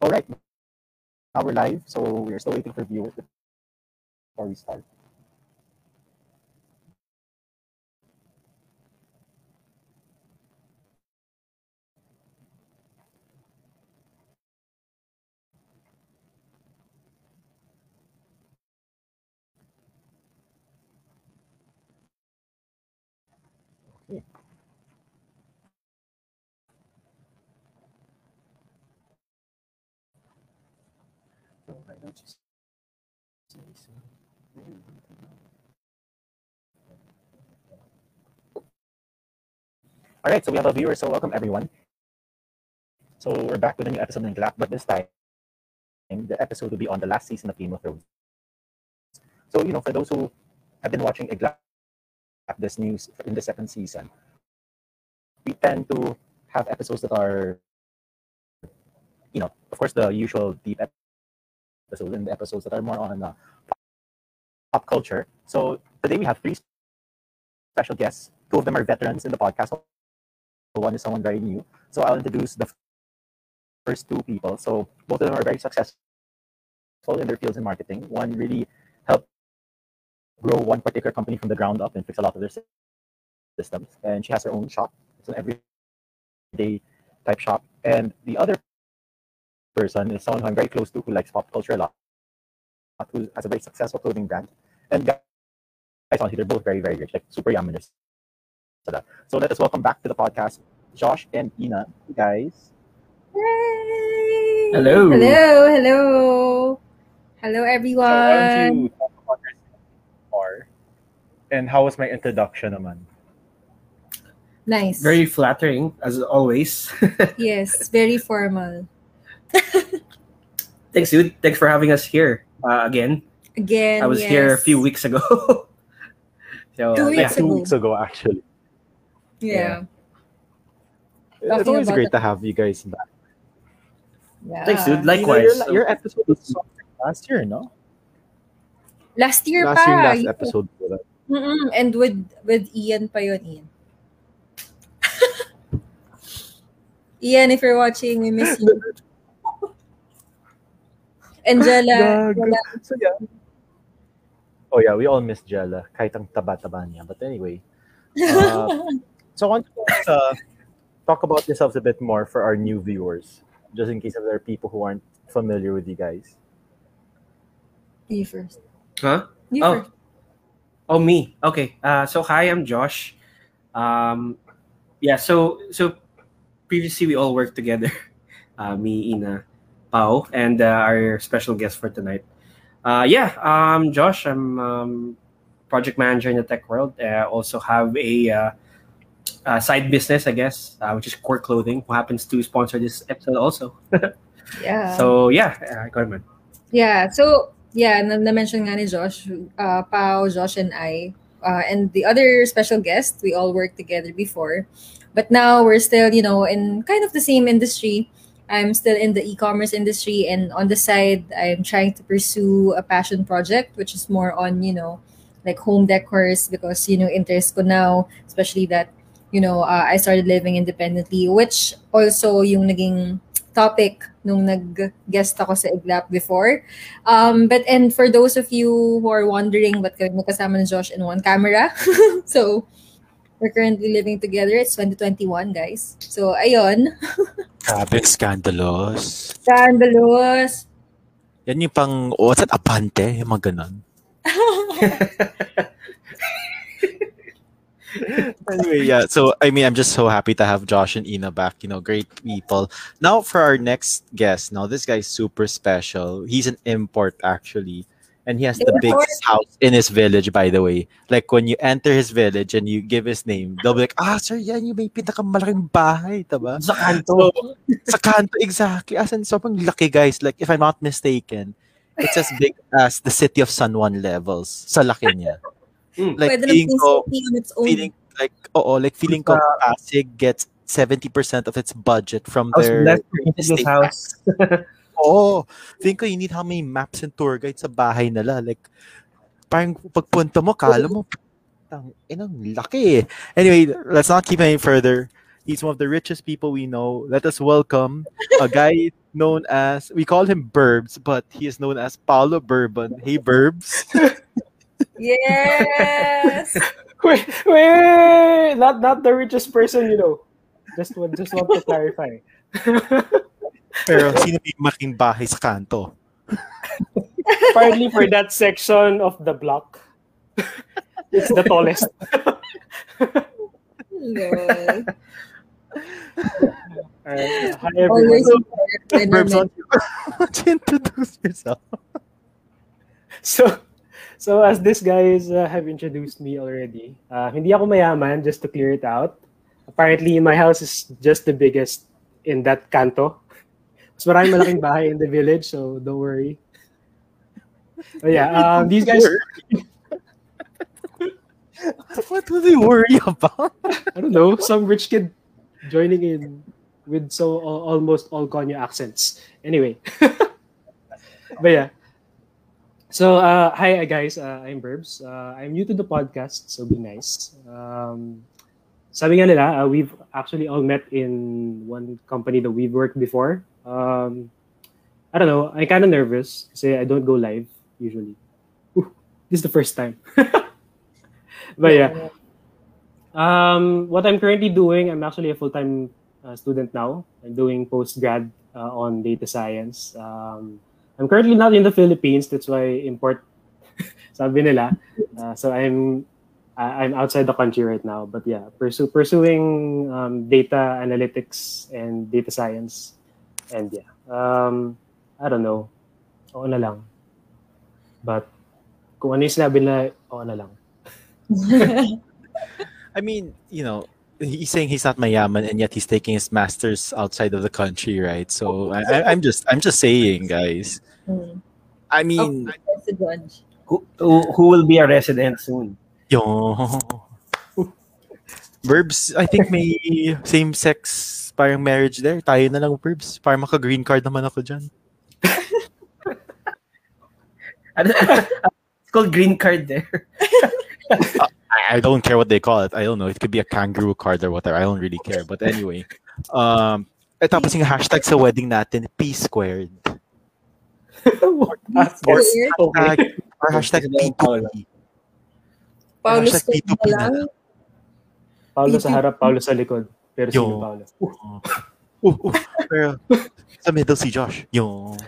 All right. Now we're live, so we're still waiting for viewers before we start. Okay. So why don't you say so? All right, so we have a viewer, so welcome everyone. So we're back with a new episode of Glack, but this time the episode will be on the last season of Game of Thrones. So you know, for those who have been watching Glack this news in the second season, we tend to have episodes that are, you know, of course, the usual deep episodes and the episodes that are more on uh, pop culture. So today we have three special guests. Two of them are veterans in the podcast. One is someone very new. So I'll introduce the first two people. So both of them are very successful in their fields in marketing. One really helped grow one particular company from the ground up and fix a lot of their systems. And she has her own shop. It's an everyday type shop. And the other person is someone who I'm very close to who likes pop culture a lot, who has a very successful clothing brand. And guys, honestly, they're both very, very rich, like super young ministers. So let us welcome back to the podcast Josh and Ina, guys. Yay! Hello. Hello, hello. Hello, So why don't everyone. you talk about yourself more? And how was my introduction naman? Nice. Very flattering, as always. yes, very formal. Thanks, dude. Thanks for having us here uh, again. Again, I was yes. here a few weeks ago. so, Two uh, weeks yeah. two weeks ago, actually. Yeah. It's always great the- to have you guys back. yeah. Thanks, dude. Ina, Likewise. your, your episode was last year, no? Last year last pa. year, last you- episode. ko. Mm-mm, and with with Ian pa yun, Ian. Ian, if you're watching, we miss you. Angela. Gago. So, yeah. Oh yeah, we all miss Jella. Kahit ang taba-taba niya. But anyway, uh, so I want to uh, talk about yourselves a bit more for our new viewers, just in case there are people who aren't familiar with you guys. you first. Huh? You Oh. first. Oh, me. Okay. Uh, so, hi, I'm Josh. Um, yeah, so so previously we all worked together. Uh, me, Ina, Pao, and uh, our special guest for tonight. Uh, yeah, um, Josh, I'm um, project manager in the tech world. I also have a, uh, side business, I guess, uh, which is Quirk Clothing, who happens to sponsor this episode also. Yeah. So, yeah, uh, go ahead, man. Yeah, so yeah, na- na-mention nga ni Josh, uh, Pao, Josh, and I, uh, and the other special guest, we all worked together before. But now we're still, you know, in kind of the same industry. I'm still in the e-commerce industry, and on the side, I'm trying to pursue a passion project, which is more on, you know, like home decors because, you know, interest ko now, especially that, you know, uh, I started living independently, which also yung naging topic nung nag-guest ako sa Iglap before. Um, but and for those of you who are wondering ba't kami magkasama ni Josh in one camera, so we're currently living together. It's 2021, guys. So, ayun. Grabe, scandalous. Scandalous. Yan yung pang, oh, what's that, apante? Yung mga ganon. Anyway, yeah. So, I mean, I'm just so happy to have Josh and Ina back. You know, great people. Now, for our next guest. Now, this guy's super special. He's an import, actually. And he has the biggest house in his village, by the way. Like, when you enter his village and you give his name, they'll be like, ah, sir, yan yung may pinakamalaking bahay, diba? Sa kanto. So, sa kanto, exactly. As in, sobrang laki, guys. Like, if I'm not mistaken, it's as big as the city of San Juan levels. Sa laki niya. Mm. Like, Pwede feeling ko, on its own. feeling, like, oo, like, feeling ko, Pasig gets 70% of its budget from their blessed to real visit this estate house. Oo. think ko, you need how many maps and tour guides sa bahay nila. Like, parang pagpunta mo, kala mo, tang, inang laki eh. Anyway, let's not keep any further. He's one of the richest people we know. Let us welcome a guy known as we call him Burbs, but he is known as Paulo Bourbon. Hey, Burbs. Yes. Wait, wait, wait, not not the richest person, you know. Just want just want to clarify. Pero sino yung malaking bahay sa kanto? Partly for that section of the block. It's the tallest. Lol. Alright. Hi everyone. important Burbs, why when don't you, why don't you introduce yourself? So so as these guys uh, have introduced me already, uh, hindi ako mayaman just to clear it out. Apparently my house is just the biggest in that kanto. Mas maraming malaking bahay in the village, so don't worry. But yeah, um, these guys What do they worry about? I don't know, some rich kid joining in with so al- almost all Konya accents. Anyway, but yeah. So uh, hi uh, guys, uh, I'm Burbs. Uh, I'm new to the podcast, so be nice. Um, sabi nga nila, uh, we've actually all met in one company that we've worked before. Um, I don't know, I'm kind of nervous kasi I don't go live usually. Ooh, this is the first time. but yeah, um, what I'm currently doing, I'm actually a full-time uh, student now. I'm doing post-grad uh, on data science. Um, I'm currently not in the Philippines. That's why import sabi nila. Uh, so I'm I- I'm outside the country right now. But yeah, pursue, pursuing um, data analytics and data science. And yeah, um, I don't know. Oo na lang. But kung ano yung sinabi nila, oo na lang. I mean, you know, he's saying he's not mayaman and yet he's taking his masters outside of the country, right? So I, I'm just I'm just saying, guys. Mm. I mean, That's the judge. Who, who, who will be a resident soon? yo. Burbs, I think may same-sex parang marriage there. Tayo na lang, Burbs. Parang maka-green card naman ako dyan. It's called green card there. I, I don't care what they call it. I don't know. It could be a kangaroo card or whatever. I don't really care. But anyway. Um, eh, tapos yung hashtag sa wedding natin, P squared. Ah, Or- yes. Okay. Hashtag, or hashtag P2P. Paulo Hashtag Scoop P2P na na lang. lang. Paulo sa harap, Paulo sa likod. Pero Yo. sino Paulo? Uh, uh, pero sa middle si Josh. Yung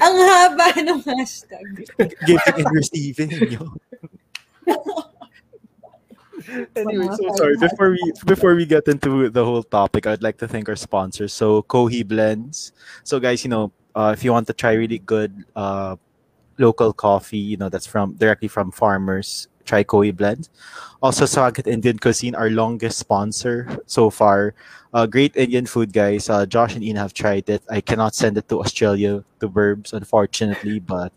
Ang haba ng hashtag. giving and receiving. Yung. anyway, so sorry. Before we before we get into the whole topic, I'd like to thank our sponsors. So Kohi Blends. So guys, you know, uh, if you want to try really good uh, local coffee, you know, that's from directly from farmers, try Kohi Blend. Also, Sagat Indian Cuisine, our longest sponsor so far. Uh, great Indian food, guys. Uh, Josh and Ian have tried it. I cannot send it to Australia, to Burbs, unfortunately, but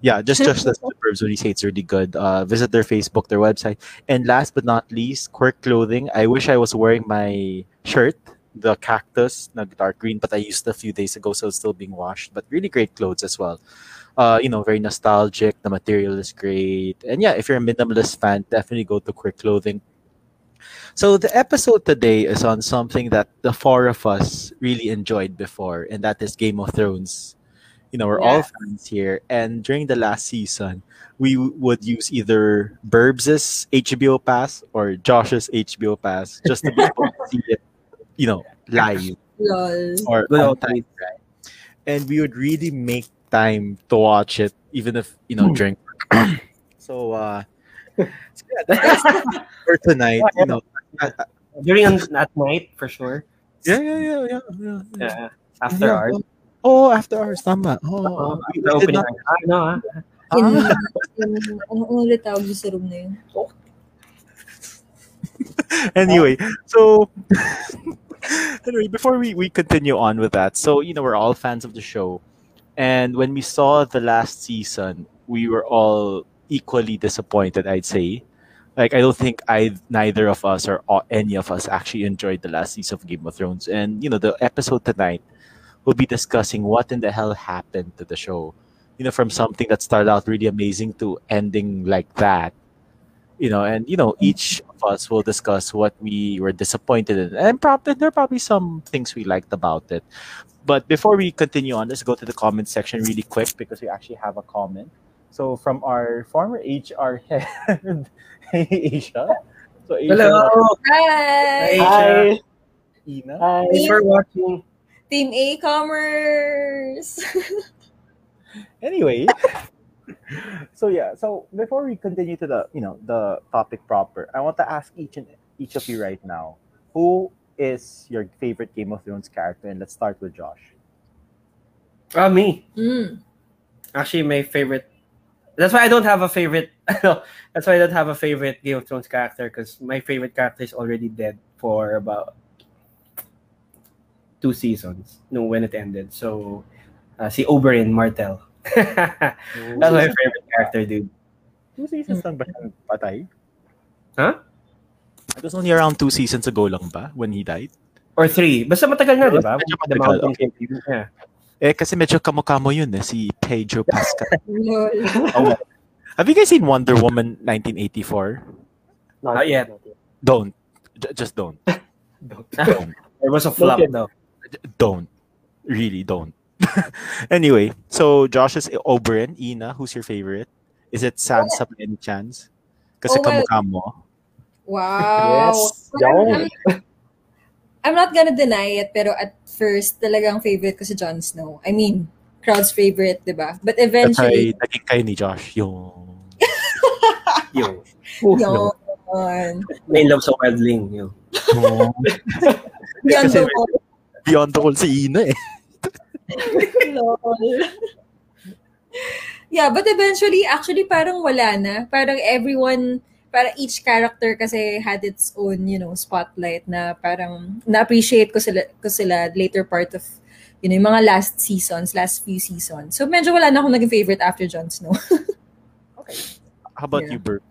yeah, just just the Burbs when you say it's really good. Uh, visit their Facebook, their website, and last but not least, Quirk Clothing. I wish I was wearing my shirt, the cactus, nag dark green, but I used it a few days ago, so it's still being washed. But really great clothes as well. Uh, you know, very nostalgic. The material is great, and yeah, if you're a minimalist fan, definitely go to Quirk Clothing. So the episode today is on something that the four of us really enjoyed before, and that is Game of Thrones. You know, we're all fans here, and during the last season, we w- would use either Burbs's HBO pass or Josh's HBO pass just to be able to see it, you know, live Lol. or Good time, right? And we would really make time to watch it, even if you know during. so, uh, so yeah, that's for tonight. You know, During an, at night, for sure. yeah, yeah, yeah, yeah, yeah. yeah. Yeah. After Yeah, hours. Oh, after hours, tama. Oh, Uh, we- we after did opening not- Ah, no, ah. In, Ah. in, ano, ano ulit tawag sa room na yun? anyway, so anyway, before we, we continue on with that, so you know, we're all fans of the show. And when we saw the last season, we were all equally disappointed, I'd say. Like I don't think I neither of us or any of us actually enjoyed the last season of Game of Thrones. And you know, the episode tonight we'll be discussing what in the hell happened to the show. You know, from something that started out really amazing to ending like that. You know, and you know, each us will discuss what we were disappointed in, and probably there are probably some things we liked about it. But before we continue on, let's go to the comment section really quick because we actually have a comment. So from our former HR head, Asia. So Asia, Hello. Hi! Hi. Ina. Hi. Thanks for watching. Team E-commerce! anyway so yeah so before we continue to the you know the topic proper i want to ask each and each of you right now who is your favorite game of thrones character and let's start with josh Ah, me. Mm. Actually, my favorite. That's why I don't have a favorite. That's why I don't have a favorite Game of Thrones character because my favorite character is already dead for about two seasons. No, when it ended. So, uh, si Oberyn Martell. That's my favorite character, dude. two seasons lang ba siya patay Huh? It was only around two seasons ago lang ba when he died? Or three. Basta matagal na, di ba? Medyo The matagal, Mountain okay. King. Yeah. Eh, kasi medyo kamukha mo yun eh, si Pedro Pascal. Oh, have you guys seen Wonder Woman 1984? Not Not yet. not yet. Don't. J- just don't. don't. It was a flop, yet. though. Don't. Really don't. anyway, so Josh is Oberyn. Ina, who's your favorite? Is it Sansa by any chance? Kasi Oh, well- kamukha mo. Wow! Yes. I'm, I'm- I'm not gonna deny it, pero at first, talagang favorite ko si Jon Snow. I mean, crowd's favorite, di ba? But That's why eventually, naging kayo ni Josh. Yung... Yung. yun. Main love sa Wildling. Yung. Yan Kasi to. Beyond the whole si Ina eh. Yeah, but eventually, actually, parang wala na. Parang everyone, para each character kasi had its own, you know, spotlight na parang na-appreciate ko sila, ko sila later part of, you know, yung mga last seasons, last few seasons. So, medyo wala na akong naging favorite after Jon Snow. How about Yeah. you, Bert?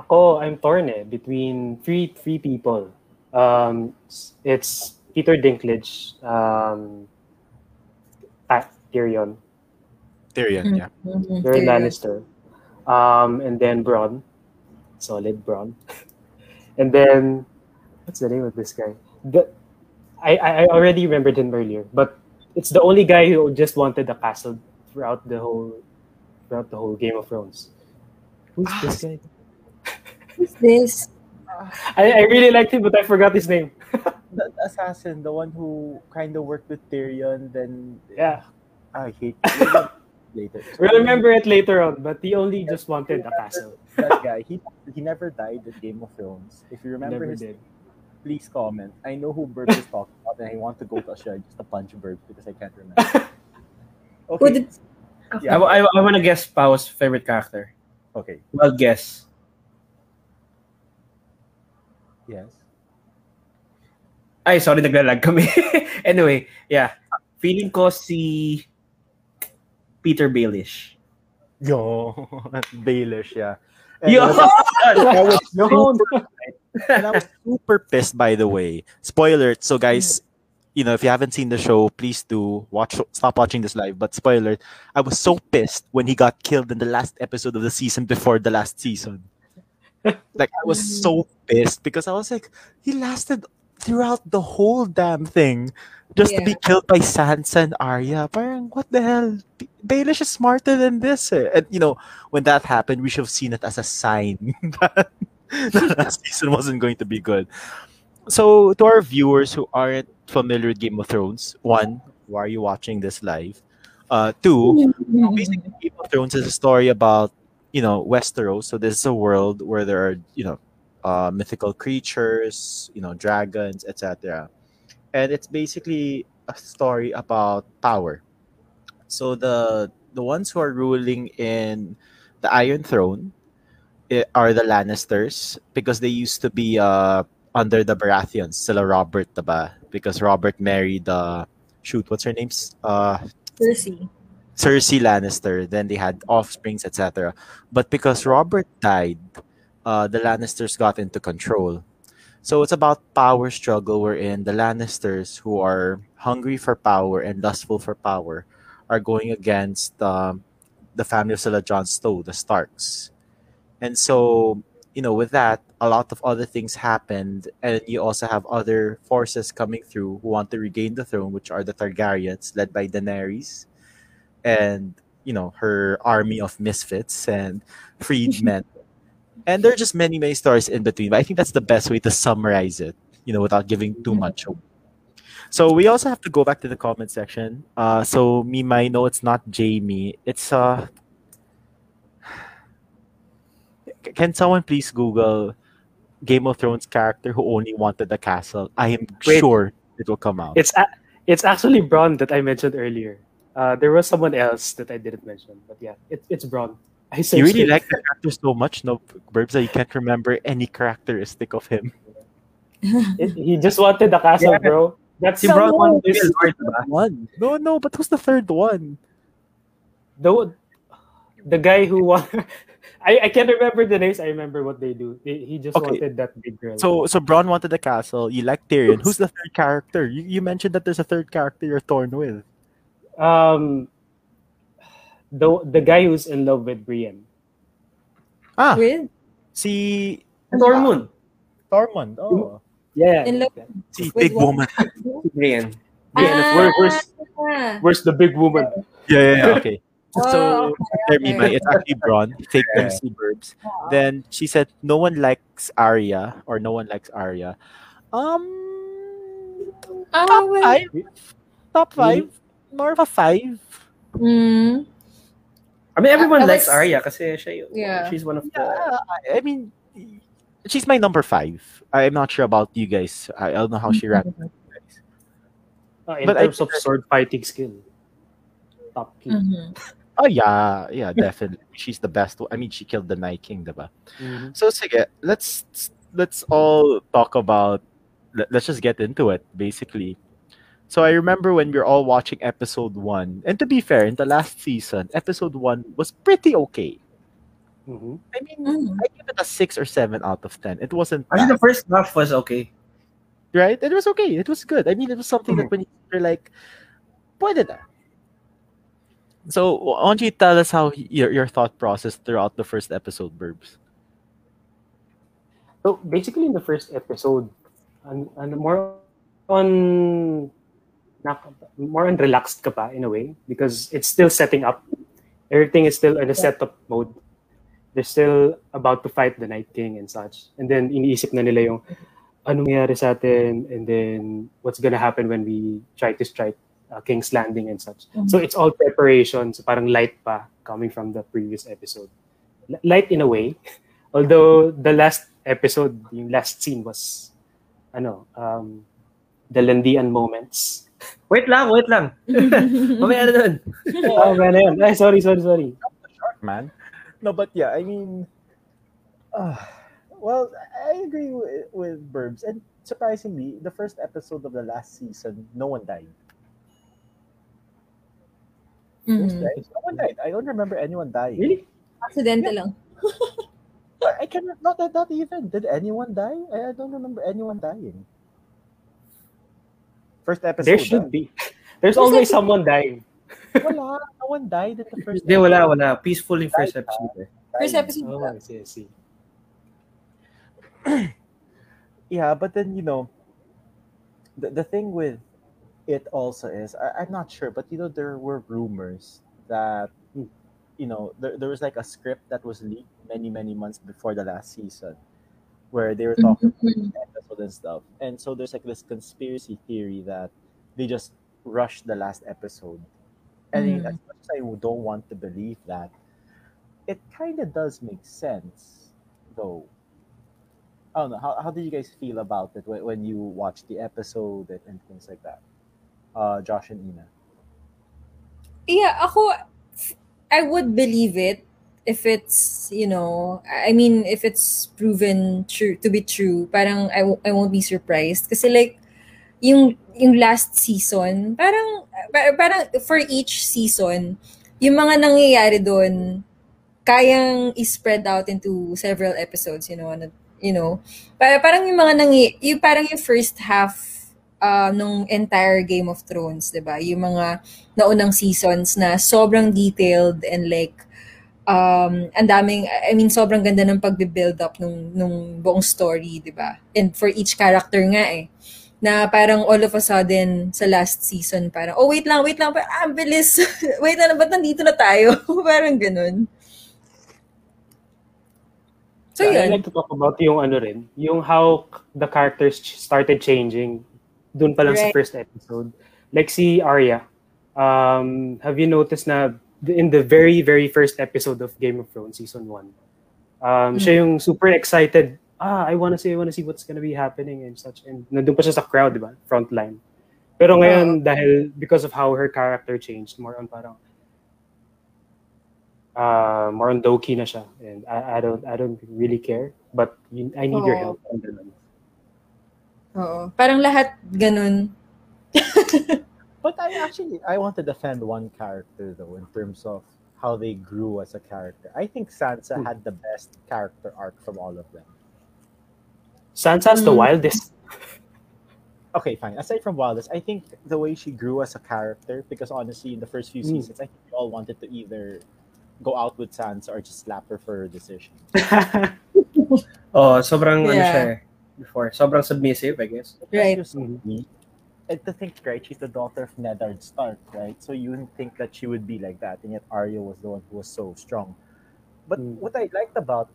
Ako, I'm torn eh, between three three people. Um, it's- it's Peter Dinklage, um, ah, Tyrion, Tyrion, yeah. Mhm, Tyrion Tyrion. Lannister, um, and then Bronn, solid Bronn, and then what's the name of this guy? The, I I I already remembered him earlier, but it's the only guy who just wanted a castle throughout the whole throughout the whole Game of Thrones. Who's this guy? Who's this? I, I really liked him, but I forgot his name. the, the assassin the one who kind of worked with tyrion then Yeah, i hate later. So, we'll remember it later on. But he only just wanted a castle. that guy he he never died in game of thrones. If you remember Never his did. please comment. I know who Burp is talking about and i want to go to a show just to punch Burp because i can't remember. Who okay. Did- I, I, I want to guess Pau's favorite character. okay. Well, guess. yes Ay, sorry, naglalag kami. anyway, yeah. Feeling ko si Petyr Baelish. yo baelish yeah Yo! I was No, super, and I was super pissed by the way spoiler so guys you know if you haven't seen the show please do watch stop watching this live but spoiler i was so pissed when he got killed in the last episode of the season before the last season like i was so pissed because i was like he lasted throughout the whole damn thing just to be killed by Sansa and Arya. Parang, what the hell? B- Baelish is smarter than this. eh. And, you know, when that happened, we should have seen it as a sign that the last season wasn't going to be good. So, to our viewers who aren't familiar with Game of Thrones, one, why are you watching this live? Uh, two, basically Game of Thrones is a story about you know Westeros. So this is a world where there are you know uh, mythical creatures, you know dragons, etc. And it's basically a story about power. So the the ones who are ruling in the Iron Throne are the Lannisters because they used to be uh, under the Baratheons, sila Robert, diba? Because Robert married uh, shoot, what's her name? Uh, Cersei. Cersei Lannister. Then they had offsprings, etc. But because Robert died, uh, the Lannisters got into control. So it's about power struggle wherein the Lannisters, who are hungry for power and lustful for power, are going against um, the family of Sir Jon Snow, the Starks. And so, you know, with that, a lot of other things happened, and you also have other forces coming through who want to regain the throne, which are the Targaryens, led by Daenerys, and you know her army of misfits and freedmen. And there are just many, many stories in between. But I think that's the best way to summarize it, you know, without giving too much away. So we also have to go back to the comment section. Uh, so me, my no, it's not Jaime. It's uh. Can someone please Google Game of Thrones character who only wanted the castle? I am Wait. sure it will come out. It's a- it's actually Bronn that I mentioned earlier. Uh, there was someone else that I didn't mention, but yeah, it, it's Bronn. I you really it. like the character so much, no, Burbs, that you can't remember any characteristic of him. He just wanted the castle, Yeah. bro. That's Si Bronn someone wanted is- the Lord. One. No, no, but who's the third one? the the guy who won. I, I can't remember the names. I remember what they do. They, he just Okay. wanted that big girl. So, so Bronn wanted the castle. You like Tyrion. Who's the third character? You, you mentioned that there's a third character you're torn with. um, the the guy who's in love with Brienne. Ah, With si Tormund. Tormund. Oh, Yeah. In love- si big what? woman. Brienne. Yeah, where, where's Ah, where's the big woman? Yeah, yeah, yeah. Okay. Oh, So, okay, Jeremy, okay. it's actually Bronn. Fake Yeah. MC Burbs. Then she said no one likes Arya or no one likes Arya. Um, Ah, top well, five. Top five. More of a five. mm, I mean, everyone I- I likes was- Arya kasi siya, yung- Yeah. she's one of the... Yeah, I- I mean, she's my number five. I'm not sure about you guys. I I don't know how she ranks. Uh, in But I- terms of sword fighting skill, top key. mhm. Oh yeah, yeah, definitely. She's the best. I mean, she killed the Night King, diba? Mhm. So sige, let's let's all talk about. let- Let's just get into it, basically. So I remember when we were all watching episode one, and to be fair, in the last season, episode one was pretty okay. Mhm. I mean, Mhm. I give it a six or seven out of ten. It wasn't I bad, the first half was okay. right? It was okay. It was good. I mean, it was something that when you're like, pwede na. So why don't you tell us how your your thought process throughout the first episode, Burbs? So basically, in the first episode, and, and more on na, more on relaxed ka pa in a way because it's still setting up. Everything is still in a setup mode. They're still about to fight the Night King and such. And then iniisip na nila yung anong nangyari sa atin and then what's gonna happen when we try to strike uh, King's Landing and such. So it's all preparation. So parang light pa coming from the previous episode. L- light in a way. Although the last episode, yung last scene was ano, um, the Landian moments. Wait lang, wait lang. Mamaya na dun. oh, man, ayun. Ay, sorry, sorry, sorry. man. No, but yeah, I mean, uh, well, I agree with, with Burbs, and surprisingly, the first episode of the last season, no one died. Who's Mhm. No one died. I don't remember anyone dying. Really? Aksidente lang. I cannot not that not even. Did anyone die? I, I don't remember anyone dying. First episode. There should ah. be. There's There's always someone dying. Wala. No one died at the first. Hindi, wala, wala. Peaceful yung first episode. eh. First episode. Oh, I see, I see. Yeah, but then you know, the the thing with it also is I, I'm not sure, but you know there were rumors that Hmm. you know there, there was like a script that was leaked many many months before the last season, where they were talking Mhm. episode and stuff, and so there's like this conspiracy theory that they just rushed the last episode, and Mm. as much as I don't want to believe that, it kind of does make sense, though. I don't know. How, how did you guys feel about it when, when you watched the episode and, and things like that? Uh, Josh and Ina. Yeah, ako, I would believe it if it's, you know, I mean, if it's proven true to be true, parang I, w- I won't be surprised. Kasi like, yung, yung last season, parang, pa- parang for each season, yung mga nangyayari doon, kayang i-spread out into several episodes, you know, ano, you know. Para, parang yung mga nangy, yung parang yung first half uh, nung entire Game of Thrones, 'di ba? Yung mga naunang seasons na sobrang detailed and like um, ang daming, I mean, sobrang ganda ng pagbe-build up nung, nung buong story, di ba? And for each character nga eh. Na parang all of a sudden, sa last season, parang, oh, wait lang, wait lang, parang, ah, bilis. wait lang, ba't nandito na tayo? parang ganun. So, I yun. like to talk about yung ano rin, yung how the characters ch- started changing dun pa lang sa Right. first episode. Like si Arya, um, have you noticed na in the very, very first episode of Game of Thrones, season 1, um, siya yung super excited, ah, I wanna see, I wanna see what's gonna be happening and such. And nandun pa siya sa crowd, di ba? Front line. Pero ngayon, dahil, because of how her character changed, more on parang, uh, more on low-key na siya. And I, I don't I don't really care. But you, I need your help. Oo. Parang lahat ganun. But I actually I want to defend one character though in terms of how they grew as a character. I think Sansa Hmm. had the best character arc from all of them. Sansa's the Mm. wildest. Okay, fine. Aside from wildest, I think the way she grew as a character, because honestly, in the first few Hmm. seasons, I think we all wanted to either go out with Sansa or just slap her for her decision. Oh, sobrang ano siya eh, before. Sobrang submissive, I guess. Because Right. she was so weak. And to think, right, she's the daughter of Neddard Stark, right? So you wouldn't think that she would be like that, and yet Arya was the one who was so strong. But Mm. what I liked about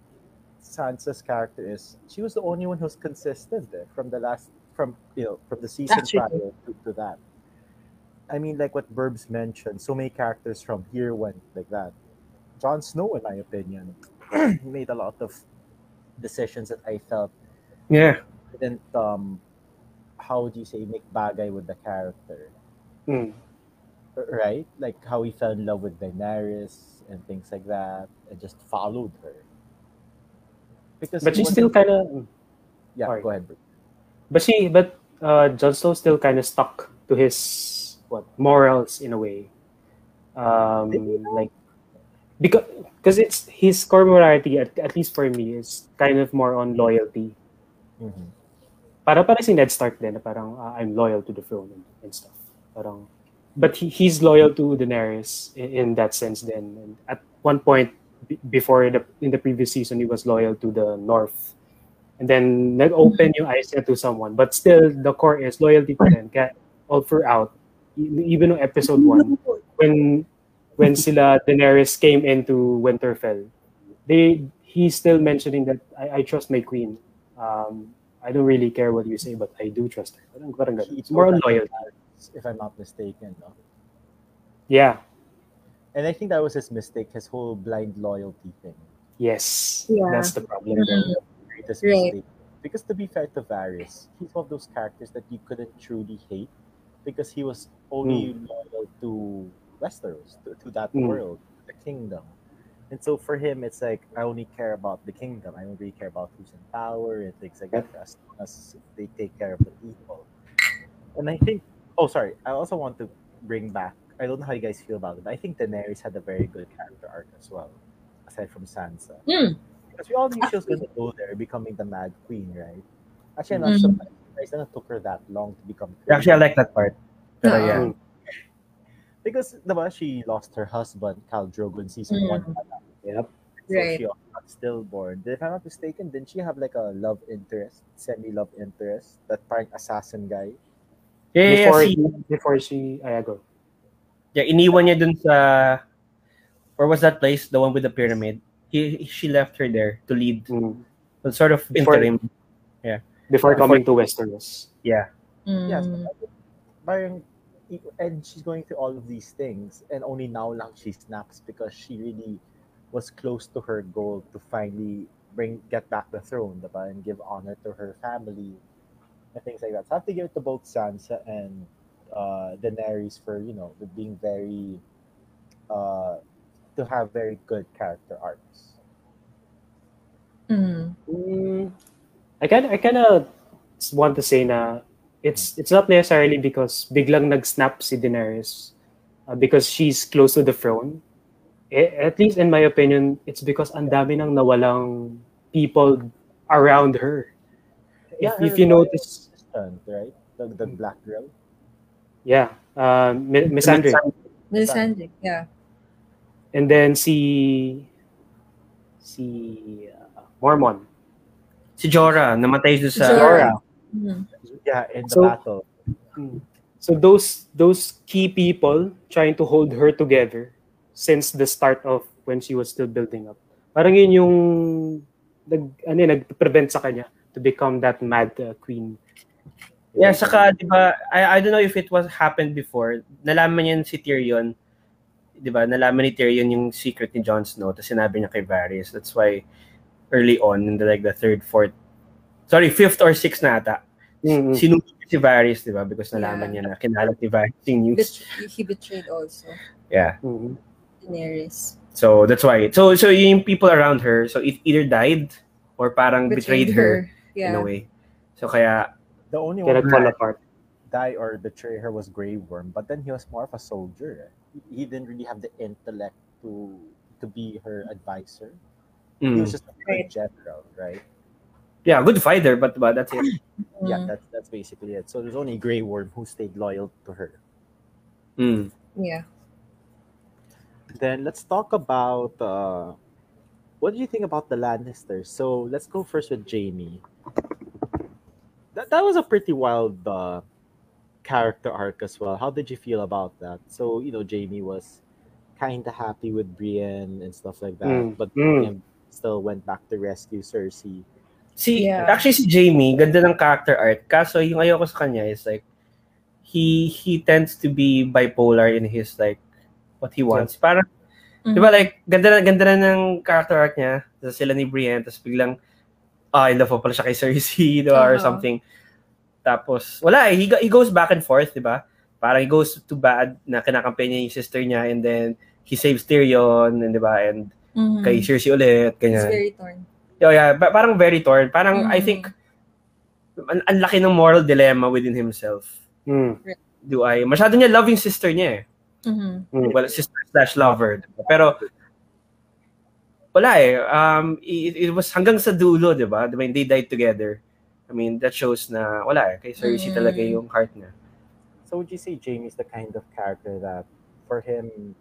Sansa's character is she was the only one who's consistent eh, from the last from you know from the season Actually. prior to, to that. I mean, like what Burbs mentioned, so many characters from here went like that. Jon Snow, in my opinion, made a lot of decisions that I felt Yeah. didn't um how do you say make bagay with the character Mm. right like how he fell in love with Daenerys and things like that and just followed her because But he she's still kind of. yeah sorry. go ahead bro. But she, but uh, Jon Snow still kind of stuck to his what morals in a way. Um, like because because it's his core morality at, at least for me is kind of more on loyalty. Mhm. Para para si Ned Stark din parang uh, I'm loyal to the throne and, and stuff. Parang but he, he's loyal to Daenerys in, in that sense then. And at one point b- before the in the previous season he was loyal to the North. And then nag-open yung eyes niya to someone. But still the core is loyalty pa rin. Kaya all throughout even on episode 1 when when sila Daenerys came into Winterfell, they he's still mentioning that I, I trust my queen. Um, I don't really care what you say, but I do trust her. Parang, parang ganun. It's more on loyalty. if i'm not mistaken no? Yeah. and i think that was his mistake his whole blind loyalty thing Yes. Yeah. That's the problem. there. Mhm. greatest Right. mistake because to be fair to Varys he's one of those characters that you couldn't truly hate because he was only loyal to Westeros to, to that Mm. world the kingdom and so for him it's like I only care about the kingdom I don't really care about who's in power and things like that as long as they take care of the people and I think oh sorry I also want to bring back I don't know how you guys feel about it but I think Daenerys had a very good character arc as well aside from Sansa Hmm. because we all knew she was going to go there, becoming the Mad Queen, right? Actually, I'm not Mhm. surprised that it took her that long to become. Queen. Actually, I like that part. Pero Oo. yeah. Because diba, she lost her husband, Khal Drogo, in season Mm. one. Yep. So Right. she also got stillborn. If I'm not mistaken, didn't she have like a love interest, semi-love interest, that parang assassin guy? Yeah, yeah, Before, yeah, si- before she, ay, go. yeah, iniwan niya dun sa, where was that place? The one with the pyramid. He, she left her there to lead. Mm. So sort of Before- interim. Before Before- coming to Westeros. Yeah. Yes. Mm. Parang, and she's going through all of these things, and only now lang she snaps because she really was close to her goal to finally bring get back the throne, diba? and give honor to her family and things like that. So I have to give it to both Sansa and uh, Daenerys for you know being very uh, to have very good character arcs. Mm. Mm, I kind I kind of want to say na it's it's not necessarily because biglang nag-snap si Daenerys uh, because she's close to the throne. Eh, at least in my opinion, it's because ang dami nang nawalang people around her. If, her if you notice, assistant, right? The, the black girl. yeah, uh, Mi- Missandei. Yeah. And then si si uh, Mormont. Si Jorah, namatay doon sa... Jorah. Jorah. Mhm. Yeah, in the So- battle. Mm. So those those key people trying to hold her together since the start of when she was still building up. Parang yun yung nag ano yun, nag-prevent sa kanya to become that mad uh, queen. Yeah, saka, di ba, I, I don't know if it was happened before. Nalaman niya si Tyrion, di ba, nalaman ni Tyrion yung secret ni Jon Snow, tapos sinabi niya kay Varys. That's why early on, in the, like the third, fourth, sorry, fifth or sixth na ata, Mm-mm. sinunod si Varys, di ba, because nalaman Yeah. niya na kinalat ni Varys yung news. Bet- he betrayed also Yeah. Mm-mm. Daenerys. So, that's why. So, so yung people around her, so it either died or parang betrayed, her, in Yeah. a way. So, kaya, The only one nag-fall apart. die or betray her was Grey Worm, but then he was more of a soldier. He- He didn't really have the intellect to to be her advisor. He mm, was just a good general, right? Yeah, good fighter, but, but that's it. Yeah, Mm. that's that's basically it. So there's only Grey Worm who stayed loyal to her. Mm. Yeah. Then let's talk about uh, what do you think about the Lannisters? So let's go first with Jaime. That that was a pretty wild uh, character arc as well. How did you feel about that? So you know, Jaime was kind of happy with Brienne and stuff like that, Mm, but mm. Still went back to rescue Cersei. Si, Yeah. actually si Jaime, ganda ng character arc. Kaso yung ayoko sa kanya is like, he he tends to be bipolar in his like, what he wants. Parang, Mhm. di ba like, ganda na, ganda na ng character arc niya. Tapos sila ni Brienne, tapos biglang, ah, in love pa pala siya kay Cersei, di ba, or something. Tapos, wala eh, he, he goes back and forth, di ba? Parang he goes to bad na kinakampanya niya yung sister niya and then he saves Tyrion, and di ba, and Mhm. kay Cersei ulit, It's ganyan. very torn. Yeah, yeah, pa- parang very torn. Parang I Mhm. think ang, ang laki ng moral dilemma within himself. Mm. Do I? Masyado niya love yung sister niya eh. Mhm. Mm. Well, sister slash lover. diba? Pero wala eh. Um, it, it was hanggang sa dulo, di ba? When they died together. I mean, that shows na wala eh. Kay Cersei Mm. talaga yung heart niya. So would you say Jaime's the kind of character that for him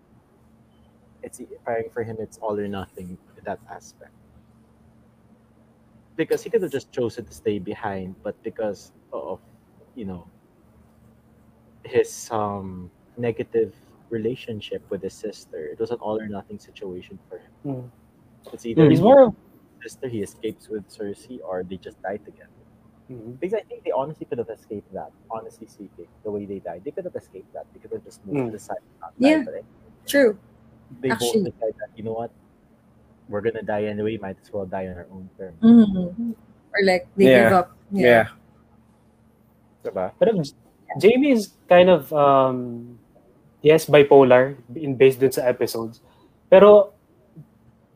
it's parang for him it's all or nothing in that aspect? Because he could have just chosen to stay behind, but because of you know his um negative relationship with his sister, it was an all or nothing situation for him. Mm. It's either He's he more of sister he escapes with Cersei or they just die together. Mm. Because I think they honestly could have escaped that. Honestly speaking, the way they died, they could have escaped that. They could have just moved Mm. to the side. and Not Yeah. but I- True. they Actually- both decided that you know what, we're gonna die anyway. Might as well die on our own terms. Mhm. Or like they Yeah. give up. Yeah. yeah. Diba? Pero Jaime is kind of um yes bipolar in based dun sa episodes. Pero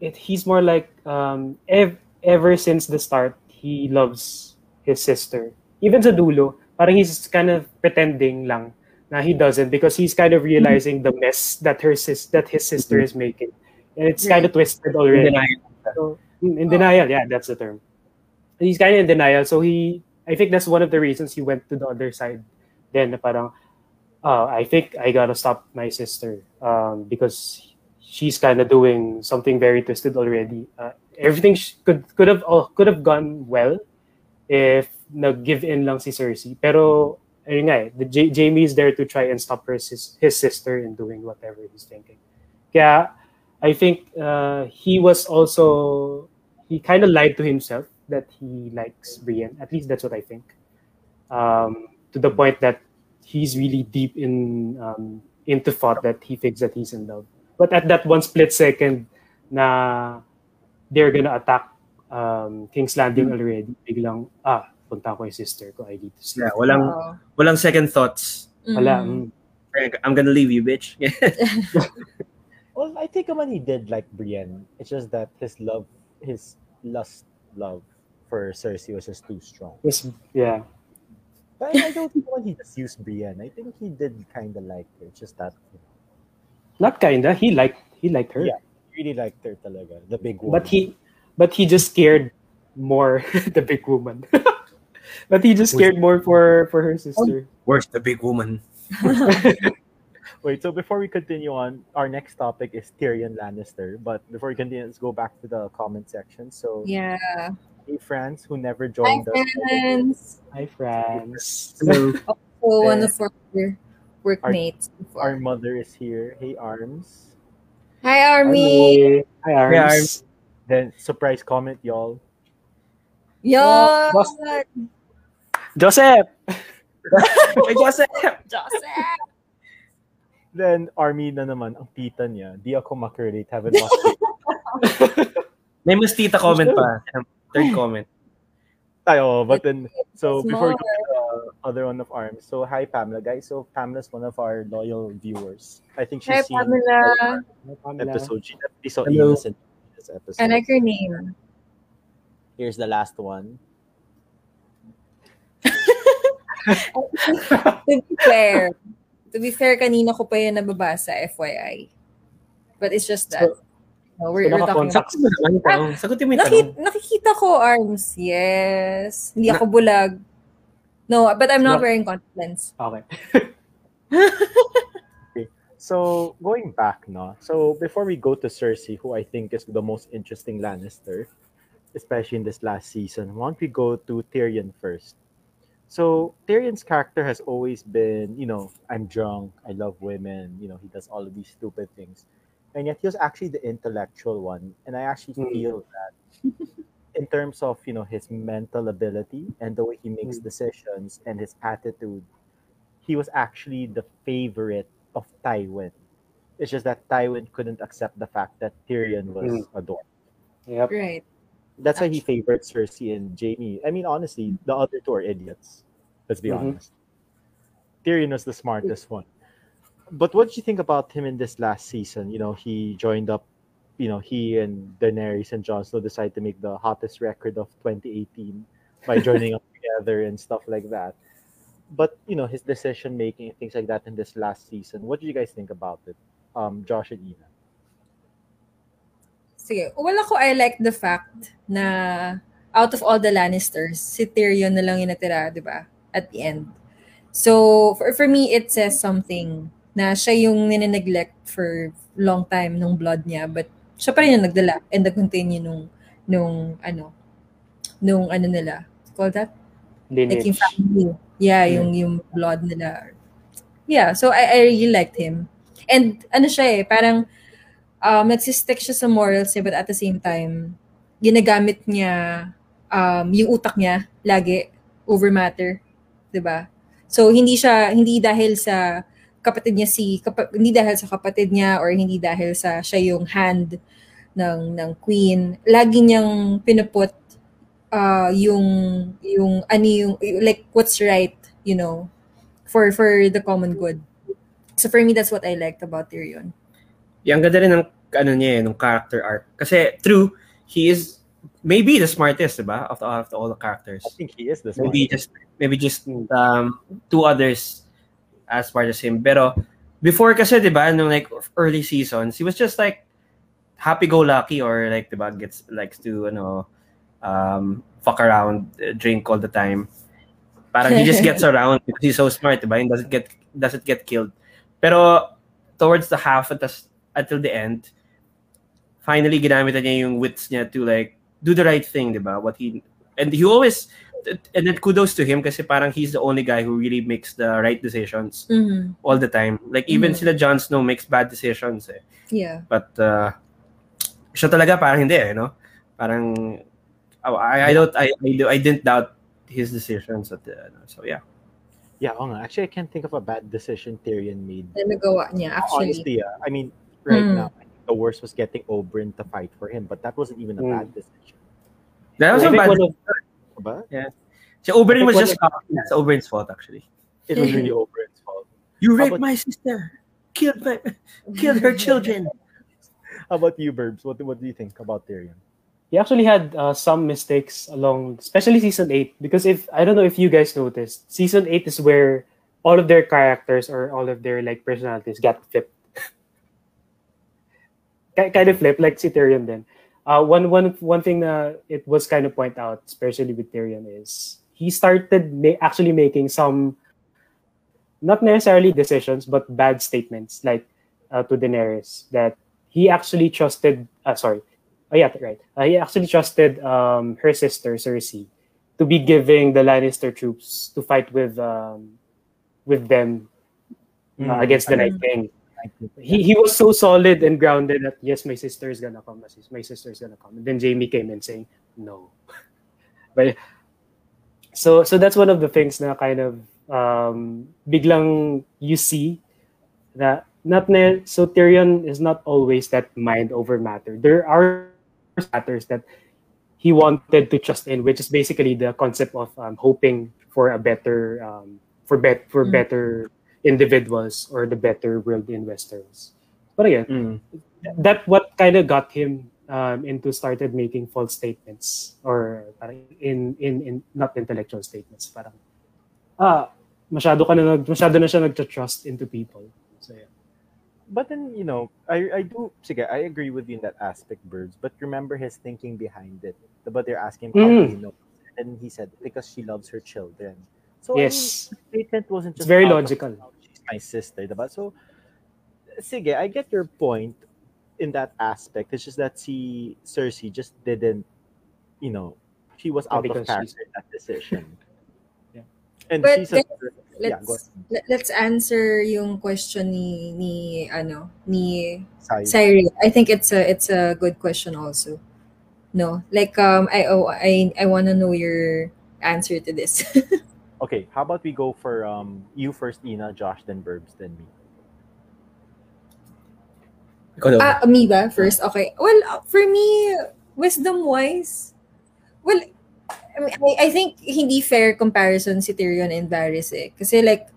it, he's more like um ev- ever since the start he loves his sister. Even sa dulo, parang he's kind of pretending lang na he doesn't because he's kind of realizing the mess that her sis that his sister is making. It's kind of twisted already. In denial. So, in denial, yeah, that's the term. He's kind of in denial. So he, I think that's one of the reasons he went to the other side. Then parang, uh, I think I gotta stop my sister um, because she's kind of doing something very twisted already. Uh, everything sh- could could have oh, could have gone well if nag-give in lang si Cersei. Pero ayun nga eh, the J- Jaime is there to try and stop her sis- his sister in doing whatever he's thinking. Kaya I think uh, he was also he kind of lied to himself that he likes Brienne. At least that's what I think. Um, to the point that he's really deep in um, into thought that he thinks that he's in love. But at that one split second, na they're gonna attack um, King's Landing already. Biglang ah, punta ko yung sister ko. I need to see. Yeah, walang Wow. walang second thoughts. Wala. Mhm. mm. I'm gonna leave you, bitch. Well, I think naman he did like Brienne. It's just that his love, his lust love for Cersei was just too strong. Yes, yeah. But I don't think when he just used Brienne. I think he did kind of like her. It's just that you know, Not kinda. He liked he liked her. Yeah. he really liked her talaga. The big one. But he but he just cared more the big woman. but he just cared more for for her sister. Where's the big woman? Wait, so before we continue on, our next topic is Tyrion Lannister. But before we continue, let's go back to the comment section. So, Yeah. hey, friends who never Hi, joined us. friends. Hi, friends. Hello. Oh, so, one of our workmates. before. Our mother is here. Hey, Arms. Hi, Army. Hi, Arms. Then, surprise comment, y'all. Yo! Boss. Joseph! Hey, Joseph! Joseph! Then, Army na naman, ang tita niya. Di ako makarelate. Haven't watched it. May mas tita comment pa. Third comment. Tayo, but then, so It's before we more. go other one of Arms, so hi, Pamela, guys. So, Pamela's one of our loyal viewers. I think she's Hi, seen Pamela. Hi, Pamela. episode. She definitely saw Hello. Enos in this episode. I like your name. Here's the last one. to be fair, to be fair, kanina ko pa yan nababasa, FYI. But it's just that. No, we're, So, we're talking about... Sagutin mo naman ito. Ah, Sagutin mo yung tanong. nakikita ko arms. Yes. Hindi ako bulag. No, but I'm not No. wearing contact lens. Okay. So going back, no. So before we go to Cersei, who I think is the most interesting Lannister, especially in this last season, why don't we go to Tyrion first? So Tyrion's character has always been, you know, I'm drunk, I love women, you know, he does all of these stupid things, and yet he was actually the intellectual one, and I actually Mm. feel that. In terms of you know his mental ability and the way he makes Mm. decisions and his attitude, he was actually the favorite of Tywin. It's just that Tywin couldn't accept the fact that Tyrion was Mm. a dwarf. Yep. Right. That's why he favored Cersei and Jaime. I mean, honestly, the other two are idiots. Let's be Mhm. honest. Tyrion was the smartest one. But what did you think about him in this last season? You know, he joined up, you know, he and Daenerys and Jon Snow decided to make the hottest record of 2018 by joining up together and stuff like that. But you know, his decision making and things like that in this last season. What did you guys think about it? Um, Josh and Ina. Sige. Well, ako, I like the fact na out of all the Lannisters, si Tyrion na lang yung natira, di ba? At the end. So, for, for me, it says something na siya yung ninineglect for long time nung blood niya, but siya pa rin yung nagdala and nag-continue nung, nung, ano, nung, ano nila, call that? Like yung Lineage. family. Yeah, yung, yung blood nila. Yeah, so I, I really liked him. And ano siya eh, parang um, nagsistick siya sa morals niya, but at the same time, ginagamit niya um, yung utak niya lagi over matter. ba? So, hindi siya, hindi dahil sa kapatid niya si, kapa, hindi dahil sa kapatid niya or hindi dahil sa siya yung hand ng, ng queen. Lagi niyang pinuput uh, yung, yung, ano yung, like, what's right, you know, for, for the common good. So, for me, that's what I liked about Tyrion. Yung ganda rin ng ano niya eh, ng character arc. Kasi true, he is maybe the smartest, diba? Of, the, of the, all the characters. I think he is the Maybe smartest. just maybe just um two others as smart as him. Pero before kasi, diba, nung like early seasons, he was just like happy-go-lucky or like, diba, gets likes to, ano, um, fuck around, uh, drink all the time. Parang he just gets around because he's so smart, diba? And doesn't get doesn't get killed. Pero towards the half at the, until the end, finally ginamit na niya yung wits niya to like do the right thing, diba? What he and he always and then kudos to him kasi parang he's the only guy who really makes the right decisions Mhm. all the time. Like even Mhm. sila Jon Snow makes bad decisions eh. Yeah. But uh, siya talaga parang hindi eh, no? Parang oh, I I don't I I, do, I didn't doubt his decisions at the ano. so yeah. Yeah, oo actually, I can't think of a bad decision Tyrion made. Na nagawa niya, actually. Honestly, yeah. I mean, right Mm. now, the worst was getting Oberyn to fight for him, but that wasn't even a Mm. bad decision. That was I a think bad one of, But Si Oberyn was just cocky. It's Oberyn's fault actually. it was really Oberyn's fault. You raped about- my sister. Killed my killed her children. How about you, Burbs? What, what do you think about Tyrion? he actually had uh, some mistakes along, especially season eight. Because if I don't know if you guys noticed, season eight is where all of their characters or all of their like personalities got flipped. Ki- kind of flipped, like Tyrion then. Uh, one one one thing that it was kind of point out, especially with Tyrion, is he started ma- actually making some not necessarily decisions, but bad statements, like uh, to Daenerys, that he actually trusted. Uh, sorry, oh yeah, right. Uh, he actually trusted um, her sister Cersei to be giving the Lannister troops to fight with um, with them uh, Mm. against the Night King. He he was so solid and grounded that yes, my sister is gonna come. My sister is gonna come. And then Jaime came in saying no. but so so that's one of the things na kind of um, biglang you see that not ne- so Tyrion is not always that mind over matter. There are matters that he wanted to trust in, which is basically the concept of um, hoping for a better um, for bet for Mm. better individuals or the better world in Westeros. But again, Mm. that what kind of got him um, into started making false statements or in in in not intellectual statements parang ah masyado ka na nag, masyado na siya nagtra-trust into people so yeah But then, you know, I I do sige, I agree with you in that aspect, Burbs. But remember his thinking behind it. But they're asking him how Mm. he know? And he said because she loves her children. So I mean, yes the statement wasn't it's just very logical "Oh, she's my sister, diba? So sige, I get your point in that aspect. It's just that si Cersei just didn't, you know, she was Yeah, out of because she's- character in that decision. Yeah. And But she's a, let's go ahead. let, let's answer yung question ni ni ano ni Sai. I think it's a it's a good question also. No, like um I oh I I want to know your answer to this. Okay, how about we go for um you first, Ina, Josh, then Burbs, then me. Ikaw daw. ah, me ba first? Okay. Well, for me, wisdom wise, well, I mean, I, I think hindi fair comparison si Tyrion and Varys eh. Kasi like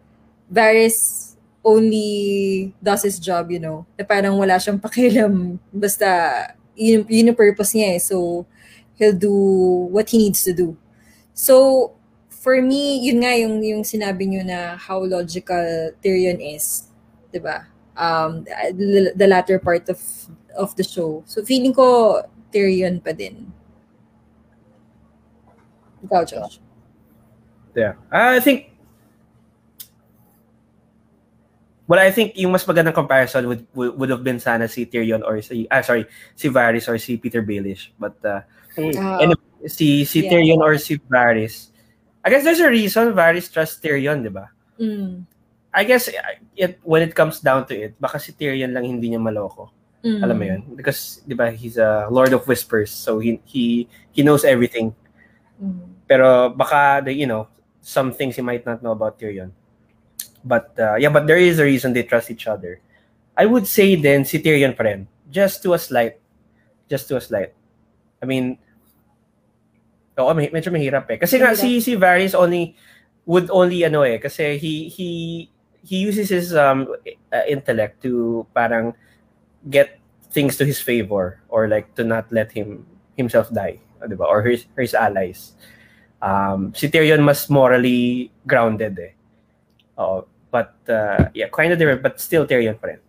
Varys only does his job, you know. Na parang wala siyang pakialam. Basta, yun, yun yung purpose niya eh. So, he'll do what he needs to do. So, for me, yun nga yung, yung sinabi niyo na how logical Tyrion is. 'di ba? Um, the, the latter part of of the show. So, feeling ko Tyrion pa din. Ikaw, Josh. Yeah. I think Well, I think yung mas magandang comparison would, would would have been sana si Tyrion or si ah sorry, si Varys or si Petyr Baelish. But uh, Ah, And si si Yeah. Tyrion or si Varys. I guess there's a reason Varys trusts Tyrion, 'di ba? mm, I guess uh, it when it comes down to it, baka si Tyrion lang hindi niya maloko. mm. Alam mo 'yun? Because 'di ba, he's a Lord of Whispers, so he he he knows everything. Mm. Pero baka the, you know, some things he might not know about Tyrion. But uh, yeah, but there is a reason they trust each other. I would say then si Tyrion pa rin. Just to a slight. Just to a slight. I mean, Oo, may, medyo mahirap eh. Kasi nga si si Varys only would only ano eh kasi he he he uses his um uh, intellect to parang get things to his favor or like to not let him himself die, uh, 'di ba? Or his his allies. Um si Tyrion mas morally grounded eh. Oo, but uh, yeah, kind of different but still Tyrion pa rin.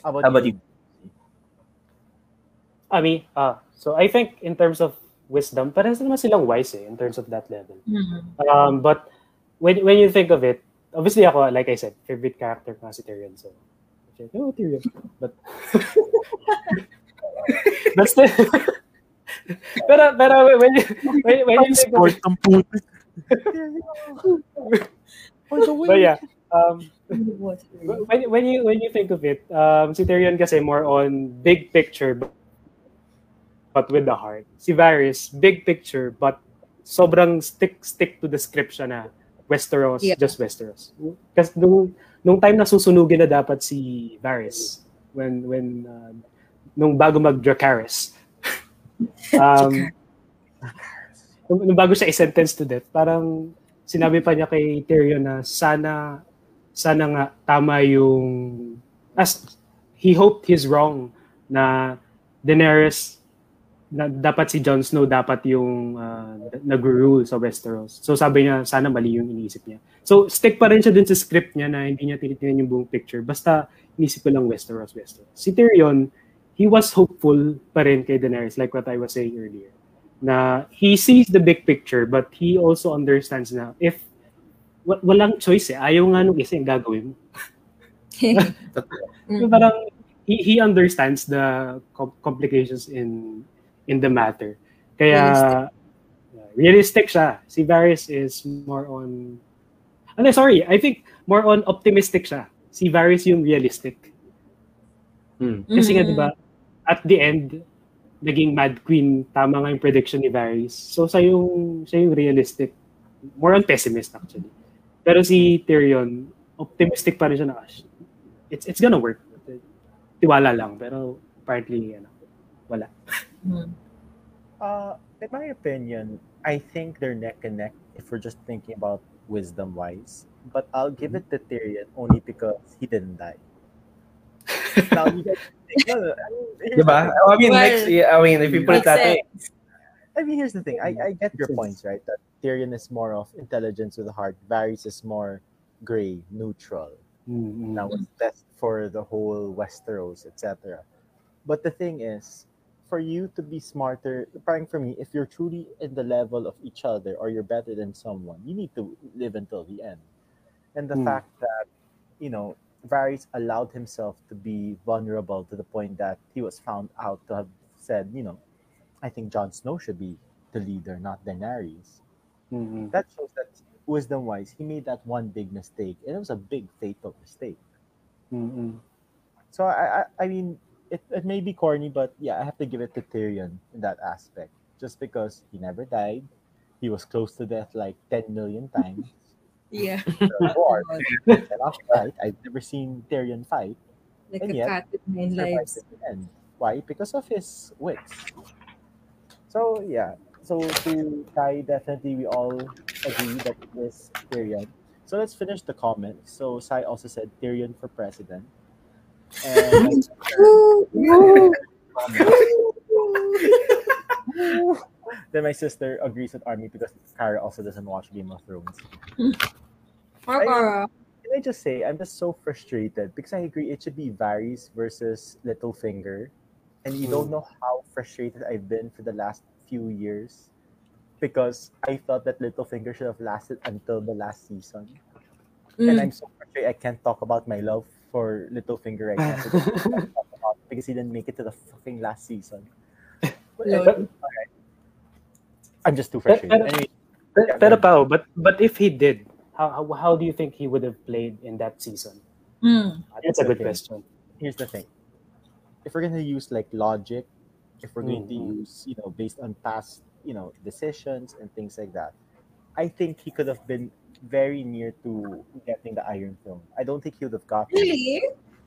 How about, How about you? I mean, uh, so I think in terms of wisdom, parehas naman silang wise eh, in terms of that level. Mm. Um, but when when you think of it, obviously ako, like I said, favorite character ko nga si Tyrion. So, oh, Tyrion. But, but still, pero, pero when you, when, when you think of it, ang puti. but yeah, um, when, when you when you think of it, um, si Tyrion kasi more on big picture, but, but with the heart. Si Varys, big picture, but sobrang stick stick to the script siya na Westeros, Yeah. just Westeros. Kasi nung, nung time na susunugin na dapat si Varys, when when uh, nung bago mag Dracarys, um, nung, nung bago siya i-sentence to death, parang sinabi pa niya kay Tyrion na sana sana nga tama yung as he hoped he's wrong na Daenerys na dapat si Jon Snow dapat yung uh, nag-rule sa Westeros. So sabi niya sana mali yung iniisip niya. So stick pa rin siya dun sa script niya na hindi niya tinitingnan yung buong picture. Basta inisip ko lang Westeros, Westeros. Si Tyrion, he was hopeful pa rin kay Daenerys like what I was saying earlier. Na he sees the big picture but he also understands na if wa- walang choice eh. Ayaw nga nung isa yung gagawin mo. So parang he, he understands the com- complications in in the matter. Kaya yeah, realistic siya. Si Varys is more on ano sorry, I think more on optimistic siya. Si Varys yung realistic. Hmm. Kasi nga Mhm. 'di ba at the end naging Mad Queen tama nga yung prediction ni Varys. So sa yung siya yung realistic. More on pessimist actually. Pero si Tyrion optimistic pa rin siya na "Ah, it's it's gonna work. Tiwala lang pero partly ano wala. Mm. Uh, in my opinion, I think they're neck and neck if we're just thinking about wisdom wise. But I'll give it to Tyrion only because he didn't die. now you guys think, no, no, I mean, here's the Diba? thing. I mean, Well, next, I mean, if you put it that way. I mean, here's the thing. I, I get your points, right? That Tyrion is more of intelligence with the heart. Varys is more gray, neutral. Mm, Now it's best for the whole Westeros, etc. But the thing is, for you to be smarter, parang for me, if you're truly in the level of each other or you're better than someone, you need to live until the end. And the Hmm. fact that, you know, Varys allowed himself to be vulnerable to the point that he was found out to have said, you know, I think Jon Snow should be the leader, not Daenerys mm, that shows that wisdom wise he made that one big mistake and it was a big fatal mistake mm, mm. so i i, I mean it, it may be corny but yeah i have to give it to tyrion in that aspect just because he never died he was close to death like 10 million times Yeah. or cannot fight i've never seen tyrion fight Like And a yet, cat with nine survived lives. at the end. why because of his wits so yeah so to Kai, definitely we all agree that it is Tyrion. So let's finish the comments. So Sai also said Tyrion for president. And then my sister agrees with Army because Kara also doesn't watch Game of Thrones. Papa. Can I just say I'm just so frustrated because I agree it should be Varys versus Littlefinger. And you don't know how frustrated I've been for the last few years because I thought that Littlefinger should have lasted until the last season. And Mm. I'm so frustrated I can't talk about my love for Littlefinger right now because, I can't talk about it because he didn't make it to the fucking last season. But, Lol. anyway, alright. I'm just too frustrated. Pero- Anyway, Pero, Yeah, pero go but but if he did, how, how how do you think he would have played in that season? Mm. That's a good Okay. question. here's the thing. If we're gonna use like logic, if we're going to Mhm. use, you know, based on past, you know, decisions and things like that, I think he could have been very near to getting the Iron Throne. I don't think he would have gotten it. Really?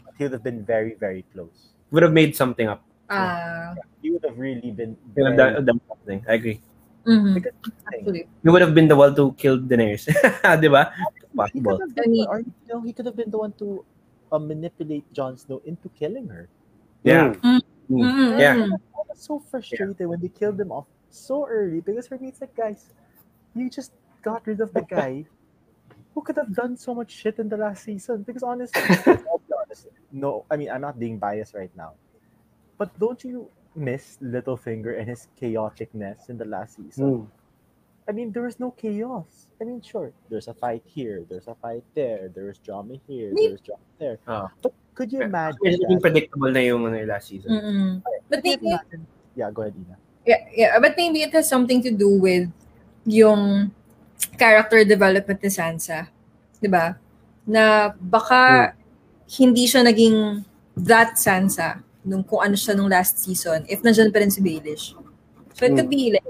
but He would have been very, very close. would have made something up. Ah. He would have really been Would have done, done something. I agree. mhm. because here's Actually. He would have been the one to kill Daenerys. Di he could have been, or, you know, he could have been the one to uh, manipulate Jon Snow into killing her. Yeah. Mm. Mm. Mm, Yeah. mm. I was so frustrated when they killed him off so early because for me it's like guys, you just got rid of the guy who could have done so much shit in the last season. Because honestly, honest, no, I mean I'm not being biased right now, but don't you miss Littlefinger and his chaoticness in the last season? Mm. I mean there was no chaos. I mean sure, there's a fight here, there's a fight there, there's drama here, there's drama there. Ah. But could you imagine? Medyo naging that? predictable na yung ano, yung last season. Mm-mm. But maybe Yeah, go ahead, Ina. Yeah, yeah, but maybe it has something to do with yung character development ni Sansa. 'Di ba? Na baka hindi siya naging that Sansa nung kung ano siya nung last season if nandiyan pa rin si Baelish. So it could be like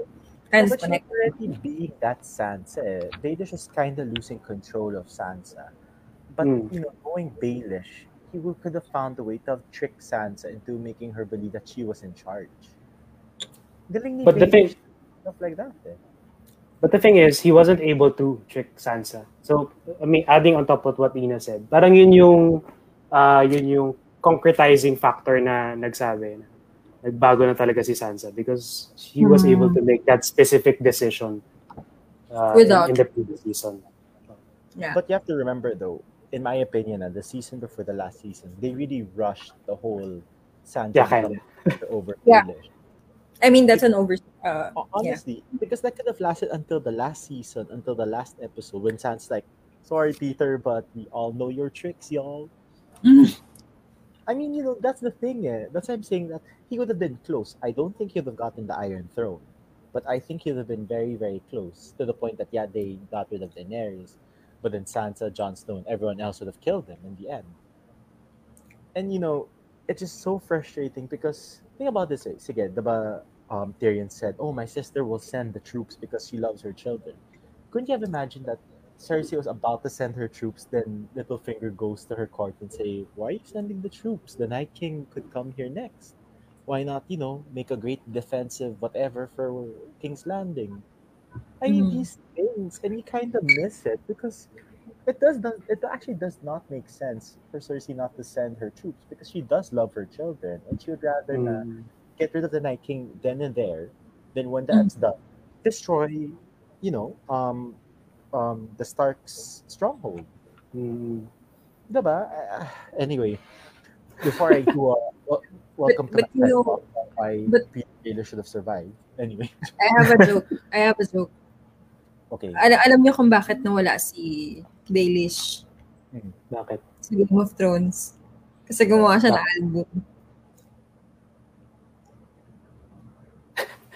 of but she's connected. already being that Sansa. eh. Baelish is kind of losing control of Sansa. But, Mm. you know, going Baelish, he would, could have found a way to have tricked Sansa into making her believe that she was in charge. Galing ni But the Baelish, thing- stuff like that. Eh. But the thing is, he wasn't able to trick Sansa. So, I mean, adding on top of what Ina said, parang yun yung, uh, yun yung concretizing factor na nagsabi na nagbago na talaga si Sansa because he was Hmm. able to make that specific decision uh, Without- in, in the previous season. Yeah. But you have to remember, though, in my opinion, uh, the season before the last season, they really rushed the whole Sansa Yeah, kinda. over Yeah. Baelish. I mean that's an over uh Ho- Honestly, because that could have lasted until the last season, until the last episode, when Sansa like Sorry, Petyr, but we all know your tricks, y'all. I mean, you know, that's the thing. Eh? That's why I'm saying that he would have been close. I don't think he would have gotten the Iron Throne, but I think he would have been very, very close to the point that yeah, they got rid of Daenerys, but then Sansa, Jon Snow, and everyone else would have killed him in the end. And you know, it's just so frustrating because think about this. Eh? Sige, diba, um, Tyrion said, "Oh, my sister will send the troops because she loves her children." Couldn't you have imagined that Cersei was about to send her troops, then Littlefinger goes to her court and say, "Why are you sending the troops? The Night King could come here next. Why not, you know, make a great defensive whatever for King's Landing?" I mean Mm. these things, and you kind of miss it because it does not. It actually does not make sense for Cersei not to send her troops because she does love her children, and she would rather Mm. Get rid of the Night King then and there. Then when that's done, destroy, you know, um, um, the Stark's stronghold. Mm. Diba? Uh, anyway, before I do a wel- welcome but to you my know- TED Talk, why but- Peter Taylor should have survived. Anyway, I have a joke. I have a joke. okay. Al- alam niyo kung bakit nawala si Baelish Bakit? sa Game of Thrones? Kasi gumawa siya ng album.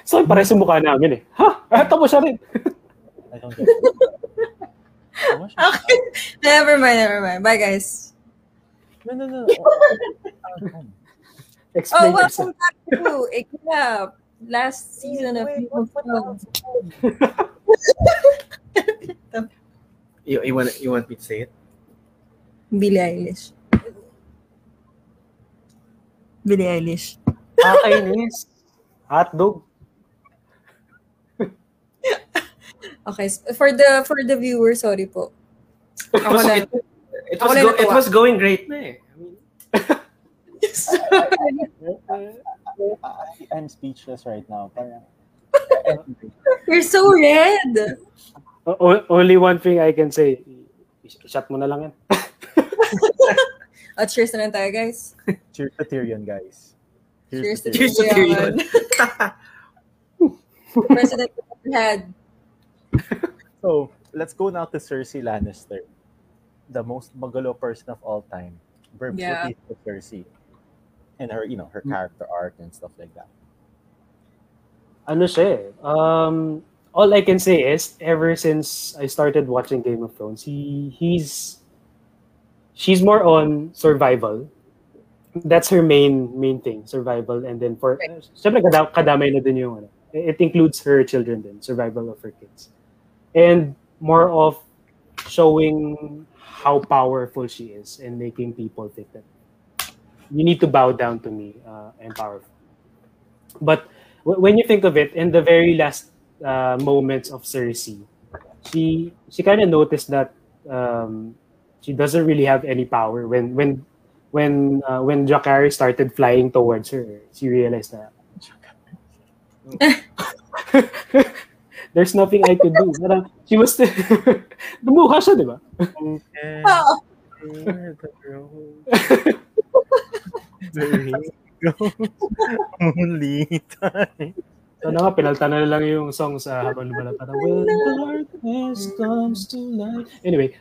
So, pares yung mukha namin eh. Ha? Ah, tapos siya rin. I don't get it. Ano siya? Okay. Never mind, never mind. Bye, guys. No, no, no. Oh, Explain Oh, yourself. welcome back to Ignap. Last season of Wait, Game of what- what Thrones. You, you want you want me to say it? Billie Eilish. Billie Eilish. Kakainis. Hotdog. Okay, for the for the viewer, sorry po. It was, na. it, it was, go, it was going great na eh. I mean, I, I'm speechless right now. Parang, You're so red. O- o- only one thing I can say. Shot mo na lang yan. At cheers na lang tayo, guys. cheers to Tyrion, guys. Cheers to Cheers to Tyrion. President had. So, let's go now to Cersei Lannister. The most magalo person of all time. Burbs, Yeah. what do you think of Cersei? And her, you know, her character arc and stuff like that. ano siya eh. Um, all I can say is, ever since I started watching Game of Thrones, he he's she's more on survival. That's her main main thing, survival. And then for, syempre kada, kadamay na din yung, ano, it includes her children then, survival of her kids. And more of showing how powerful she is and making people think that you need to bow down to me, uh, I'm powerful. But w- when you think of it, in the very last uh, moments of Cersei, she she kind of noticed that um, she doesn't really have any power. When when when uh, when Jacare started flying towards her, she realized that there's nothing I could do. Parang, she was Lumuha siya, di ba? Oh, Only time. Sana nga, pinalta na lang yung song sa habang lumalata. Parang, When darkness comes to light. Anyway,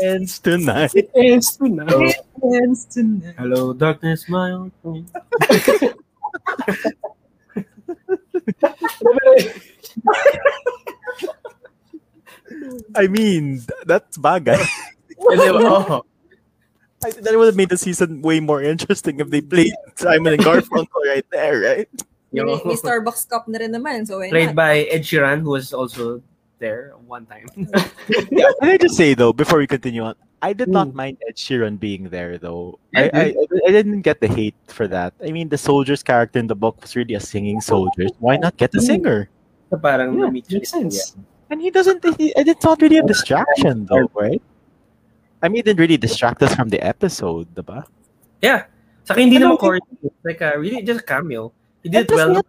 Ends tonight. it ends tonight. ends tonight. Hello, darkness, my old friend. I mean, that's bagay. Kasi, oh, I, that would have made the season way more interesting if they played Simon and Garfunkel right there, right? May, Yo. may Starbucks cup na rin naman, so why played not? by Ed Sheeran, who was also there one time. Yeah, can I just say though, before we continue on, I did not Mm. mind Ed Sheeran being there though. Yeah, I, I I didn't get the hate for that. I mean, the soldier's character in the book was really a singing soldier. Why not get a Mm. singer? So parang Yeah, makes sense. And he doesn't. He, it's not really a distraction though, right? I mean, it didn't really distract us from the episode, the diba? Yeah. Sa akin, hindi Pero naman okay. corny. Like, uh, really just a cameo. He did well. had,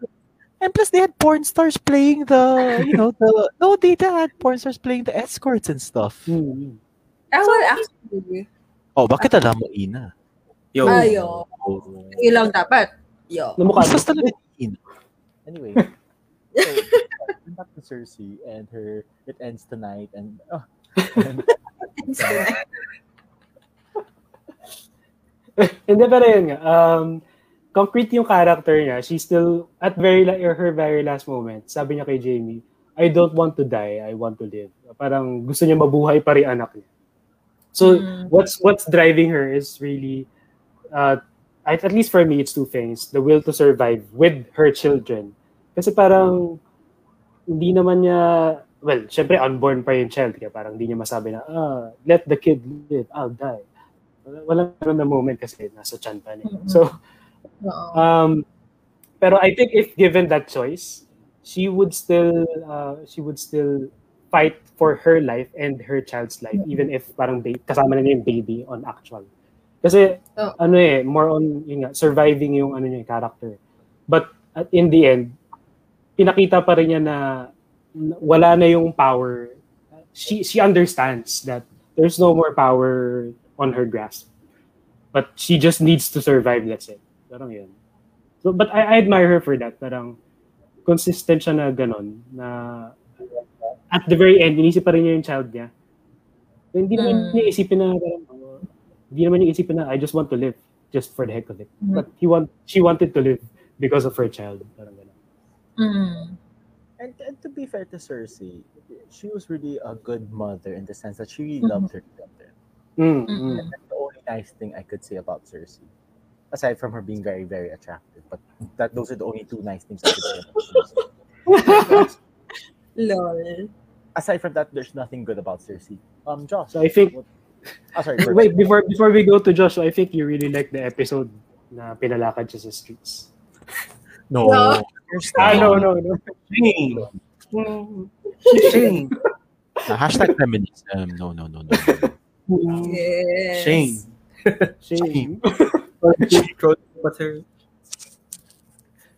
and plus, they had porn stars playing the, you know, the no, they had porn stars playing the escorts and stuff. Hmm. Ah, well, actually. Oh, bakit alam mo, Ina? Yo. Ayo. Oh, Yun lang dapat. Yo. Namukha Isas talaga ni Ina. Anyway, so, back to Cersei and her it ends tonight and oh, and Hindi pero yun nga. Um, concrete yung character niya. She still, at very la- or her very last moment, sabi niya kay Jamie, I don't want to die, I want to live. Parang gusto niya mabuhay pa rin anak niya. So, Mm. what's what's driving her is really, uh, at, at least for me, it's two things. The will to survive with her children. Kasi parang, hindi naman niya, well, syempre unborn pa yung child. Kaya parang hindi niya masabi na, ah, let the kid live, I'll die. Wala- ganun na moment kasi nasa chan pa niya. So, um, pero I think if given that choice, she would still uh, she would still fight for her life and her child's life even if parang ba- kasama na niya yung baby on actual. Kasi Oh. ano eh more on yun nga surviving yung ano niya yung character. But at in the end pinakita pa rin niya na wala na yung power. She she understands that there's no more power on her grasp. But she just needs to survive, that's it. Parang yun. So, but I, I admire her for that. Parang consistent siya na ganon. Na at the very end, inisip pa rin niya yung child niya. So, hindi naman Mm. niya isipin na parang, uh, hindi naman niya isipin na I just want to live just for the heck of it. Mm. But he want she wanted to live because of her child. Parang ganon. Mm. And, and to be fair to Cersei, she was really a good mother in the sense that she really Mhm. loved her children. Mm, Mm-mm. mm. And that's the only nice thing I could say about Cersei. Aside from her being very, very attractive. But that those are the only two nice things I could say about Cersei. Lol. Aside from that, there's nothing good about Cersei. Um, Josh. So I think what- Ah, sorry. Bert. Wait, before before we go to Josh, so I think you really like the episode na pinalakad siya sa streets. No. No. Ah, no, no, no. Shame. Shame. Uh, hashtag feminism. No, no, no, no. no. Yes. Shame. Shame. But her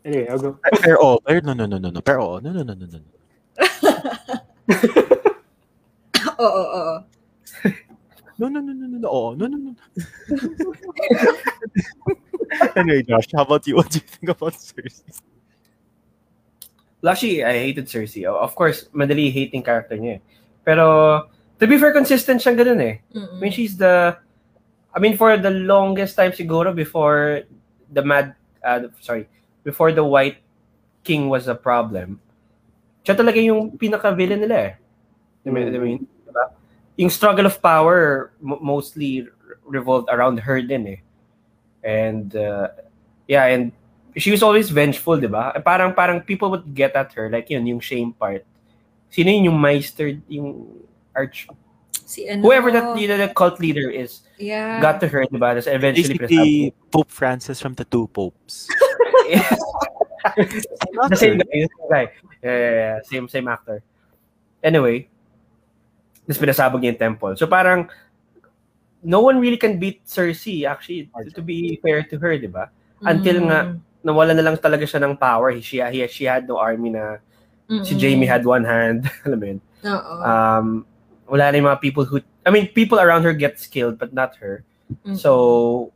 Anyway, I'll go. Pero oh, pero no, no, no, no, no. Pero oh, no, no, no, no, no. No. Oo, oo, oo. No, no, no, no, no, no. Oh, no, no, no. anyway, Josh, how about you? What do you think about Cersei? Well, actually, I hated Cersei. Of course, madali hating character niya eh. Pero, to be fair, consistent siyang ganun eh. I Mm-mm. mean, she's the... I mean, for the longest time siguro before the Mad... Uh, sorry. Before the White King was a problem, siya talaga yung pinaka-villain nila eh. I mean, I mean, diba? Yung struggle of power mo- mostly revolved around her din eh. And, uh, yeah, and she was always vengeful, di ba? Parang, parang people would get at her, like yun, yung shame part. Sino yun yung Meister, yung arch... Si ano, Whoever that leader, the cult leader is, yeah. got to her, di ba? Tapos eventually, Basically, Pope Francis from the two popes. the same guy, the same guy. Yeah, yeah, yeah, same, same actor. Anyway, tapos pinasabog niya yung temple. So parang, no one really can beat Cersei, actually, to, to be fair to her, di ba? Until nga, Mm. nawala na lang talaga siya ng power. She, he, she had no army na, si Mm-mm. Jaime had one hand, alam mo yun. Oo. Um, wala na yung mga people who, I mean, people around her get killed, but not her. Mm-mm. So,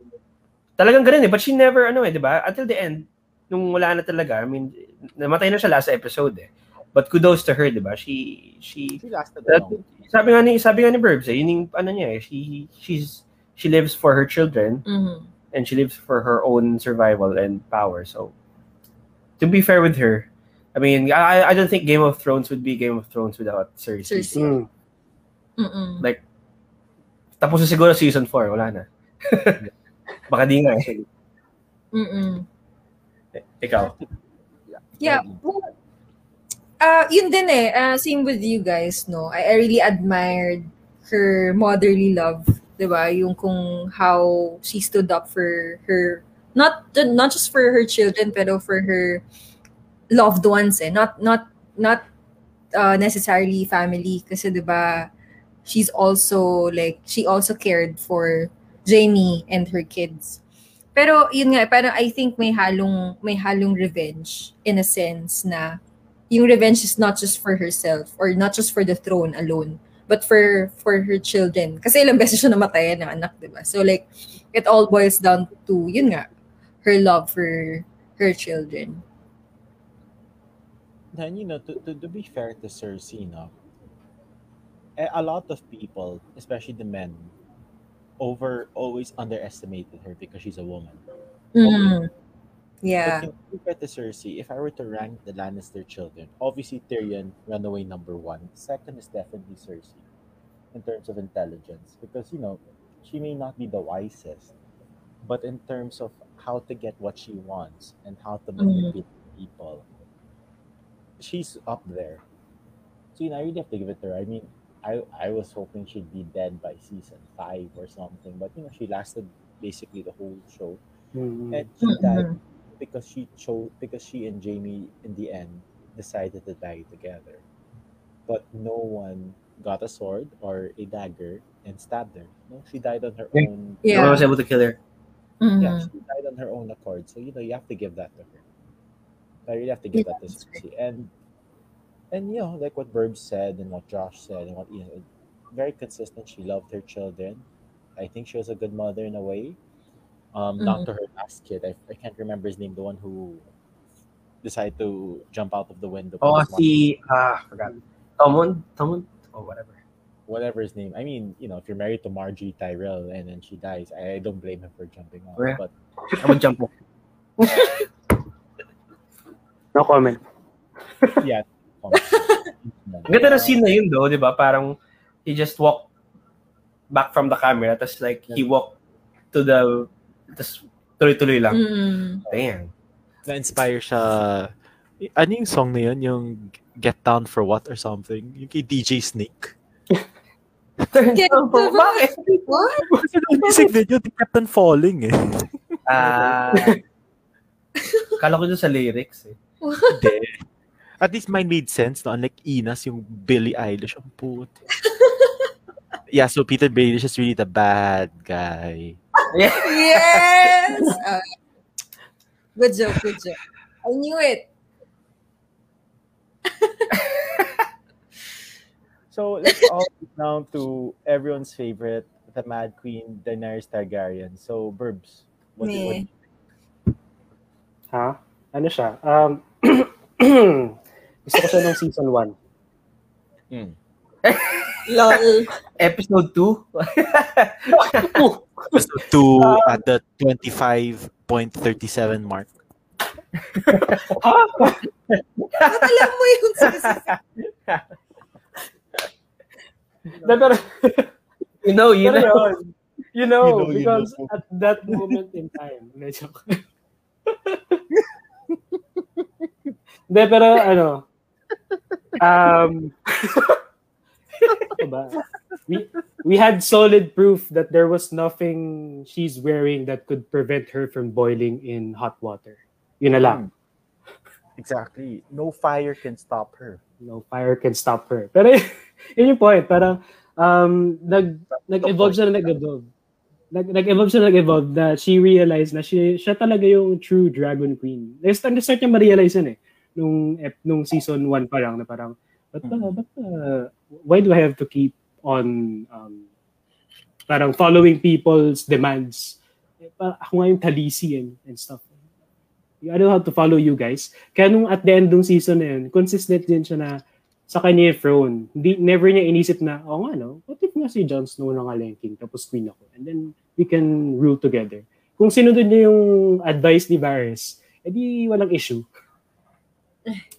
talagang ganun eh. But she never, ano eh, di ba? Until the end, nung wala na talaga, I mean, namatay na siya last episode eh. But kudos to her, di ba? She, she, She lasted that, long. sabi nga ni, sabi nga ni Burbs eh, yun yung, ano niya eh, she, she's, she lives for her children, Mhm. and she lives for her own survival and power. So, to be fair with her, I mean, I, I don't think Game of Thrones would be Game of Thrones without Cersei. Cersei. Mm. Mm-mm. Tapos na siguro season 4, wala na. Baka di nga eh. Mm-mm. Ikaw. Yeah. Well, uh, yun din eh. Uh, same with you guys, no? I, I really admired her motherly love. Diba? Yung kung how she stood up for her, not not just for her children, pero for her loved ones eh. Not, not, not uh, necessarily family. Kasi diba, she's also like, she also cared for Jaime and her kids. Pero yun nga, parang I think may halong may halong revenge in a sense na yung revenge is not just for herself or not just for the throne alone, but for for her children. Kasi ilang beses siya namatayan ng anak, 'di ba? So like it all boils down to yun nga, her love for her children. then you know to, to, to be fair to Cersei, no, a a lot of people, especially the men, over always underestimated her because she's a woman. Mm. Yeah. But know, to Cersei, if I were to rank the Lannister children, obviously Tyrion, runaway number one. Second is definitely Cersei in terms of intelligence because you know she may not be the wisest, but in terms of how to get what she wants and how to Mm. manipulate people, she's up there. So you know, I really have to give it to her. I mean, I I was hoping she'd be dead by season five or something, but you know, she lasted basically the whole show, Mm. and she died Mhm. because she chose because she and Jaime in the end decided to die together. But no one got a sword or a dagger and stabbed her. No, she died on her Yeah. own. No one was able to kill her. Yeah, Mhm. she died on her own accord. So you know you have to give that to her. I really have to give Yeah, that to that's Cersei. And and you know, like what Burb said and what Josh said and what you know, very consistent. She loved her children. I think she was a good mother in a way. Um, not Mhm. to her last kid. I, I can't remember his name. The one who decided to jump out of the window. Oh, because one- si, ah, forgot. Tommen? Tommen? Or whatever. whatever his name. I mean, you know, if you're married to Margie Tyrell and then she dies, I, I don't blame him for jumping off. Yeah. But I would jump off. No comment. yeah. Ang ganda na scene na yun, though, di ba? Parang he just walked back from the camera, tapos like, he walked to the, tapos tuloy-tuloy lang. Mm. Damn. Na-inspire siya. Ano yung song na yun? Yung Get Down for What or something? Yung kay DJ Snake. Get Oh, the- bakit? What? Kasi nung music video, they kept on falling eh. Ah. kala ko dun sa lyrics eh. Hindi. At least mine made sense, no? Unlike Inas, yung Billie Eilish. Ang puti. yeah, so Petyr Baelish is really the bad guy. Yes. Uh, good joke. Good joke. I knew it. So let's all get down to everyone's favorite, the Mad Queen, Daenerys Targaryen. So, Burbs, what, do- what Me. Ha? Ano siya? Um, gusto ko siya nung season 1. Lol. Episode 2? Episode 2 at the 25.37 mark. Ba't alam mo yung? De, pero, You know, you know. yun, you know, You know, you because know. at that moment in time, medyo. De, pero ano, um. We, we had solid proof that there was nothing she's wearing that could prevent her from boiling in hot water. Yun na lang. Exactly. No fire can stop her. no fire can stop her. Pero yun yung point, parang um, nag, nag-evolve siya na nag-evolve. Nag, nag-evolve siya na nag-evolve na she realized na she, siya talaga yung true Dragon Queen. Nag-start, nag-start niya ma-realize yun eh. Nung, ep- nung season 1 pa lang na parang, ba't ba, ba't ba, why do I have to keep on um, parang following people's demands? Eh, pa, ako nga yung talisi and, and stuff. I don't have to follow you guys. Kaya nung at the end ng season na yun, consistent din siya na sa kanya yung throne. Hindi, never niya inisip na, oh nga no, what if nga si Jon Snow na nga lang king, tapos queen ako. And then we can rule together. Kung sinunod niya yung advice ni Varys, edi walang issue.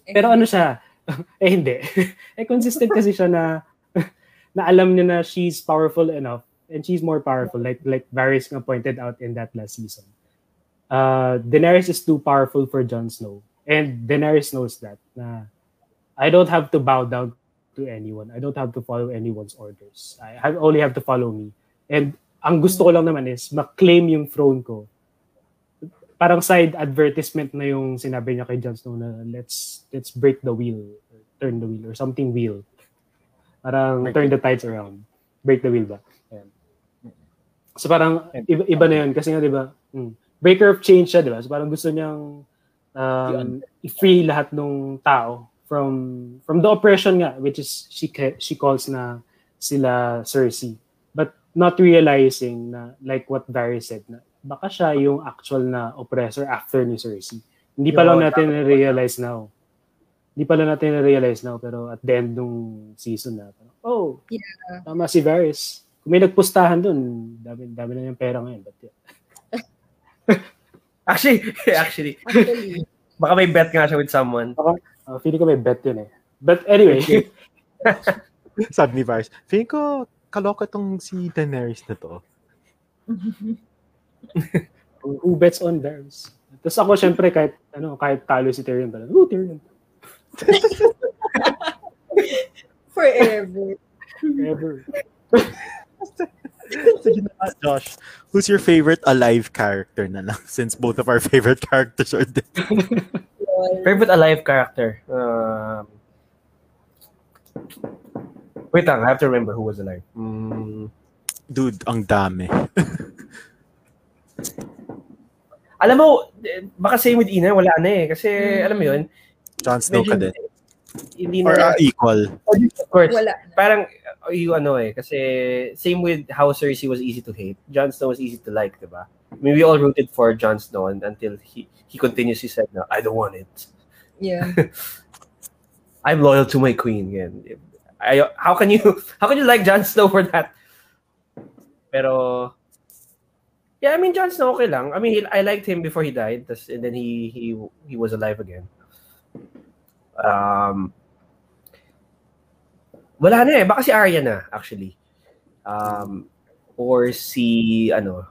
Pero ano siya, eh hindi. eh consistent kasi siya na na alam niya na she's powerful enough and she's more powerful like like Varys nga pointed out in that last season. Uh, Daenerys is too powerful for Jon Snow. And Daenerys knows that na I don't have to bow down to anyone. I don't have to follow anyone's orders. I have, only have to follow me. And ang gusto ko lang naman is ma-claim yung throne ko. Parang side advertisement na yung sinabi niya kay Jon Snow na let's let's break the wheel, or turn the wheel or something wheel. Parang Break turn the tides around. Break the wheel ba? Ayan. So parang iba, iba na yun kasi nga 'di ba? Mm, breaker of change siya 'di ba? So parang gusto niyang um, i-free lahat ng tao from from the oppression nga which is she she calls na sila Cersei but not realizing na like what Varys said na baka siya yung actual na oppressor after ni Cersei hindi pa lang natin realize now Di pala natin na-realize now, pero at the end nung season na, oh, Yeah. tama si Varys. Kung may nagpustahan dun, dami, dami na yung pera ngayon. But yeah. Actually, actually, Actually. baka may bet nga siya with someone. Uh, feeling ko may bet yun eh. But anyway, Sabi ni Varys, feeling ko kaloka tong si Daenerys na to. Who bets on Varys? Tapos ako, syempre, kahit, ano, kahit talo si Tyrion, parang, oh, Tyrion. Forever. Ever. Sige na nga, Josh. Who's your favorite alive character na lang? Since both of our favorite characters are dead. Favorite alive character? Um, wait lang, I have to remember who was alive. Mm, Dude, ang dami. alam mo, baka same with Ina, wala na eh. Kasi, Mm. alam mo yun, Jon Snow ka din. Hindi Or uh, equal. of course. Wala. Parang, uh, yung ano eh, kasi same with how Cersei was easy to hate, Jon Snow was easy to like, di ba? I mean, we all rooted for Jon Snow and, until he, he continuously said, no, I don't want it. Yeah. I'm loyal to my queen. Yan. I, how can you how can you like Jon Snow for that? Pero yeah, I mean Jon Snow okay lang. I mean, he, I liked him before he died, and then he he he was alive again. Um, wala na eh. Baka si Arya na, actually. Um, or si, ano,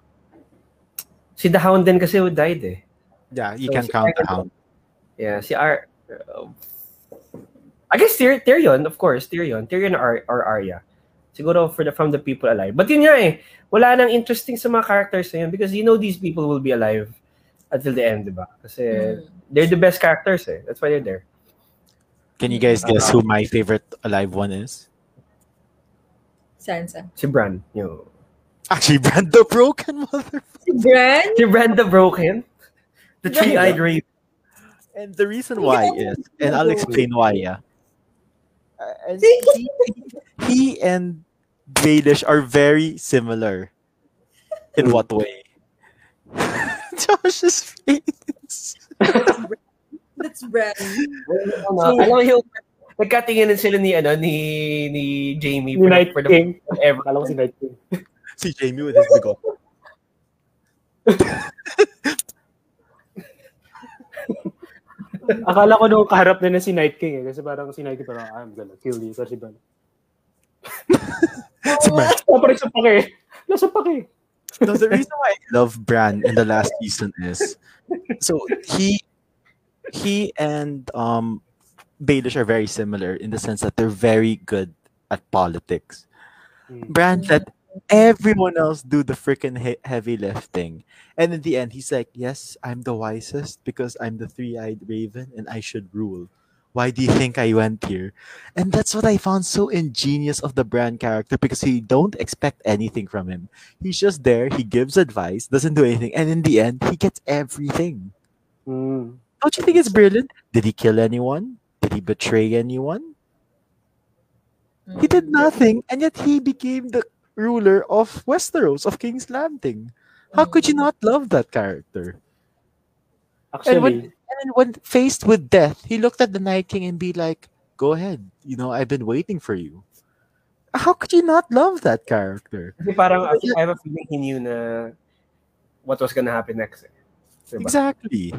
si The Hound din kasi who died eh. Yeah, you So, can si count the Arya- hound. Yeah, si Ar... uh, I guess Tyr- Tyrion, of course, Tyrion. Tyrion or, or Arya. Siguro for the, from the people alive. But yun nga eh, wala nang interesting sa mga characters na yun because you know these people will be alive until the end, di ba? Kasi Mm. they're the best characters eh. That's why they're there. Can you guys guess who my favorite alive one is? Sansa. Si Bran. Yung... Actually, Bran the Broken Mother. Si Bran? Si Bran the Broken. The three-eyed raven. And the reason why is, and I'll explain why, yeah. Uh, he, he and Baelish are very similar. In what way? Josh's face. That's Bran. Ano, alam mo yung nagkatinginan sila ni ano ni ni Jaime Ni for, the, Night for the King. ever. Akala ko si Night King. See Jaime with his bigot. Akala ko nung kaharap na na si Night King eh. Kasi parang si Night King parang, I'm gonna kill you. Kasi ba? Si Bran. Oh, parang sa pake. Nasa pake. No, the reason why I love Bran in the last season is so he he and um Baelish are very similar in the sense that they're very good at politics. Bran let everyone else do the freaking he- heavy lifting. And in the end, he's like, Yes, I'm the wisest because I'm the three eyed raven and I should rule. Why do you think I went here? And that's what I found so ingenious of the Bran character because you don't expect anything from him. He's just there, he gives advice, doesn't do anything, and in the end, he gets everything. Mm. Don't you think it's brilliant? Did he kill anyone? Did he betray anyone? He did nothing, and yet he became the ruler of Westeros, of King's Landing. How could you not love that character? Actually, And when, and when faced with death, he looked at the Night King and be like, "Go ahead, you know I've been waiting for you." How could you not love that character? Kasi parang I I have a feeling he knew na what was gonna happen next. Eh. Diba? Exactly.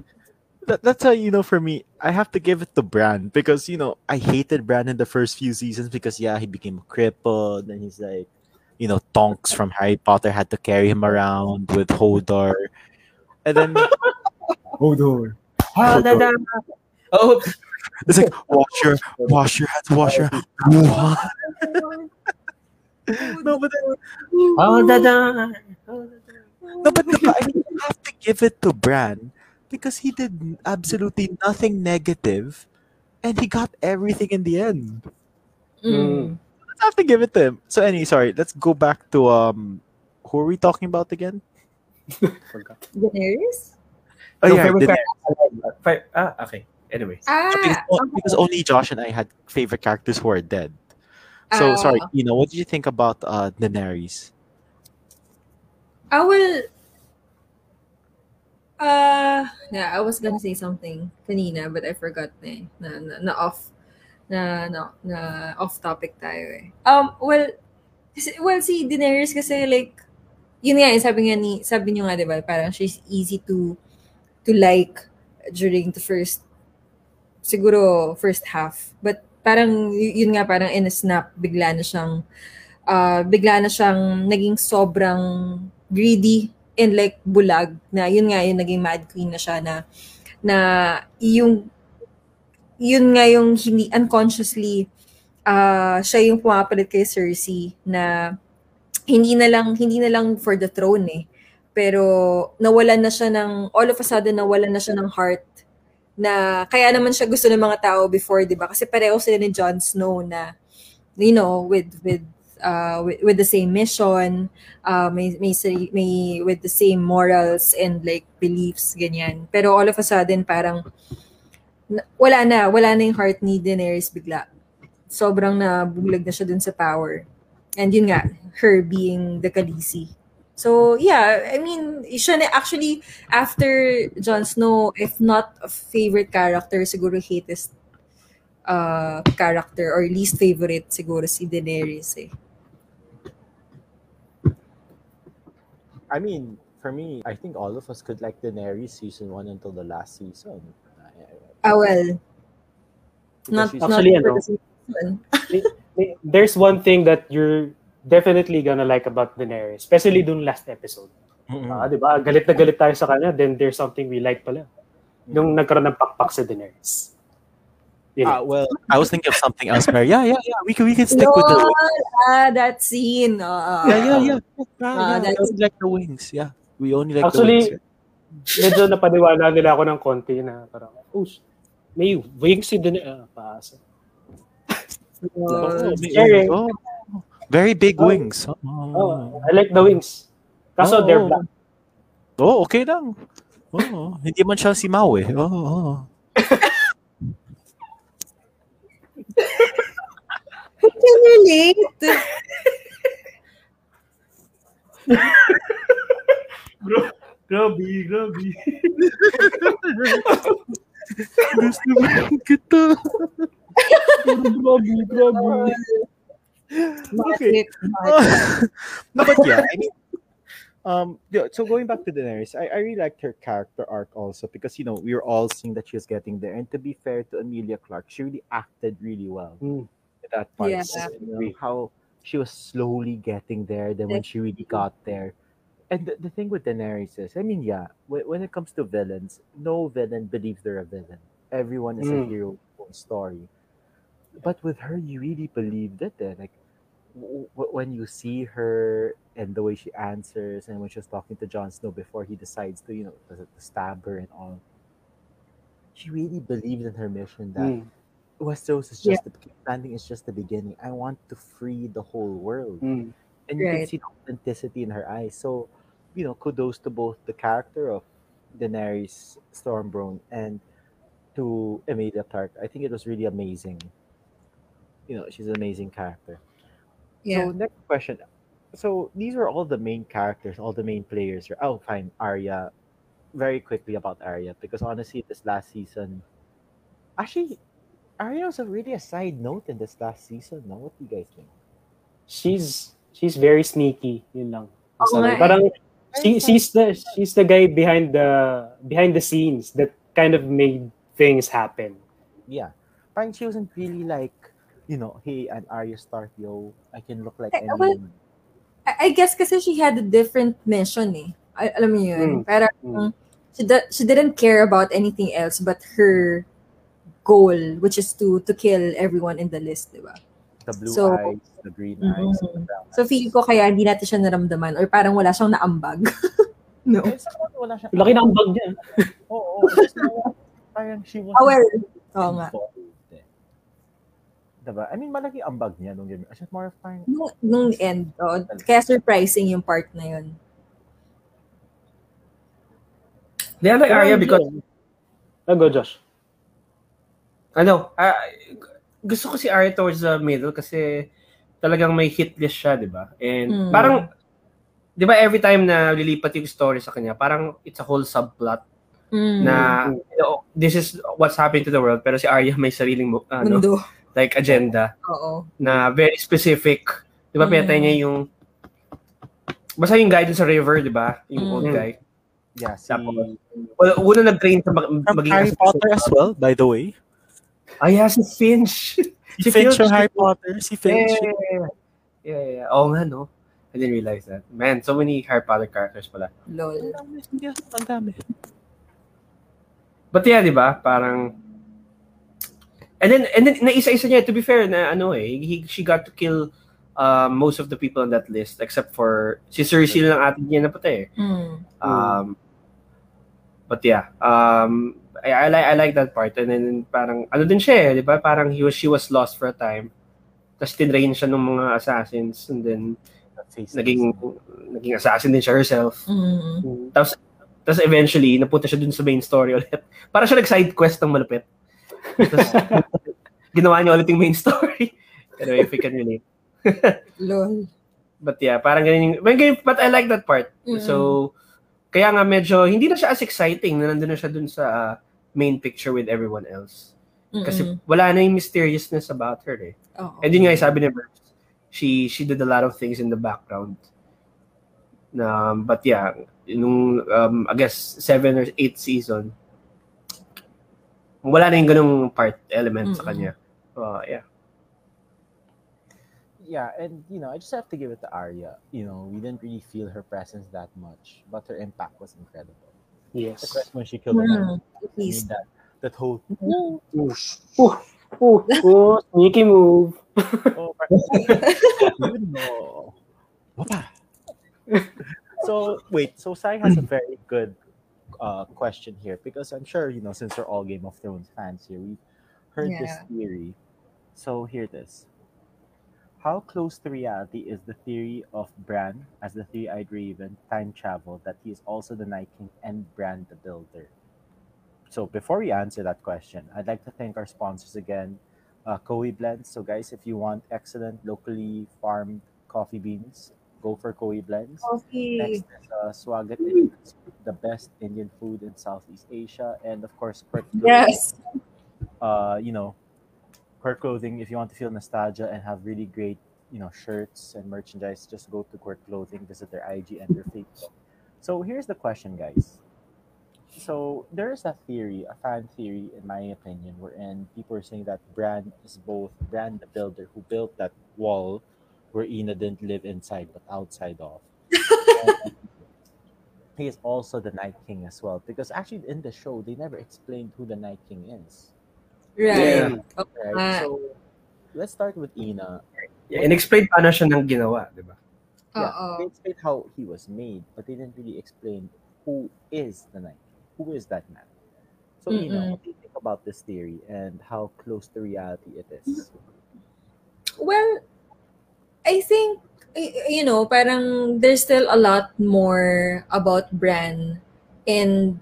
That, that's how you know. For me, I have to give it to Bran because you know I hated Bran in the first few seasons because yeah, he became crippled and he's like, you know, Tonks from Harry Potter had to carry him around with Hodor, and then Hodor. Ah, da, da. Oh, It's like wash your wash your hands, wash your hands. Wuhan. no, but then, oh, da, da. no, but no, I mean, you have to give it to Bran because he did absolutely nothing negative, and he got everything in the end. Mm. Let's have to give it to him. So, anyway, sorry. Let's go back to um, who are we talking about again? forgot. Daenerys? Oh No, yeah, favorite Daenerys. character. Ah, okay. Anyway. Ah, because, o- because only Josh and I had favorite characters who are dead. So Ah. sorry, you know, what did you think about uh Daenerys? I will. Uh, yeah, I was gonna say something kanina, but I forgot na. Na, na, na off, na, na, na off topic tayo eh. Um, well, kasi- well, si Daenerys kasi like, yun nga, eh, sabi nga ni, sabi niyo nga, di ba, parang she's easy to, to like during the first, siguro, first half. But parang, yun nga, parang in a snap, bigla na siyang, uh, bigla na siyang naging sobrang greedy and like bulag na yun nga yung naging mad queen na siya na na yung yun nga yung hindi unconsciously uh, siya yung pumapalit kay Cersei na hindi na lang hindi na lang for the throne eh pero nawalan na siya ng all of a sudden nawalan na siya ng heart na kaya naman siya gusto ng mga tao before 'di ba kasi pareho sila ni Jon Snow na you know with with uh, with, with the same mission, uh, may, may, may with the same morals and like beliefs, ganyan. Pero all of a sudden, parang wala na, wala na yung heart ni Daenerys bigla. Sobrang nabulag na siya dun sa power. And yun nga, her being the Khaleesi. So, yeah, I mean, siya na actually, after Jon Snow, if not a favorite character, siguro hatest uh, character or least favorite siguro si Daenerys eh. I mean, for me, I think all of us could like Daenerys season one until the last season. Ah, well, not, she's- not Actually, for ano, the season. There's one thing that you're definitely gonna like about Daenerys, especially dun last episode. Mm-mm. Ah, 'di ba? Galit na galit tayo sa kanya, then there's something we like pala. Nung nagkaroon ng pakpak si Daenerys. Yun. Ah, well, I was thinking of something else, Mary. Yeah, yeah, yeah. We can we can stick with the Lol, ah, that scene. Uh, yeah, yeah, yeah. yeah, Ah, yeah. We that's- only like the wings. Yeah, we only like Actually, the wings. medyo napaniwala nila ako ng konti na parang, oh, sh- may wings si Daenerys. Ah, paasa. Oh, Scary. wings. Oh, very big Oh. wings. Oh. Oh, I like the wings. Kaso Oo. they're black. Oh, okay lang. Oh, hindi man siya si Mau eh. Oh, oh. I can relate. Grabe, grabe. Gusto mo kita. grabe, grabe. Okay. Bakit? no, but yeah, I mean, um, yeah, so going back to Daenerys, I, I really liked her character arc also because you know we were all seeing that she was getting there, and to be fair to Emilia Clarke, she really acted really well Mm. in that part. Yeah. You know, how she was slowly getting there, then when she really got there. And the, the thing with Daenerys is, I mean, yeah, when, when it comes to villains, no villain believes they're a villain. Everyone is a Mm. hero their own story. But with her, you really believed it. Eh? Like w- w- when you see her and the way she answers, and when she was talking to Jon Snow before he decides to, you know, to, to stab her and all, she really believed in her mission that Mm. Westeros is just the landing is just the beginning. I want to free the whole world Mm. and you can see the authenticity in her eyes. So, you know, kudos to both the character of Daenerys Stormborn and to Emilia Clarke. I think it was really amazing. You know, she's an amazing character. Yeah. So next question. So these are all the main characters, all the main players. here. Oh, fine, Arya. Very quickly about Arya because honestly, this last season, actually, Arya was a really a side note in this last season. Now, what do you guys think? She's she's very sneaky, yun lang. Oo So, eh. parang she, she's the she's the guy behind the behind the scenes that kind of made things happen. yeah. Parang she wasn't really like, you know, hey, an Arya Stark, yo, I can look like Eh, any well, woman. I, I guess kasi she had a different mission eh. Al- alam mo yun? Mm. Parang Mm. she, do- she didn't care about anything else but her goal, which is to to kill everyone in the list, di ba? The blue so- eyes, the green Mhm. eyes, the brown So eyes. feeling ko kaya hindi natin siya naramdaman or parang wala siyang naambag. no? Eh, wala siya. Laki ng bag niya. Oo. Just na- parang she was well, oo nga. involved. eh. Diba? I mean, malaki ang bag niya nung game. It's just more of parang, Nung, nung end, oh, kaya surprising yung part na yun. They I like Arya because Oh, go Josh. ano, ah, gusto ko si Arya towards the middle kasi talagang may hit list siya, di ba? And Mm. parang di ba every time na lilipat yung story sa kanya, parang it's a whole subplot Mm. na you know, this is what's happening to the world pero si Arya may sariling ano, Mundo. like agenda Oo. na very specific. Di ba, Mm. pinatay niya yung basta yung guy dun sa river, di ba? Yung old Mm. guy. Yeah, si... Tapos, Well, una nag-train sa mag- maging Harry. Potter as well, by the way. Ah, yeah, si Filch. Si Filch from Harry Potter. Si Yeah, Filch. yeah, yeah. yeah, yeah. Oo nga, no? I didn't realize that. Man, so many Harry Potter characters pala. Lol. Yes, ang dami. But yeah, di ba? Parang... And then, and then, naisa-isa niya, to be fair, na ano eh, he, she got to kill uh, most of the people on that list except for si Cersei lang atin niya napatay eh. Mm. Um, but yeah, um, I, I like I like that part. And then parang ano din siya, eh, 'di ba? Parang he was she was lost for a time. Tapos tinrain siya ng mga assassins and then naging naging assassin din siya herself. Mm. Tapos tapos eventually napunta siya dun sa main story ulit. Para siya nag-side quest ng malupit. Tapos ginawa niya ulit yung main story. Anyway, if we can relate. Lol. But yeah, parang ganyan yung, but I like that part. Mm. So, kaya nga medyo, hindi na siya as exciting na nandun na siya dun sa uh, main picture with everyone else. Kasi Mm-mm. wala na yung mysteriousness about her eh. Oo. And yun nga yung sabi ni Burbs, she, she did a lot of things in the background. Um, but yeah, nung, um, I guess, seven or eight season, wala na yung ganung part element sa Mm-mm. kanya. Uh, yeah. Yeah, and you know, I just have to give it to Arya. You know, we didn't really feel her presence that much, but her impact was incredible. Yes. Especially when she killed the man. Mm. At that that whole Ooh, ooh, ooh, sneaky move. oh, you know. Wapa. so wait, so Sai has a very good uh, question here because I'm sure you know since we're all Game of Thrones fans here, we've heard this theory. So here it is. How close to reality is the theory of Bran as the three-eyed raven time travel that he is also the Night King and Bran the Builder? So before we answer that question, I'd like to thank our sponsors again, uh, Kohi Blends. So guys, if you want excellent locally farmed coffee beans, go for Kohi Blends. Coffee. Next is uh, Swagat the best Indian food in Southeast Asia, and of course, Quirk Yes. Uh, you know, Quirk Clothing. If you want to feel nostalgia and have really great, you know, shirts and merchandise, just go to Quirk Clothing. Visit their IG and their Facebook. So here's the question, guys. So there is a theory, a fan theory, in my opinion, wherein people are saying that Bran is both Bran the builder who built that wall where Ina didn't live inside but outside of. He is also the Night King as well. Because actually in the show they never explained who the Night King is. Right. Yeah. Right? Ah. So let's start with Ina. yeah and explain paano siya nang ginawa, di ba? Yeah, Oo. they explained how he was made, but they didn't really explain who is the Night King. Who is that man? So Ina, Mm-mm. what do you think about this theory and how close to reality it is? Well, I think, you know, parang there's still a lot more about Bran and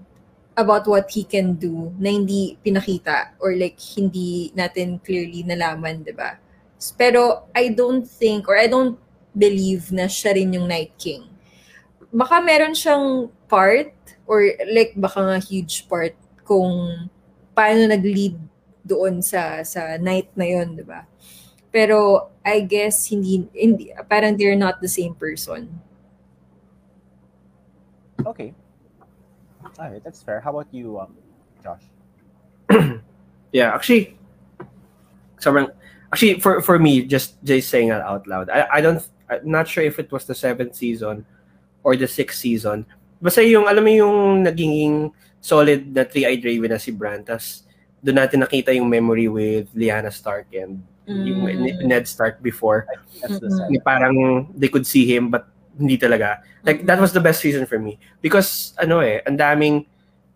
about what he can do na hindi pinakita or like hindi natin clearly nalaman, di ba? Pero I don't think or I don't believe na siya rin yung Night King. Baka meron siyang part or like baka nga huge part kung paano nag-lead doon sa sa night na yon, di ba? Pero I guess hindi, hindi parang they're not the same person. Okay. All right, that's fair. How about you, um, Josh? Yeah, actually, sobrang, actually, for, for me, just, just saying that out loud, I, I don't, I'm not sure if it was the seventh season or the sixth season. Basta yung, alam mo yung naging solid na three-eyed raven na si Bran, tas doon natin nakita yung memory with Lyanna Stark and yung Mm. Ned Stark before. That's the. Ni parang they could see him but hindi talaga. Like that was the best season for me because ano eh, ang daming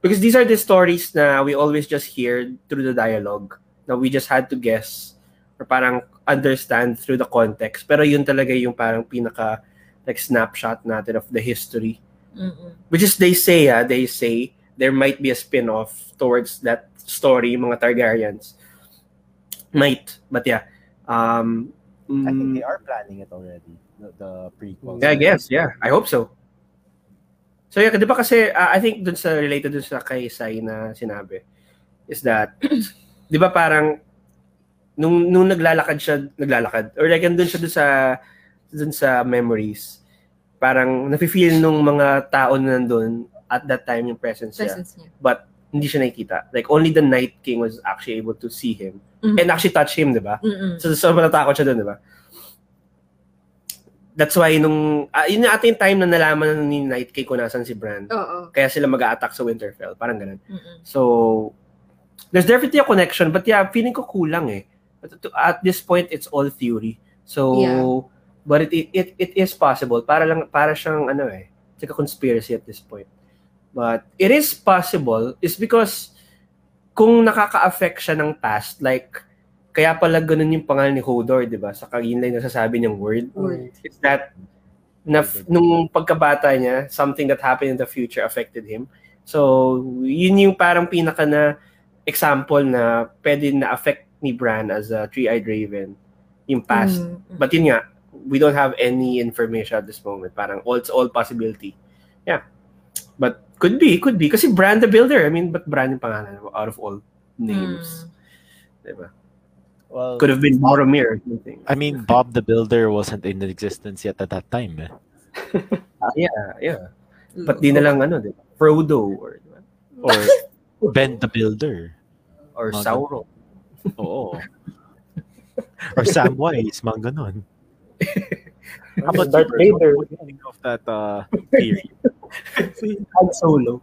because these are the stories na we always just hear through the dialogue na we just had to guess or parang understand through the context. Pero yun talaga yung parang pinaka like snapshot natin of the history. Mm-mm. Which is they say ah, they say there might be a spin-off towards that story, yung mga Targaryens. Might, but yeah. Um, I think mm, they are planning it already. The, the prequel. Yeah, I guess. Yeah, I hope so. So yeah, 'di ba kasi uh, I think dun sa related dun sa kay Sai na sinabi is that 'di ba parang nung nung naglalakad siya, naglalakad or like andun siya dun sa dun sa memories. Parang nafe-feel nung mga tao na nandun at that time yung presence, Presence niya. niya. But hindi siya nakikita. Like only the Night King was actually able to see him Mhm. and actually touch him, 'di ba? Mm-mm. So, so matatakot siya doon, ba? That's why nung, ah, yun yung ating time na nalaman ni Night King kung nasan si Bran. Oo. Kaya sila mag attack sa Winterfell. Parang ganun. Mm-mm. So, there's definitely a connection. But yeah, feeling ko kulang eh. But to- at this point, it's all theory. So, Yeah. but it, it, it, it is possible. Para lang, para siyang ano eh. It's like a conspiracy at this point. But it is possible is because kung nakaka-affect siya ng past, like, kaya pala ganun yung pangalan ni Hodor, di ba? Sa kagin lang nasasabi niyang word. Word. It's that na nung pagkabata niya, something that happened in the future affected him. So, yun yung parang pinaka na example na pwede na affect ni Bran as a three-eyed raven yung past. Mm. But yun nga, we don't have any information at this moment. Parang all, it's all possibility. Yeah. But could be, could be. Kasi Bran the Builder. I mean, but Bran yung pangalan out of all names. Mm. Diba? Well, Could have been Boromir or something. I mean, Bob the Builder wasn't in existence yet at that time. Eh? Ah, yeah, yeah. But di na lang ano, di ba? Frodo or, di ba? Or Ben the Builder. or Mga Sauron. Oo. Or Samwise, mga ganon. How about Darth? Vader. What do you think of that uh, theory? Han Solo.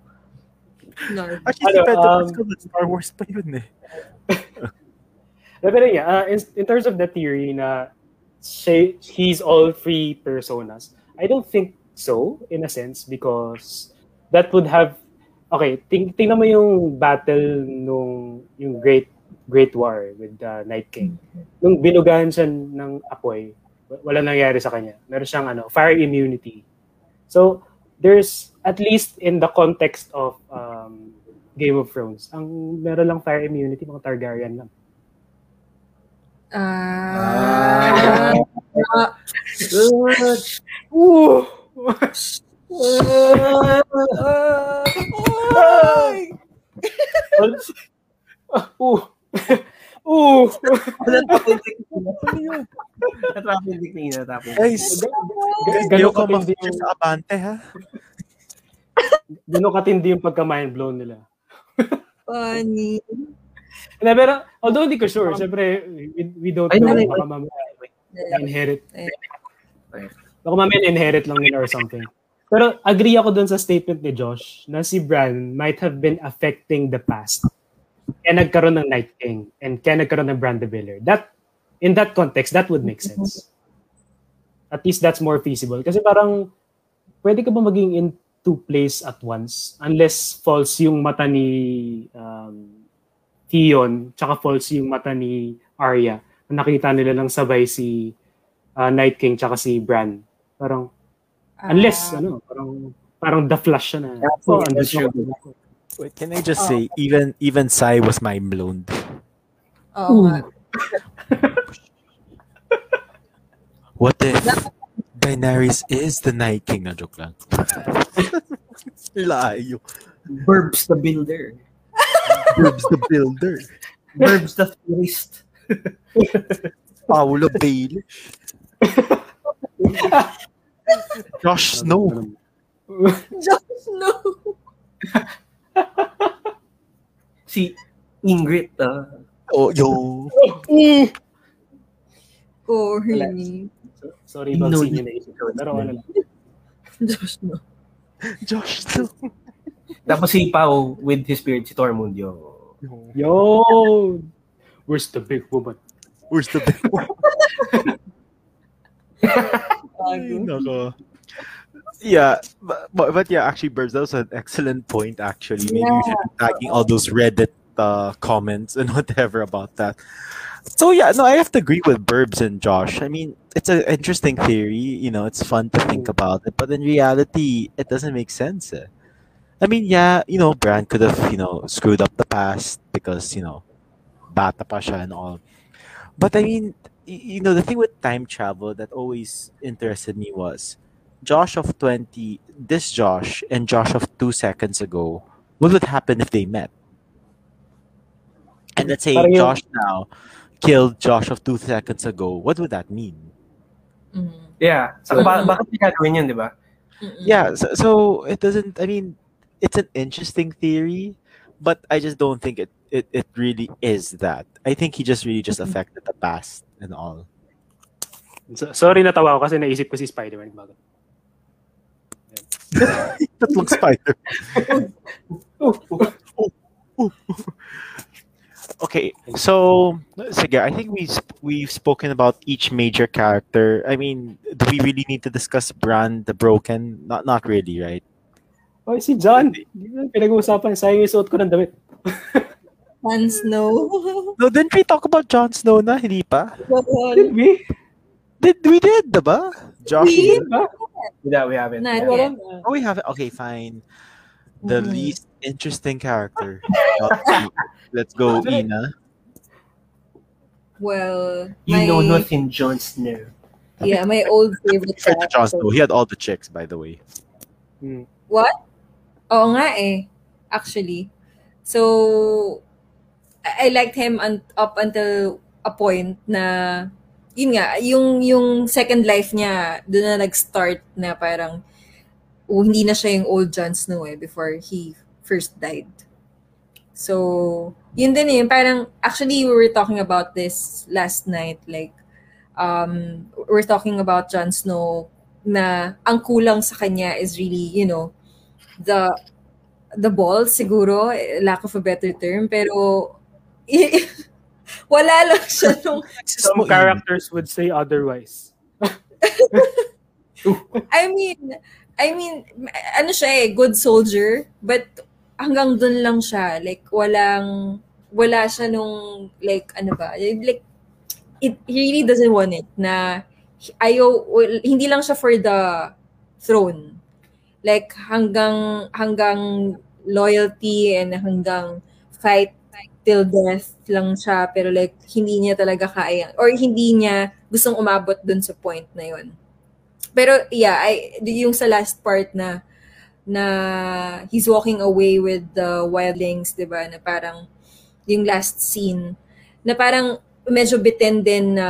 Lord. Actually, Ano, si Pedro um, Pascal, Star Wars pa yun eh. Pero yeah, uh, in, in terms of the theory na siya, he's all three personas, I don't think so, in a sense, because that would have, okay, ting tingnan mo yung battle nung, yung Great Great War with the Night King. Nung binugahan siya ng apoy, wa- wala nangyari sa kanya. Meron siyang ano, fire immunity. So, there's, at least in the context of um, Game of Thrones, ang meron lang fire immunity, mga Targaryen lang. Ah. Ooh! Ooh! Ooh! Natrapin dik ni natapin. Guys, guys, Gano'n ayoko katindi ma-feature yung, sa Abante, ha? gano'n katindi yung pagka-mind blown nila. Funny. Na, pero, although hindi ko sure, syempre, we, we don't Ay, know. nanay, Baka mamaya inherit. Baka mamaya inherit lang nila or something. Pero agree ako dun sa statement ni Josh na si Bran might have been affecting the past. Kaya nagkaroon ng Night King and kaya nagkaroon ng Bran the Builder. That, in that context, that would make sense. At least that's more feasible. Kasi parang, pwede ka ba maging in two places at once unless false yung mata ni um, Theon tsaka false yung mata ni Arya. Nakita nila lang sabay si uh, Night King tsaka si Bran. Parang, unless, Ah. ano, parang, parang the flash siya na. That's Oh, true, andun that's. Wait, can I just say, even even Sai was mind blown. Nga. What if Daenerys is the Night King? Na joke lang. Layo. Burbs the Builder. Burbs the Builder. Burbs the Theorist. Paolo Bailey. Josh Snow. Just no. Si Ingrid. ah. Oh, yo. Corny. Sorry, No, vaccine you- yun na isip ko. Pero ano lang. Just no. Josh Snow. Tapos si Pao with his spirit, si Tormundio. Yo! Where's the big woman? Where's the big one? Bago. Nako. Yeah, but, but, but yeah, actually, Burbs, that was an excellent point. Actually, maybe we should be tagging all those Reddit uh, comments and whatever about that. So yeah, no, I have to agree with Burbs and Josh. I mean, it's an interesting theory. You know, it's fun to think about it, but in reality, it doesn't make sense. eh. I mean, yeah, you know, Bran could have you know screwed up the past because you know, bata pa siya and all. But I mean, you know the thing with time travel that always interested me was Josh of 20 this Josh and Josh of 2 seconds ago what would happen if they met and let's say Parang yung- Josh now killed Josh of 2 seconds ago what would that mean Mhm. Yeah. So, ba- bakit niya gagawin yun, di ba? Mm-mm. yeah so, so it doesn't I mean it's an interesting theory but I just don't think it it, it really is that I think he just really just affected the past and all So, sorry natawa ko kasi naisip ko si Spider-Man. Bago. Tatlong spider. Okay, so sige, I think we sp- we've spoken about each major character. I mean, do we really need to discuss Bran the Broken? Not not really, right? Oy, si Jon. Di ba pinag-uusapan? Sayang yung suot ko ng damit. Jon Snow. No, didn't we talk about Jon Snow na? Hindi pa? Did we? Did we did, diba? Josh, We- did? Diba? Yeah, we haven't. Not Yeah. yet. Oh, we have it. Okay, fine. The Mhm. least interesting character. Let's go, Ina. Well, You my, know nothing, Jon Snow. Yeah, my old favorite Fair to Jon. Snow. He had all the chicks, by the way. Hmm. Oo nga eh, actually. So, I, I liked him un- up until a point na, yun nga, yung, yung second life niya, doon na nag-start na parang, oh, hindi na siya yung old Jon Snow eh, before he first died. So, yun din eh, parang, actually, we were talking about this last night, like, um, we're talking about Jon Snow na ang kulang sa kanya is really, you know, the the balls siguro, lack of a better term, pero wala lang siya nung, Some characters would say otherwise. I mean, I mean, ano siya eh, good soldier, but hanggang dun lang siya, like, walang, wala siya nung, like, ano ba, like, it, he really doesn't want it, na, ayaw, well, hindi lang siya for the throne. Like, hanggang, hanggang loyalty and hanggang fight till death lang siya, pero like, hindi niya talaga kaya, or hindi niya gustong umabot dun sa point na yun. Pero yeah, I, yung sa last part na na he's walking away with the wildlings, 'di ba? Na parang yung last scene na parang medyo bitin din na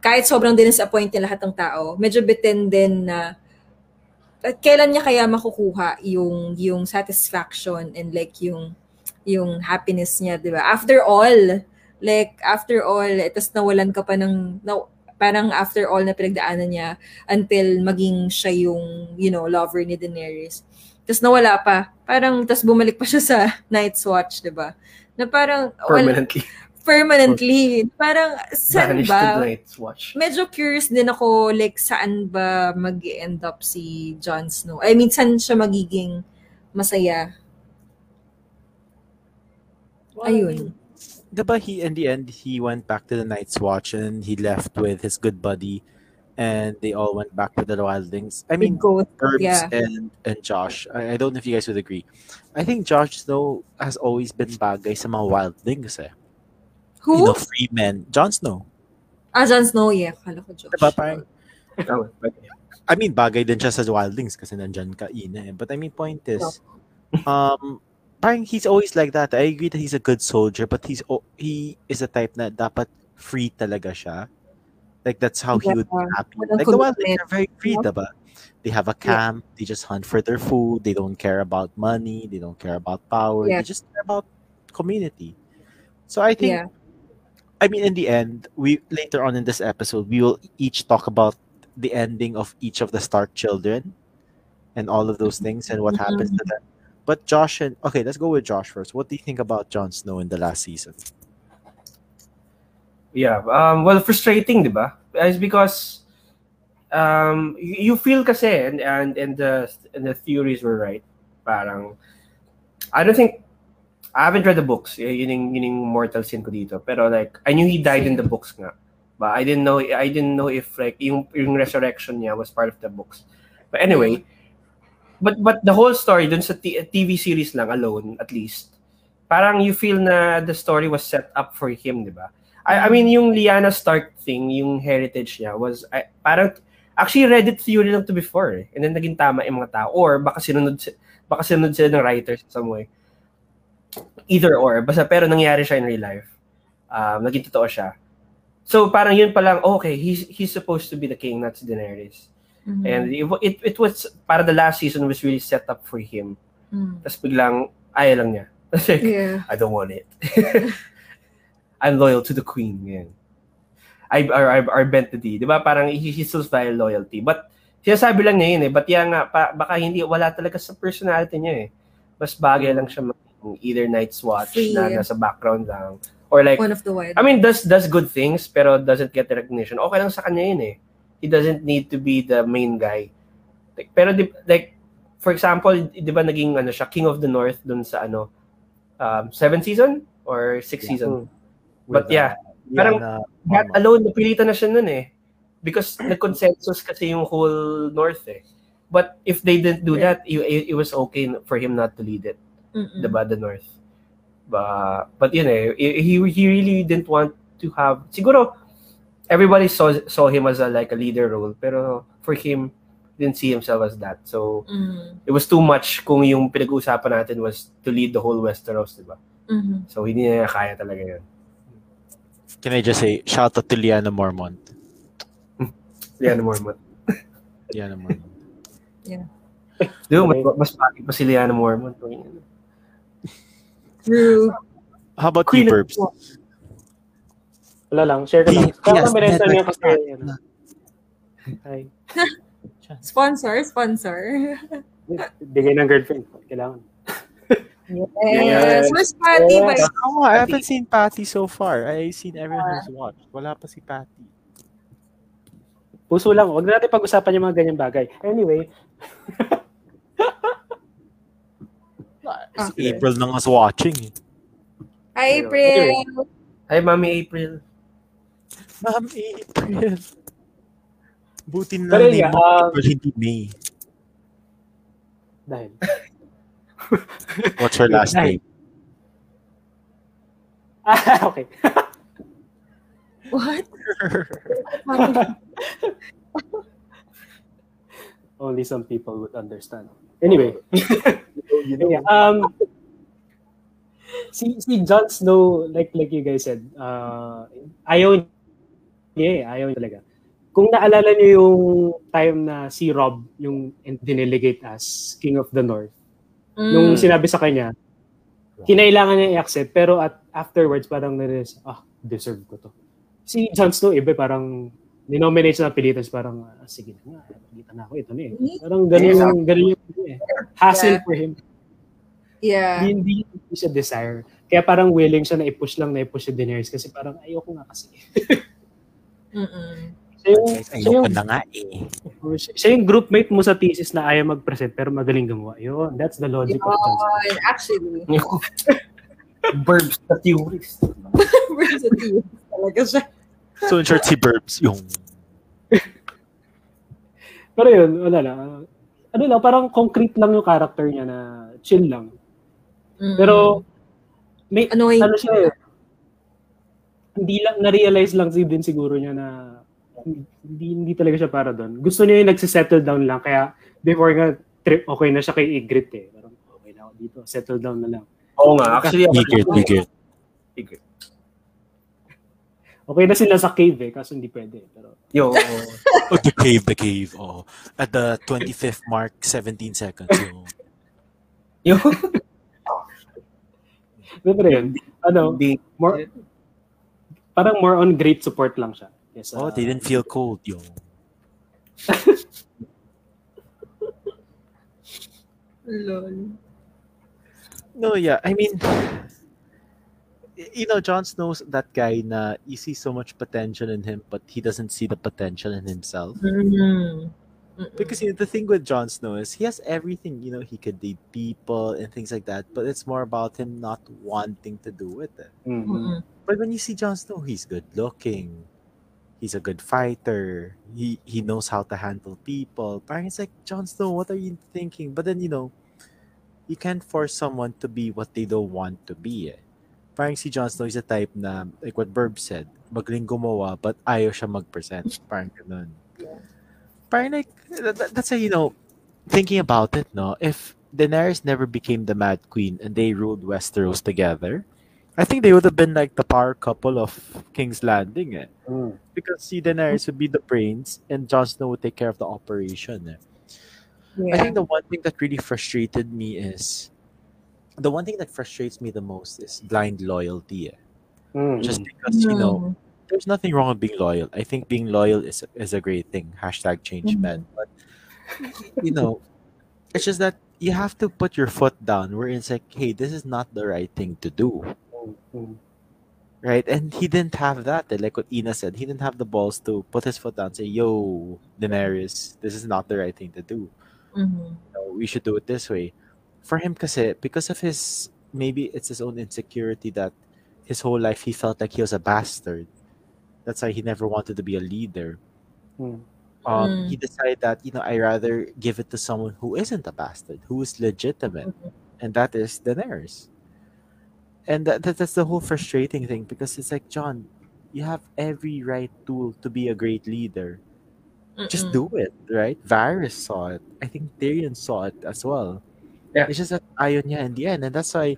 kahit sobrang disappoint niya lahat ng tao, medyo bitin din na at kailan niya kaya makukuha yung yung satisfaction and like yung yung happiness niya, 'di ba? After all, like after all, etos nawalan ka pa ng na, parang after all na pinagdaanan niya until maging siya yung, you know, lover ni Daenerys. Tapos nawala pa. Parang, tapos bumalik pa siya sa Night's Watch, di ba? Na parang, well, Permanently. permanently. Parang, saan Vanished to ba? Night's Watch. Medyo curious din ako, like, saan ba mag end up si Jon Snow? I mean, saan siya magiging masaya? Ayun. Diba he in the end he went back to the Night's Watch and he left with his good buddy and they all went back to the Wildlings. I mean Big goat. Herbs yeah. and and Josh. I, I don't know if you guys would agree. I think Josh Snow has always been bagay sa mga wildlings eh. Who? You know, free men. Jon Snow. ah, Jon Snow, yeah. Kala ko Josh. Diba parang, Oh, I mean, bagay din siya sa wildlings kasi nandyan ka, ina eh. But I mean, point is, um, parang he's always like that. I agree that he's a good soldier, but he's o- he is a type na dapat free talaga siya. Like that's how he would be happy. Like the wildlings commitment. are very free, Yeah. diba? They have a camp. They just hunt for their food. They don't care about money. They don't care about power. Yeah. They just care about community. So I think Yeah. I mean, in the end, we later on in this episode, we will each talk about the ending of each of the Stark children and all of those things and what happens to them. But Josh and okay, let's go with Josh first. What do you think about Jon Snow in the last season? Yeah. Um, well, frustrating, di ba? It's because um, you you feel kasi, and, and, and, the, and the theories were right. Parang, I don't think, I haven't read the books. Yun yung, yun yung mortal sin ko dito. Pero like, I knew he died in the books nga. But I didn't know, I didn't know if like, yung, yung resurrection niya was part of the books. But anyway, but but the whole story dun sa t- TV series lang alone, at least, parang you feel na the story was set up for him, di ba? I, I mean, yung Lyanna Stark thing, yung heritage niya was, I, parang, actually, read Reddit theory lang to before eh. And then naging tama yung mga tao. Or baka sinunod, si- baka sinunod sila ng writers in some way. Either or. Basta pero nangyari siya in real life. Um, naging totoo siya. So parang yun pa lang, okay, he's, he's supposed to be the king, not si Daenerys. Mhm. And it, it, it was, para the last season was really set up for him. Mm. Tapos biglang, ayaw lang niya. like, Yeah. I don't want it. I'm loyal to the queen. Yan. I, or, or, or bent to thee. Di ba? Parang he, he still style loyalty. But, sinasabi lang niya yun eh. But yan nga, pa, baka hindi, wala talaga sa personality niya eh. Mas bagay lang siya maging either Night's Watch Free. na nasa background lang. Or like, One of the wild. I mean, does does good things pero doesn't get recognition. Okay lang sa kanya yun eh. He doesn't need to be the main guy. Like, pero di, like for example, di ba naging ano siya King of the North dun sa ano um, seventh season or sixth season. But With, yeah, uh, parang Lyanna that Mormont. alone napilitan na siya nun eh. Because nag-consensus kasi yung whole North eh. But if they didn't do that, it, it, it was okay for him not to lead it. Mm-mm. diba, the North. But, but yun eh, he, he really didn't want to have, siguro, everybody saw, saw him as a, like a leader role, pero for him, didn't see himself as that. So, Mm. it was too much kung yung pinag-uusapan natin was to lead the whole Westeros, diba? Mhm. So, hindi niya kaya talaga yun. Can I just say, shout out to Lyanna Mormont. Lyanna Mormont. Lyanna Mormont. Dude, mas, mas pagi pa si Lyanna Mormont. True. How about Queen you, Burbs? Wala lang, share ko lang. Yes, Kaya yes, yes, network niya kasi, ano. Ay, Sponsor, sponsor. bigay ng girlfriend. Kailangan. Yes. Where's Patty? Yes. By Oh, I haven't seen Patty so far. I've seen everyone who's watched. Wala pa si Patty. Puso lang. Huwag na natin pag-usapan yung mga ganyang bagay. Anyway, Si April nang was watching. eh. Hi, April. Hi, Mami April. Ma'am April. Buti na Pero lang di yeah, mo um, April, hindi May. dahil. What's her last Dahil- name? Ah, okay. What? Only some people would understand. Anyway. Yeah, um, si, si Jon Snow, like like you guys said, uh, ayaw niya eh, ayaw niya talaga. Kung naalala niyo yung time na si Rob yung dinelegate as King of the North, nung Mm. sinabi sa kanya, kinailangan niya i-accept, pero at afterwards, parang nares, ah, deserve ko to. Si Jon Snow, iba parang ninominate sa pilitas, parang, ah, sige na nga, nakita na ako, ito na eh. Parang ganun yung, ganun yung, eh. hassle Yeah. for him. Yeah. Hindi, hindi siya desire. Kaya parang willing siya na i-push lang na i-push si Daenerys kasi parang ayoko nga kasi. Mm-mm. Siya yung, Guys, siya yung, ayoko na nga eh. siya yung groupmate mo sa thesis na ayaw mag-present pero magaling gumawa. Yun, that's the logic of Jon Snow. Yun, actually. Burbs, the theorist. Versatility talaga siya. So in short, si Burbs yung Pero yun, wala lang. Ano lang, parang concrete lang yung character niya na chill lang. Mm. Pero, may, Annoying. ano siya eh, hindi lang, na-realize lang si din siguro niya na hindi, hindi talaga siya para doon. Gusto niya yung nagsisettle down lang, kaya before nga, trip, okay na siya kay Ygritte eh. Parang, okay na ako dito, settle down na lang. Oo nga, actually, ako- Bigit, bigit. Bigit. Okay na sila sa cave eh, kaso hindi pwede. Pero, Yo, Oh, the cave, the cave. Oh. At the 25th mark, 17 seconds. Oh. yo, pero yun, ano, hindi. more, parang more on great support lang siya. Yes, oh, they didn't feel cold, yo. Lol. No, yeah. I mean, you know, Jon Snow's that guy na you see so much potential in him, but he doesn't see the potential in himself. Mm. Mm-mm. Because you know, the thing with Jon Snow is he has everything. You know, he could lead people and things like that, but it's more about him not wanting to do with it. mm, Mm-mm. But when you see Jon Snow, he's good looking. He's a good fighter. He he knows how to handle people. Parang it's like Jon Snow, what are you thinking? But then you know, you can't force someone to be what they don't want to be. eh. Parang si Jon Snow is the type na, like what Burb said, magaling gumawa, but ayaw siya mag-present. Parang ganun. Parang like, that, that's a, you know, thinking about it, no? If Daenerys never became the Mad Queen and they ruled Westeros together, I think they would have been like the power couple of King's Landing, eh? Mm. Because si Daenerys would be the brains and Jon Snow would take care of the operation, eh? I Yeah. think the one thing that really frustrated me is the one thing that frustrates me the most is blind loyalty. eh. Mm. Just because you know there's nothing wrong with being loyal. I think being loyal is is a great thing. Hashtag change Mhm. men. But you know, it's just that you have to put your foot down where it's like, hey, this is not the right thing to do. Mm. Mm. Right? And he didn't have that. eh, Like what Ina said, he didn't have the balls to put his foot down and say, Yo, Daenerys, this is not the right thing to do. Mhm. know, we should do it this way. For him, kasi, because of his, maybe it's his own insecurity that his whole life he felt like he was a bastard. That's why he never wanted to be a leader. Mm. Um, Mm. He decided that, you know, I rather give it to someone who isn't a bastard, who is legitimate. And that is Daenerys. And that, that, that's the whole frustrating thing because it's like, Jon, you have every right tool to be a great leader just Mm-mm. do it, right? Varys saw it. I think Tyrion saw it as well. Yeah. It's just that ayaw niya in the end. And that's why,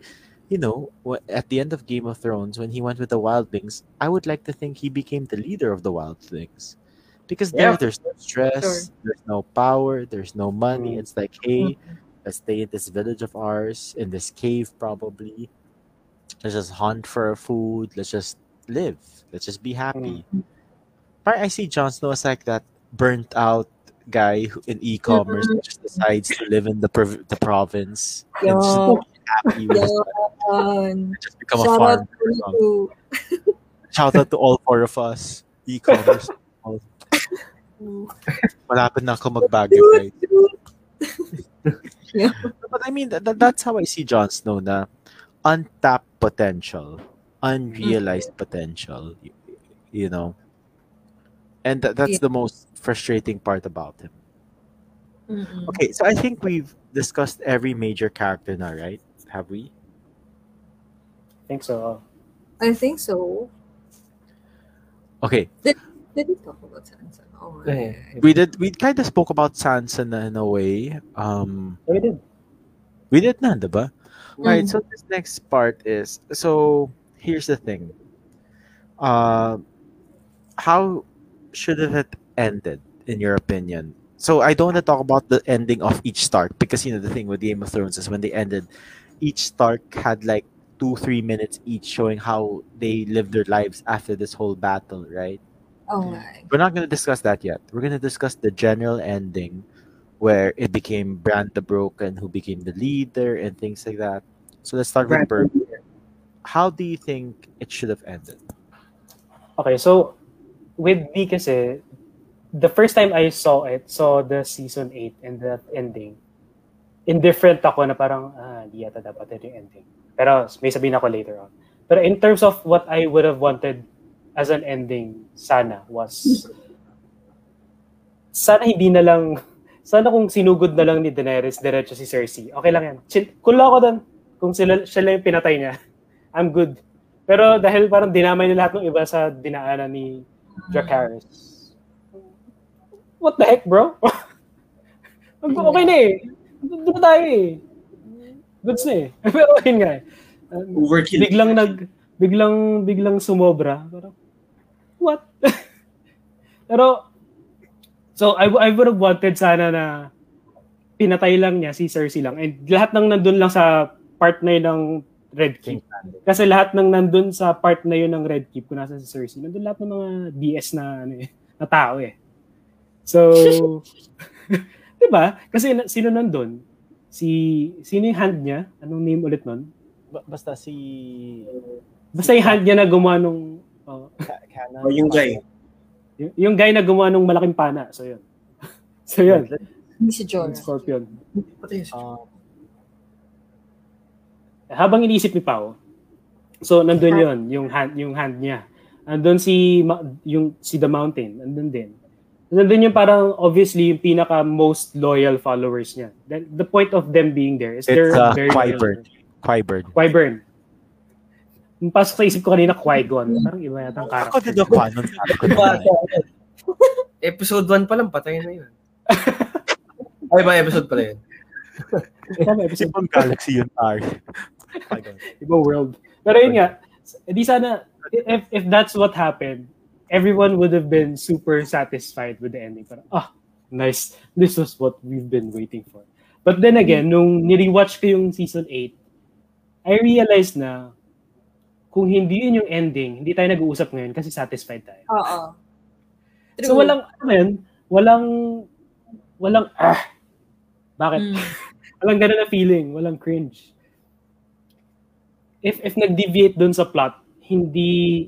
you know, at the end of Game of Thrones, when he went with the Wildlings, I would like to think he became the leader of the Wildlings. Because there, there's no stress, there's no power, there's no money. Mm. It's like, hey, let's stay in this village of ours, in this cave probably. Let's just hunt for food. Let's just live. Let's just be happy. But I see Jon Snow as like that burnt out guy who, in e-commerce who just decides to live in the prov- the province and just happy with and just become a Shout out farmer. or to Shout out to all four of us. E-commerce. Malapit na ako mag-Baguio. Yeah. But I mean, that, that- that's how I see Jon Snow na untapped potential, unrealized mm-hmm. potential, y- you know. And that, that's Yeah. the most frustrating part about him. Mm-mm. Okay, so I think we've discussed every major character now, right? Have we? I think so. I think so. Okay, Did did we talk about Sansa? Oh, Yeah. we did. We kind of spoke about Sansa na in a way. Um, Yeah, we did. we did na, diba? Mm. Right. So this next part is so. Here's the thing. Uh, how should it have ended, in your opinion? So I don't want to talk about the ending of each Stark because you know the thing with Game of Thrones is when they ended, each Stark had like two, three minutes each showing how they lived their lives after this whole battle, right? Oh mm. my. We're not going to discuss that yet. We're going to discuss the general ending where it became Bran the Broken who became the leader and things like that. So let's start with Bert. How do you think it should have ended? Okay, so with me kasi, the first time I saw it, saw the season 8 and the ending, indifferent ako na parang, ah, di yata dapat ito yung ending. Pero may sabihin ako later on. Pero in terms of what I would have wanted as an ending, sana, was, sana hindi na lang, sana kung sinugod na lang ni Daenerys diretso si Cersei, okay lang yan. Chill, cool ako doon. Kung sila, siya lang yung pinatay niya, I'm good. Pero dahil parang dinamay niya lahat ng iba sa dinaanan ni Dracarys. What the heck, bro? okay na eh. Doon tayo eh. Goods na eh. Pero yun nga eh. Um, Overkill. biglang nag biglang biglang sumobra. Parang, what? Pero so I, I would have wanted sana na pinatay lang niya si Cersei lang and lahat ng nandun lang sa part na yun ng Red Keep. Kasi lahat ng nandun sa part na yun ng Red Keep kung nasa si Cersei, nandun lahat ng mga DS na ano eh, na tao eh. So, 'di ba? Kasi na- sino nandun? Si sino yung hand niya? Anong name ulit nun? Ba- Basta si Basta yung hand niya na gumawa nung oh, Ka-. O yung guy. y- yung guy na gumawa nung malaking pana. So yun. So yun. Hindi si Yung Jorah. Scorpion. Um, Habang iniisip ni Pao, so nandun yun, yung hand, yung hand niya. Nandun si, yung, si The Mountain, nandun din. Nandun yung parang obviously yung pinaka most loyal followers niya. Then the point of them being there is they're it's uh, very. Qyburn. Qyburn. yung pasok sa isip ko kanina, Qui-Gon. Parang iba yata ang character. Ako din ako, episode 1 pa lang, patay na yun. Ay, ba episode pala yun? Tama, episode Ibang galaxy yun, Ari. Iba world. Pero yun nga, di sana, if, if that's what happened, everyone would have been super satisfied with the ending. Parang, ah, nice. This was what we've been waiting for. But then again, nung nirewatch ko yung season 8, I realized na kung hindi yun yung ending, hindi tayo nag-uusap ngayon kasi satisfied tayo. Oo. True. So walang, ano yun, walang, walang, ah, bakit? Mm. Walang ganun na feeling, walang cringe. If if nag-deviate dun sa plot, hindi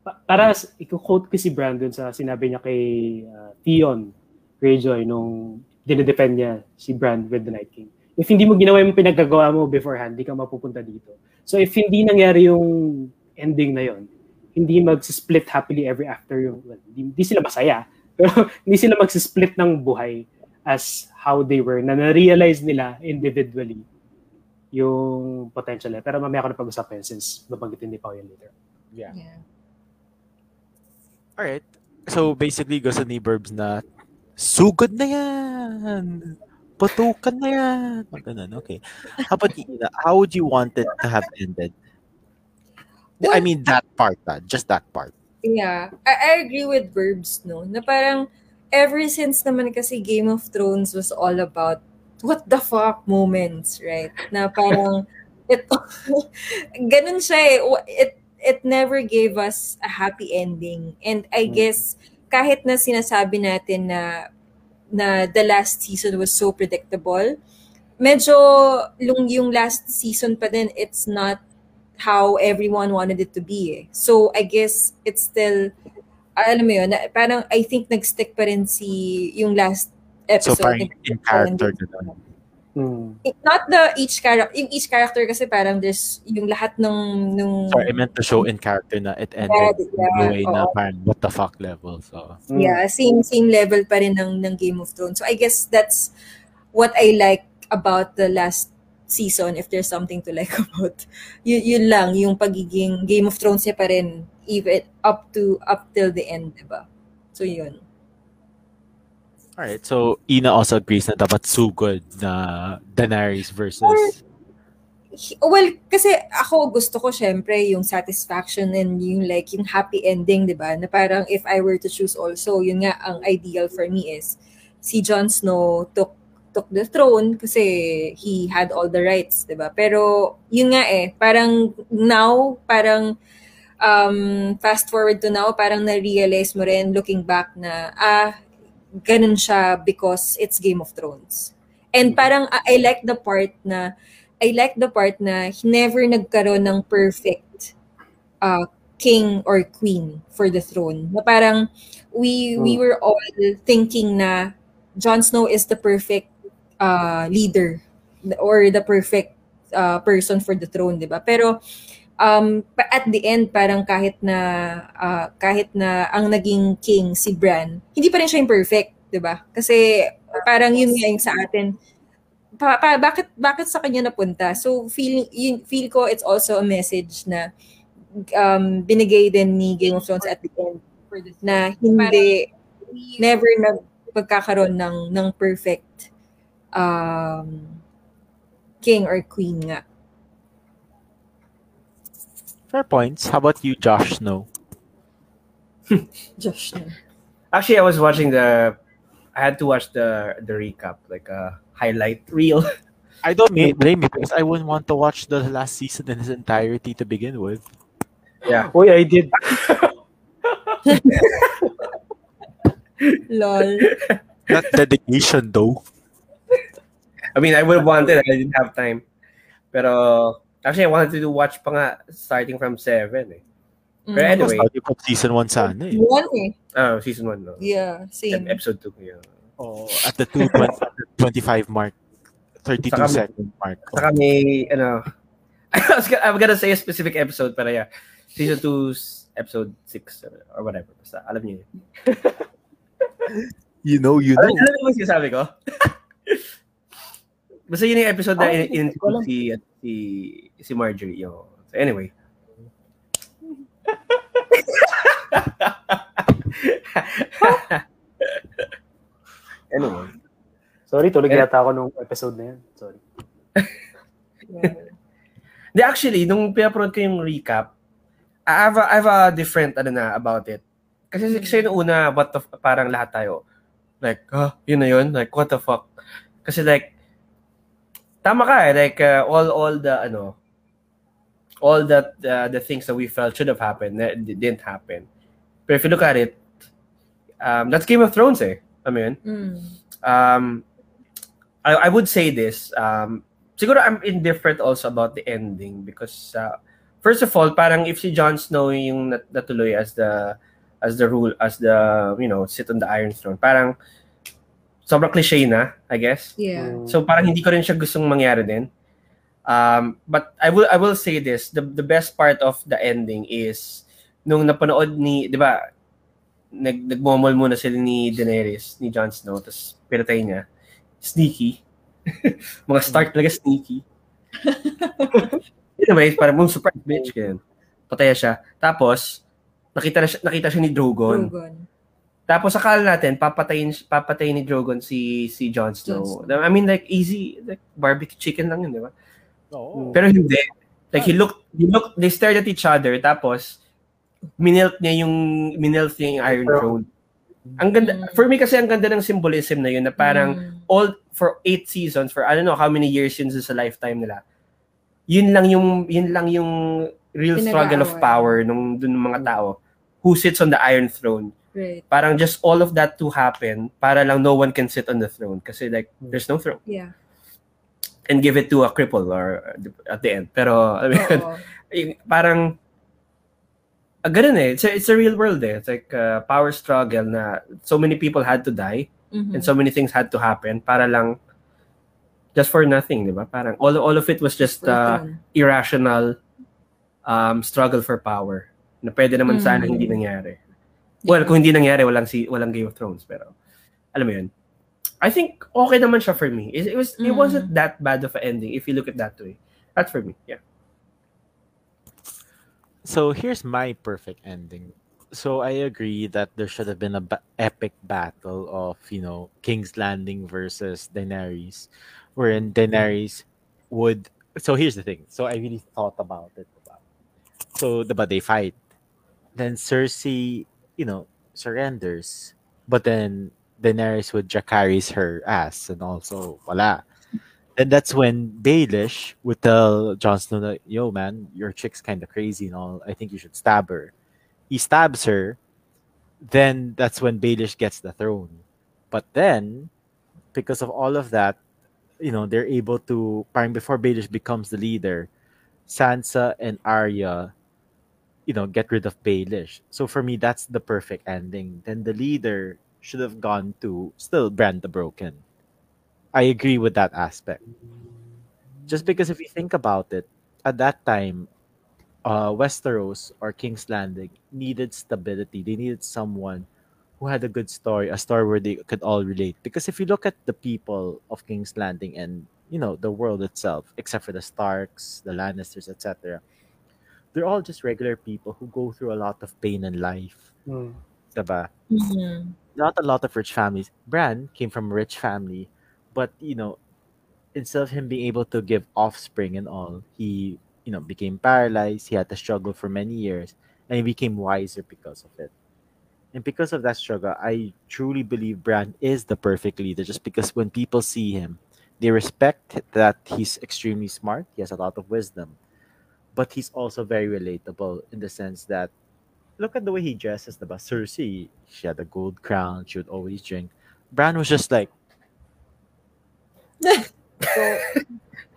pa- para i-quote ko si Brandon sa sinabi niya kay uh, Theon Greyjoy nung dinedefend niya si Brand with the Night King. If hindi mo ginawa yung pinagagawa mo beforehand, hindi ka mapupunta dito. So if hindi nangyari yung ending na yon, hindi mag-split happily ever after yung, well, hindi, hindi sila masaya, pero hindi sila mag-split ng buhay as how they were, na na-realize nila individually yung potential eh. Pero mamaya ko na pag-usapan since nabanggitin ni Pao yun later. Yeah. Alright. So basically, gusto ni Burbs na sugod na yan. Putukan na yan. Ganun, okay. How about you, Ina? How would you want it to have ended? I mean, that part, ah, just that part. Yeah, I, I agree with verbs, no? Na parang, ever since naman kasi Game of Thrones was all about what the fuck moments, right? Na parang, it, ganun siya eh. It, it never gave us a happy ending. And I Hmm. guess, kahit na sinasabi natin na na the last season was so predictable, medyo yung, yung last season pa din, it's not how everyone wanted it to be eh. So, I guess it's still, alam mo yun, na- parang I think nag-stick pa rin si yung last So episode. parang nag- in character. Ganun. Hmm. Not the each character, yung each character kasi parang there's yung lahat ng, nung, Sorry, I meant to show in character na it ended Yeah, in yeah, a way na oo. parang what the fuck level. So, Hmm. yeah, same, same level pa rin ng, ng Game of Thrones. So, I guess that's what I like about the last season, if there's something to like about. Yun, yun lang, yung pagiging Game of Thrones niya pa rin, even up to, up till the end, diba? So, yun. Alright. So, Ina also agrees na dapat sugod na Daenerys versus Well, kasi ako gusto ko syempre yung satisfaction and yung like yung happy ending, 'di ba? Na parang if I were to choose also, yun nga ang ideal for me is si Jon Snow took took the throne kasi he had all the rights, 'di ba? Pero yun nga eh, parang now, parang um, fast forward to now, parang na-realize mo rin looking back na ah, ganun siya because it's Game of Thrones. And parang ah, I like the part na I like the part na never nagkaroon ng perfect uh, king or queen for the throne. Na parang we we Hmm. were all thinking na Jon Snow is the perfect uh, leader or the perfect uh, person for the throne, 'di ba? Pero um at the end parang kahit na uh, kahit na ang naging king si Bran, hindi pa rin siya yung perfect, 'di ba? Kasi parang yun nga yung sa atin pa, pa, bakit bakit sa kanya napunta? So feel yun, feel ko it's also a message na um, binigay din ni Game of Thrones at the end na hindi never na pagkakaroon ng ng perfect um, king or queen nga. Fair points. How about you, Josh Snow? Josh. no? Actually, I was watching the. I had to watch the the recap, like a highlight reel. I don't ma- blame you because I wouldn't want to watch the last season in its entirety to begin with. Yeah, oh, Uy, I did. Lol. That dedication, though. I mean, I would have wanted. I didn't have time. Pero actually, I wanted to watch pa nga starting from seven. Eh. Pero Mm. anyway, Sabi ko, season 1 sana eh. One eh. oh, season one. No? Yeah, same. Episode two. Yeah. Oh, at the 25 mark. 32 Saka- second mark. Oh. Saka may, ano, I was gonna, I'm gonna say a specific episode, pero yeah, season 2 episode 6 or whatever. Basta, alam niyo yun. You know, you Alam, know. alam niyo ba yung sinasabi ko? Basta yun yung episode na in, in hindi ko alam. si, si, si Marjorie. Yung, so anyway. anyway. Sorry, tulog Eh. yata ako nung episode na yan. Sorry. Hindi, actually, nung pinaprood ko yung recap, I have a, I have a different, ano na, about it. Kasi, kasi nung una, what the, parang lahat tayo, like, ah, yun na yun, like, what the fuck. Kasi like, tama ka eh, like, uh, all, all the, ano, all that, uh, the things that we felt should have happened, that didn't happen. But if you look at it, um, that's Game of Thrones eh. I mean, Mm. um, I, I would say this. Um, siguro I'm indifferent also about the ending because uh, first of all, parang if si Jon Snow yung nat- natuloy as the as the rule as the you know sit on the Iron Throne, parang sobrang cliche na, I guess. Yeah. Mm. So parang hindi ko rin siya gustong mangyari din. Um, but I will I will say this, the the best part of the ending is nung napanood ni, 'di ba? Nag nagmomol muna sila ni Daenerys, ni Jon Snow, tapos pinatay niya. Sneaky. Mga Stark talaga sneaky. anyway, parang mong surprise bitch ganyan. Patay siya. Tapos nakita na siya, nakita siya ni Drogon. Drogon. Tapos akala natin papatayin papatayin ni Drogon si si Jon Snow. I mean like easy like barbecue chicken lang yun, di ba? Oo. Pero hindi. Like he looked he looked they stared at each other tapos minilt niya yung minilt niya yung Iron Throne. Ang ganda Mm. for me kasi ang ganda ng symbolism na yun na parang Mm. all for eight seasons for I don't know how many years yun sa lifetime nila. Yun lang yung yun lang yung real struggle of power nung dun ng mga tao who sits on the Iron Throne Right. parang just all of that to happen para lang no one can sit on the throne kasi like there's no throne Yeah. and give it to a cripple or at the end pero I mean parang ah, ganun eh it's a, it's a real world eh it's like uh, power struggle na so many people had to die Mhm. and so many things had to happen para lang just for nothing di ba parang all all of it was just uh, irrational um, struggle for power na pwede naman sana Mm. hindi nangyari Well, kung hindi nangyari, walang si walang Game of Thrones, pero alam mo 'yun. I think okay naman siya for me. It, it was it Mm. wasn't that bad of an ending if you look at that way. That's for me. Yeah. So here's my perfect ending. So I agree that there should have been a ba- epic battle of you know King's Landing versus Daenerys, wherein Daenerys would. So here's the thing. So I really thought about it. So the but they fight, then Cersei, you know, surrenders, but then Daenerys would Dracarys her ass, and also voila. Then that's when Baelish would tell Jon Snow that, yo, man, your chick's kind of crazy and all. I think you should stab her. He stabs her. Then that's when Baelish gets the throne. But then, because of all of that, you know, they're able to, before Baelish becomes the leader, Sansa and Arya, you know, get rid of Baelish. So for me, that's the perfect ending. Then the leader should have gone to still Bran the Broken. I agree with that aspect. Just because if you think about it, at that time, uh, Westeros or King's Landing needed stability. They needed someone who had a good story, a story where they could all relate. Because if you look at the people of King's Landing and you know the world itself, except for the Starks, the Lannisters, etc., they're all just regular people who go through a lot of pain in life. Mm. Diba? Mhm. not a lot of rich families. Bran came from a rich family, but you know, instead of him being able to give offspring and all, he you know became paralyzed. He had to struggle for many years, and he became wiser because of it. And because of that struggle, I truly believe Bran is the perfect leader. Just because when people see him, they respect that he's extremely smart. He has a lot of wisdom, but he's also very relatable in the sense that look at the way he dresses. The Cersei, she had a gold crown. She would always drink. Bran was just like. so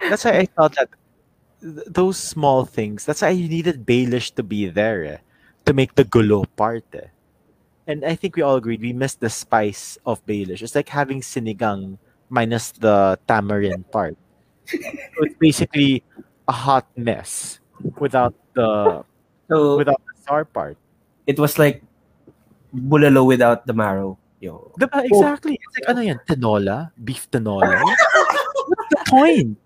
that's why I thought that th- those small things. That's why you needed Baelish to be there eh, to make the gulo part. Eh. And I think we all agreed we missed the spice of Baelish. It's like having sinigang minus the tamarind part. So it's basically a hot mess without the So without the sour part. it was like bulalo without the marrow. Yo. Diba? Exactly. It's like, ano yan? Tinola? Beef tinola? What's the point?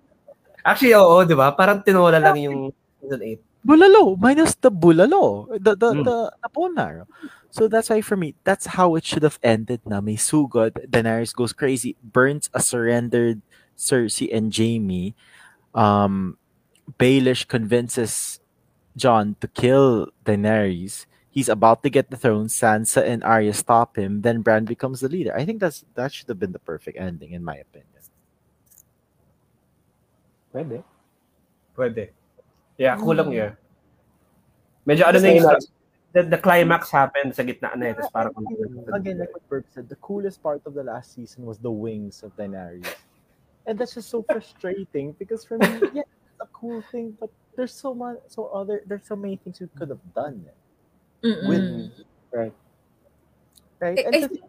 Actually, oo, di ba? Parang tinola lang yung season 8. bulalo minus the bulalo, the the Mm. the, the bone marrow. So that's why for me, that's how it should have ended. Na may sugod, Daenerys goes crazy, burns a surrendered Cersei and Jaime. Um, Baelish convinces Jon to kill Daenerys. He's about to get the throne. Sansa and Arya stop him. Then Bran becomes the leader. I think that's that should have been the perfect ending, in my opinion. Pwede. Pwede. Yeah, kulang Mm. niya. Medyo ano Basta na yung the, the climax happened sa gitna na eh. Tapos parang Again, like what Burbs said, the coolest part of the last season was the wings of Daenerys. And that's just so frustrating because for me, yeah, it's a cool thing, but there's so much, so other, there's so many things we could have done Mm-mm. with, right? Right? I- I thing-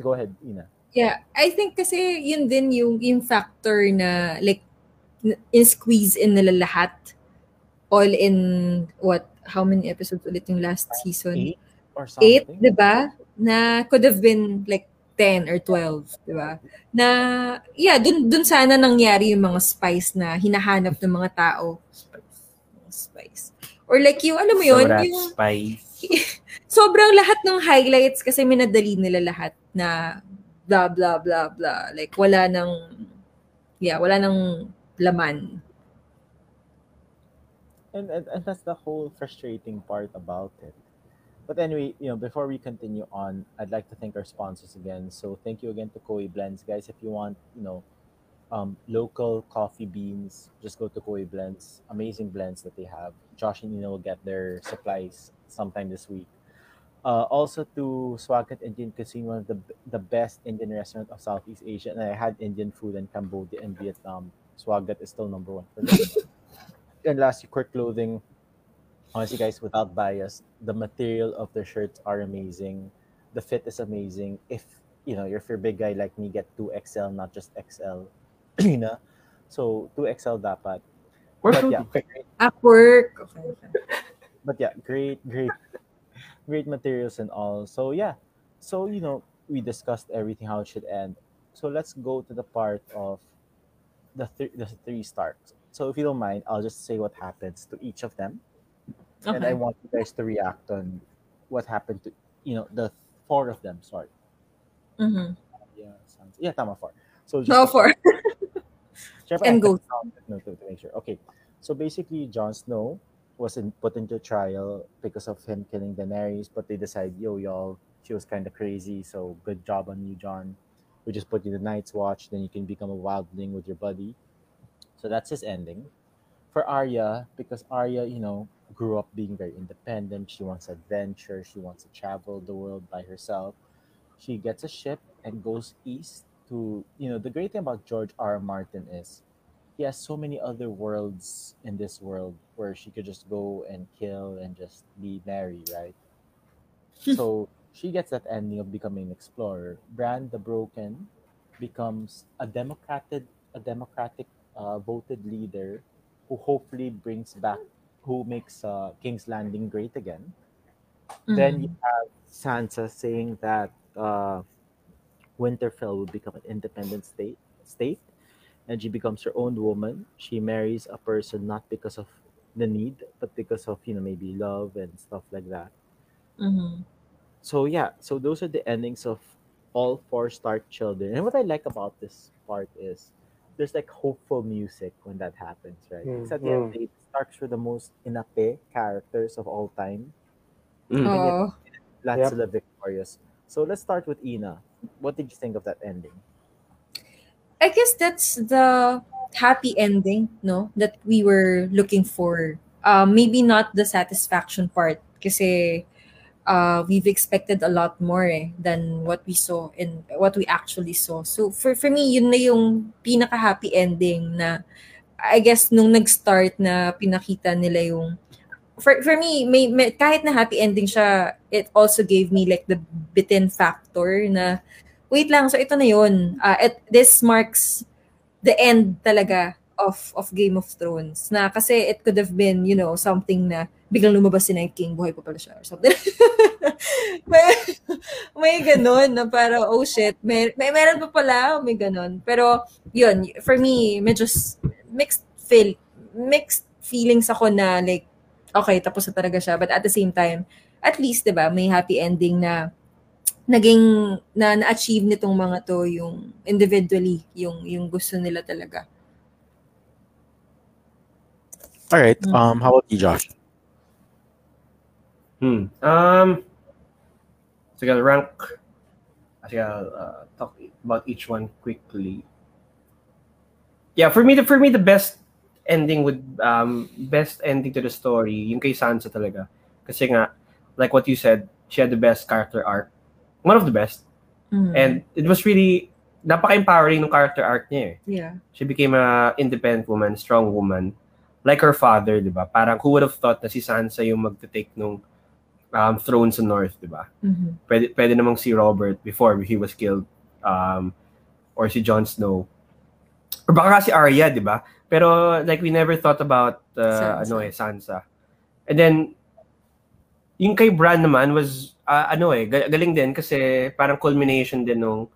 go ahead, Ina. Yeah, I think kasi yun din yung yung factor na like in squeeze in nila lahat all in what how many episodes ulit yung last season? Eight or Eight, something. 'di ba? Na could have been like 10 or 12, 'di ba? Na yeah, dun dun sana nangyari yung mga spice na hinahanap ng mga tao. Spice. Or like yung alam mo yun, Sobrang yung spice. sobrang lahat ng highlights kasi minadali nila lahat na blah blah blah blah like wala nang yeah wala nang laman and, and and that's the whole frustrating part about it. But anyway, you know, before we continue on, I'd like to thank our sponsors again. So thank you again to Kohi Blends, guys. If you want, you know, um, local coffee beans, just go to Kohi Blends. Amazing blends that they have. Josh and Nina will get their supplies sometime this week. Uh, also to Swagat Indian Cuisine, one of the the best Indian restaurant of Southeast Asia. And I had Indian food in Cambodia and Vietnam. Swagat is still number one for and lastly, Quirk Clothing. Honestly, guys, without bias, the material of the shirts are amazing. The fit is amazing. If you know, if you're a big guy like me, get two XL, not just XL. you know, so two XL dapat. Or But yeah, at work okay, okay. but yeah, great, great, great materials and all. So yeah, so you know, we discussed everything how it should end. So let's go to the part of the th- the three stars. So if you don't mind, I'll just say what happens to each of them, and I want you guys to react on what happened to you know the four of them. Sorry, Mhm. yeah, sounds yeah, tama four. So no four. And go. no, to, to make sure. Okay, so basically, Jon Snow was in, put into trial because of him killing Daenerys, but they decide, yo, y'all, she was kind of crazy, so good job on you, Jon. We just put you in the Night's Watch, then you can become a wildling with your buddy. So that's his ending. For Arya, because Arya, you know, grew up being very independent, she wants adventure, she wants to travel the world by herself. She gets a ship and goes east to, you know, the great thing about George R. R. Martin is he has so many other worlds in this world where she could just go and kill and just be merry, right? so she gets that ending of becoming an explorer. Bran the Broken becomes a democratic, a democratic uh, voted leader who hopefully brings back, who makes uh, King's Landing great again. Then you have Sansa saying that uh, Winterfell will become an independent state, state, and she becomes her own woman. She marries a person not because of the need, but because of you know maybe love and stuff like that. Mhm. So yeah, so those are the endings of all four Stark children. And what I like about this part is there's like hopeful music when that happens, right? Mm, Because at the end of the day, the Starks were the most inape characters of all time. Mm. oh Lots Yep. of the victorious. So let's start with Ina. What did you think of that ending? I guess that's the happy ending, no, that we were looking for. Uh, maybe not the satisfaction part, kasi uh, we've expected a lot more eh, than what we saw and what we actually saw. So for for me, yun na yung pinaka happy ending na I guess nung nag-start na pinakita nila yung for for me may, may kahit na happy ending siya, it also gave me like the bitten factor na wait lang, so ito na yun. Uh, it, this marks the end talaga of of Game of Thrones. Na kasi it could have been, you know, something na biglang lumabas si Night King, buhay pa pala siya or something. may, may ganun na para, oh shit, may, may meron pa pala, may ganun. Pero, yun, for me, medyo mixed feel, mixed feelings ako na like, okay, tapos na talaga siya. But at the same time, at least, di ba, may happy ending na naging, na na-achieve nitong mga to yung individually, yung, yung gusto nila talaga. All right. Mm. Um, how about you, Josh? Hmm. Um, so I'll rank. Sige, I'll uh, talk about each one quickly. Yeah, for me, the for me the best ending would um best ending to the story yung kay Sansa talaga. Kasi nga, like what you said, she had the best character arc. One of the best. Mm. And it was really napaka-empowering ng character arc niya eh. yeah. She became a independent woman, strong woman. Like her father, di ba? Parang who would have thought na si Sansa yung magte-take nung um, throne sa North, di ba? Mhm. Pwede, pwede namang si Robert before he was killed. Um, or si Jon Snow. Or baka si Arya, di ba? Pero like we never thought about uh, Sansa. ano eh, Sansa. And then, yung kay Bran naman was, ah, ano eh, ga- galing din kasi parang culmination din nung,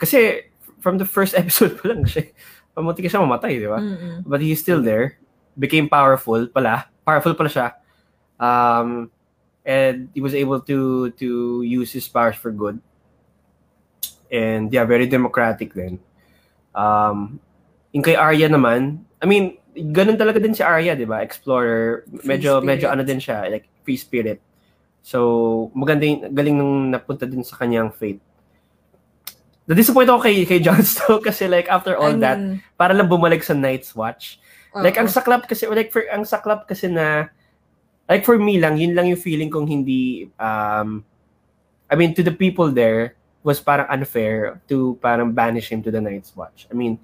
kasi from the first episode pa lang siya, pamunti ka siya mamatay, di ba? Mm-mm. but he's still there. Became powerful pala. Powerful pala siya. Um, and he was able to to use his powers for good. And yeah, very democratic then. Um, yung kay Arya naman, I mean, ganun talaga din si Arya, di ba? Explorer. Medyo, spirit. medyo ano din siya, like free spirit. So, maganda yung, galing nung napunta din sa kanyang fate. Na-disappoint ako kay, kay Jon Snow kasi like after all I that, mean, para lang bumalik sa Night's Watch. Like ang saklap kasi like for ang saklap kasi na like for me lang yun lang yung feeling kong hindi um I mean to the people there was parang unfair to parang banish him to the Night's Watch. I mean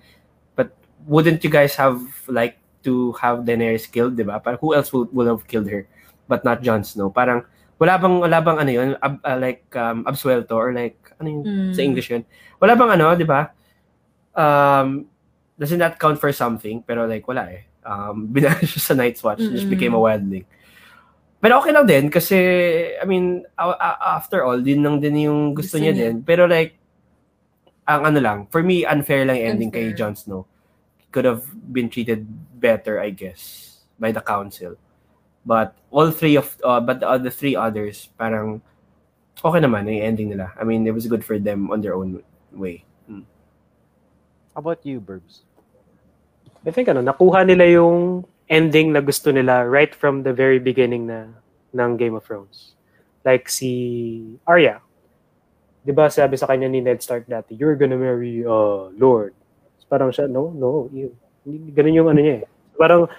but wouldn't you guys have like to have Daenerys killed, 'di ba? Parang who else would, would have killed her but not Jon Snow? Parang wala bang wala bang ano yun ab- uh, like um, absuelto or like ano yung Mm. sa English yun? Wala bang ano, 'di ba? Um doesn't that count for something? Pero like, wala eh. Um, binash siya sa Night's Watch. Just Mm-mm. became a wildling. Pero okay lang din kasi, I mean, a- a- after all, din lang din yung gusto, Gusto niya, niya. din. Pero like, ang ano lang, for me, unfair lang yung ending kay Unfair. Jon Snow. Could have been treated better, I guess, by the council. But all three of, uh, but the other three others, parang okay naman yung ending nila. I mean, it was good for them on their own way. Mm. How about you, Burbs? I think ano, nakuha nila yung ending na gusto nila right from the very beginning na ng Game of Thrones. Like si Arya. 'Di ba sabi sa kanya ni Ned Stark dati, you're gonna marry uh, Lord. Parang siya, no, no. Hindi- Ganun yung ano niya eh. Parang,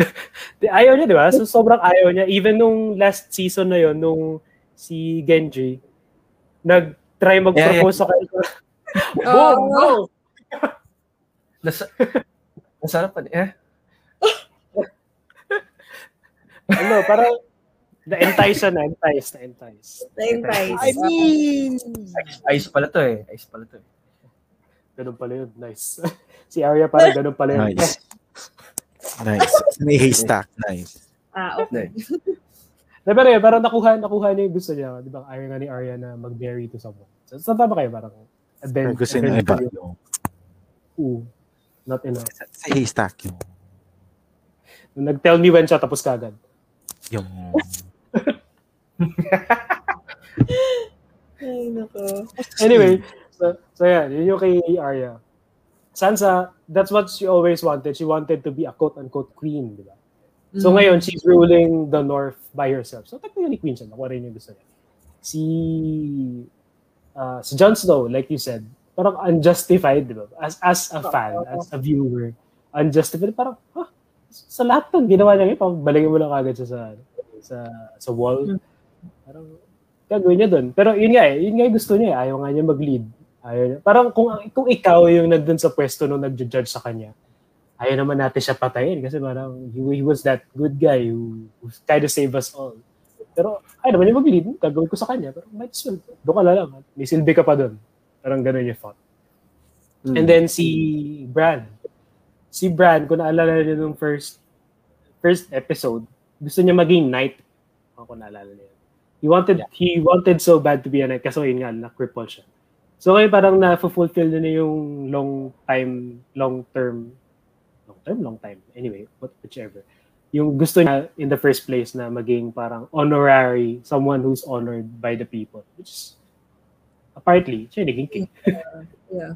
ayaw niya, di ba? So, sobrang ayaw niya. Even nung last season na yon nung si Genji, nag-try mag-propose sa kanya. Oh. Go! Nasa, nasarap pa eh. ano, parang na-entice siya, na-entice, na-entice. Na-entice. I mean, Ice pala to eh. Ice pala to eh. ganun pala yun. Nice. si Arya parang ganun pala yun. Nice. Nice. May haystack. Nice. Ah, okay. Na, pero yun, parang nakuha, nakuha niya yung gusto niya. Di ba, ayaw nga ni Arya na mag-marry to someone. So, saan tama kayo? Parang, then, Gusto niya iba. no? Ooh, not enough. Sa haystack yung... Nung nag-tell me when siya, tapos kagad. yung Ay, nako. Anyway, so, so yeah, yun yung kay Arya. Sansa, that's what she always wanted. She wanted to be a quote-unquote queen, di ba? So Mm. ngayon, she's ruling the North by herself. So technically queen siya. Nakuha rin yung gusto niya. Si, uh, si Jon Snow, like you said, parang unjustified, di ba? As, as a fan, as a viewer, unjustified. Parang, ha? Sa lahat ng ginawa niya parang balingin mo lang agad siya sa, sa, sa wall. Parang, gagawin niya doon. Pero yun nga eh, yun nga yung gusto niya eh. Ayaw nga niya mag-lead. Ayaw niya. Parang kung, kung ikaw yung nandun sa pwesto nung nag-judge sa kanya, ayaw naman natin siya patayin kasi parang he, he was that good guy who, who kind of saved us all. Pero ayaw naman niya mag-lead. Gagawin ko sa kanya. Pero might as well. Doon ka na lang. May silbi ka pa doon. Parang ganun yung thought. And then si Bran. Si Bran, kung naalala niyo nung first first episode, gusto niya maging knight. Ako naalala niyo. He wanted he wanted so bad to be a knight kasi yun nga na-cripple siya. So ngayon parang na-fulfill na niya yung long time, long term, long term, long time. Anyway, what, whichever. yung gusto niya in the first place na maging parang honorary, someone who's honored by the people. Which is, partly, siya naging king. Yeah.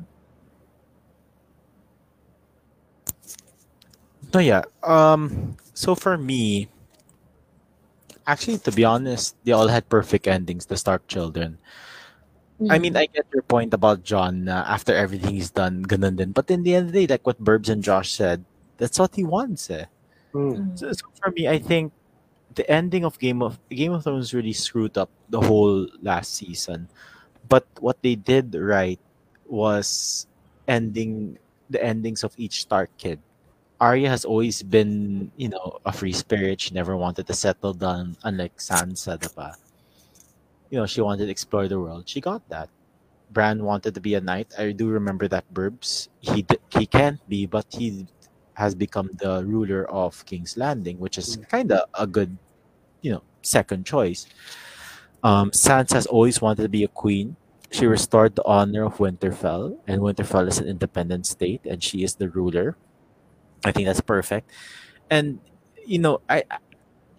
No, yeah. Um. So for me, actually, to be honest, they all had perfect endings. The Stark children. I mean, I get your point about Jon. Uh, after everything he's done, ganun din. But in the end of the day, like what Burbs and Josh said, that's what he wants. Eh. Mm. So, so for me, I think the ending of Game of Game of Thrones really screwed up the whole last season. But what they did right was ending the endings of each Stark kid. Arya has always been, you know, a free spirit. She never wanted to settle down, unlike Sansa, diba? You know, she wanted to explore the world. She got that. Bran wanted to be a knight. I do remember that Burbs. He he can't be, but he has become the ruler of King's Landing, which is mm. kind of a good, you know, second choice. Um, Sansa has always wanted to be a queen. She restored the honor of Winterfell, and Winterfell is an independent state, and she is the ruler. I think that's perfect. And you know, I I-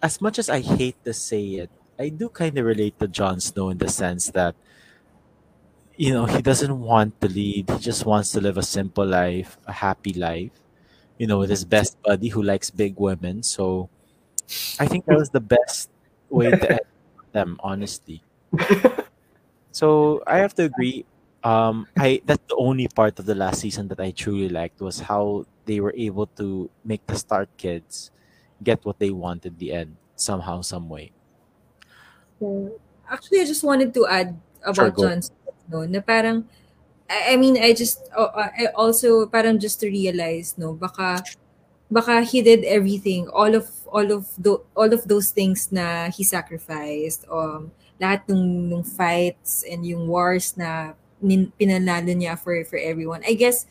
as much as I hate to say it, I do kind of relate to Jon Snow in the sense that you know he doesn't want to lead. He just wants to live a simple life, a happy life. You know, with his best buddy who likes big women. So I think that was the best way to end them, honestly. So I have to agree. Um, I that's the only part of the last season that I truly liked was how they were able to make the Stark kids get what they want in the end somehow, some way. Actually, I just wanted to add about go. Jon no, na parang, I, I mean, I just, oh, uh, I also, parang just to realize, no, baka, baka he did everything, all of, all of, tho- all of those things na he sacrificed, um, lahat nung, nung fights and yung wars na nin, pinanalo niya for, for everyone. I guess,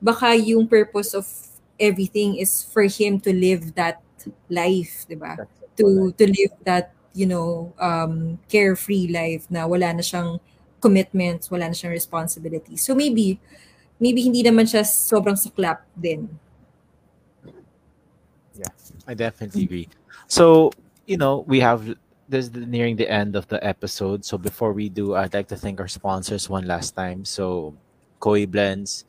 baka yung purpose of everything is for him to live that life, di ba? to to live that you know um carefree life na wala na siyang commitments, wala na siyang responsibilities. So maybe maybe hindi naman siya sobrang saklap din. Yeah i definitely agree. So, you know, we have this is nearing the end of the episode. So before we do, I'd like to thank our sponsors one last time. So Kohi Blends,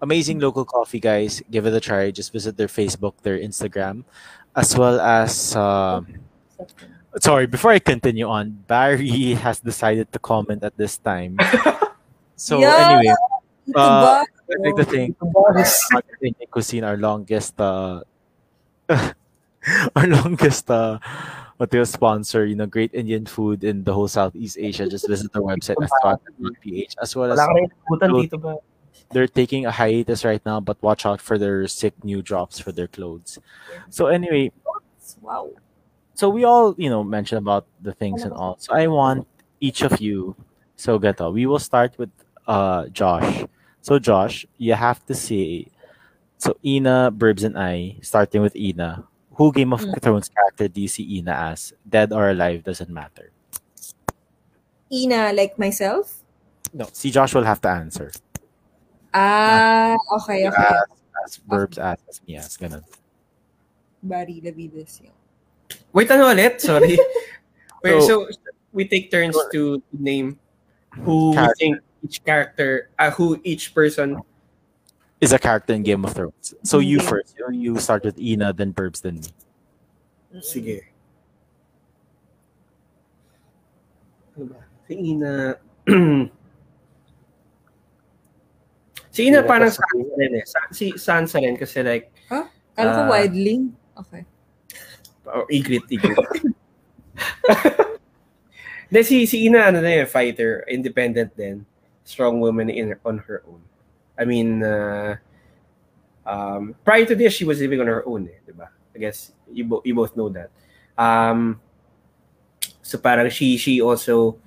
amazing local coffee, guys. Give it a try. Just visit their Facebook, their Instagram, as well as um sorry, before I continue on, Barry has decided to comment at this time. So Yeah. anyway, Uh. I'd like to thank Cuisine, our longest uh our longest uh material sponsor, you know, great Indian food in the whole Southeast Asia. Just visit their website ph as well as Wala ka rin nabutan dito ba? they're taking a hiatus right now, but watch out for their sick new drops for their clothes. So anyway, Wow. so we all you know mentioned about the things and all so i want each of you so gato we will start with uh josh so josh you have to say so ina burbs and i starting with ina who game of Mm. thrones character do you see ina as dead or alive doesn't matter Ina like myself? no see josh will have to answer Ah, okay, okay. as, as burbs as, as me as ganun. Barry Lavides yun. Wait, ano ulit? Sorry. Wait, So- so, we take turns to name who we think each character, uh, who each person. Is a character in game of thrones so you Okay. first you, you start with ina then burbs then me Sige. Ano ba? Si Ina. si Ina Ina parang kasi- Sansa rin eh. Si Sansa rin kasi like, Kala ko Ah. wildling. Okay. or Ygritte, Ygritte. Hindi, si, si Ina, ano na yun, fighter, independent din. Strong woman in, on her own. I mean, uh, um, prior to this, she was living on her own, eh, di ba? I guess you, bo- you both know that. Um, so parang she, she also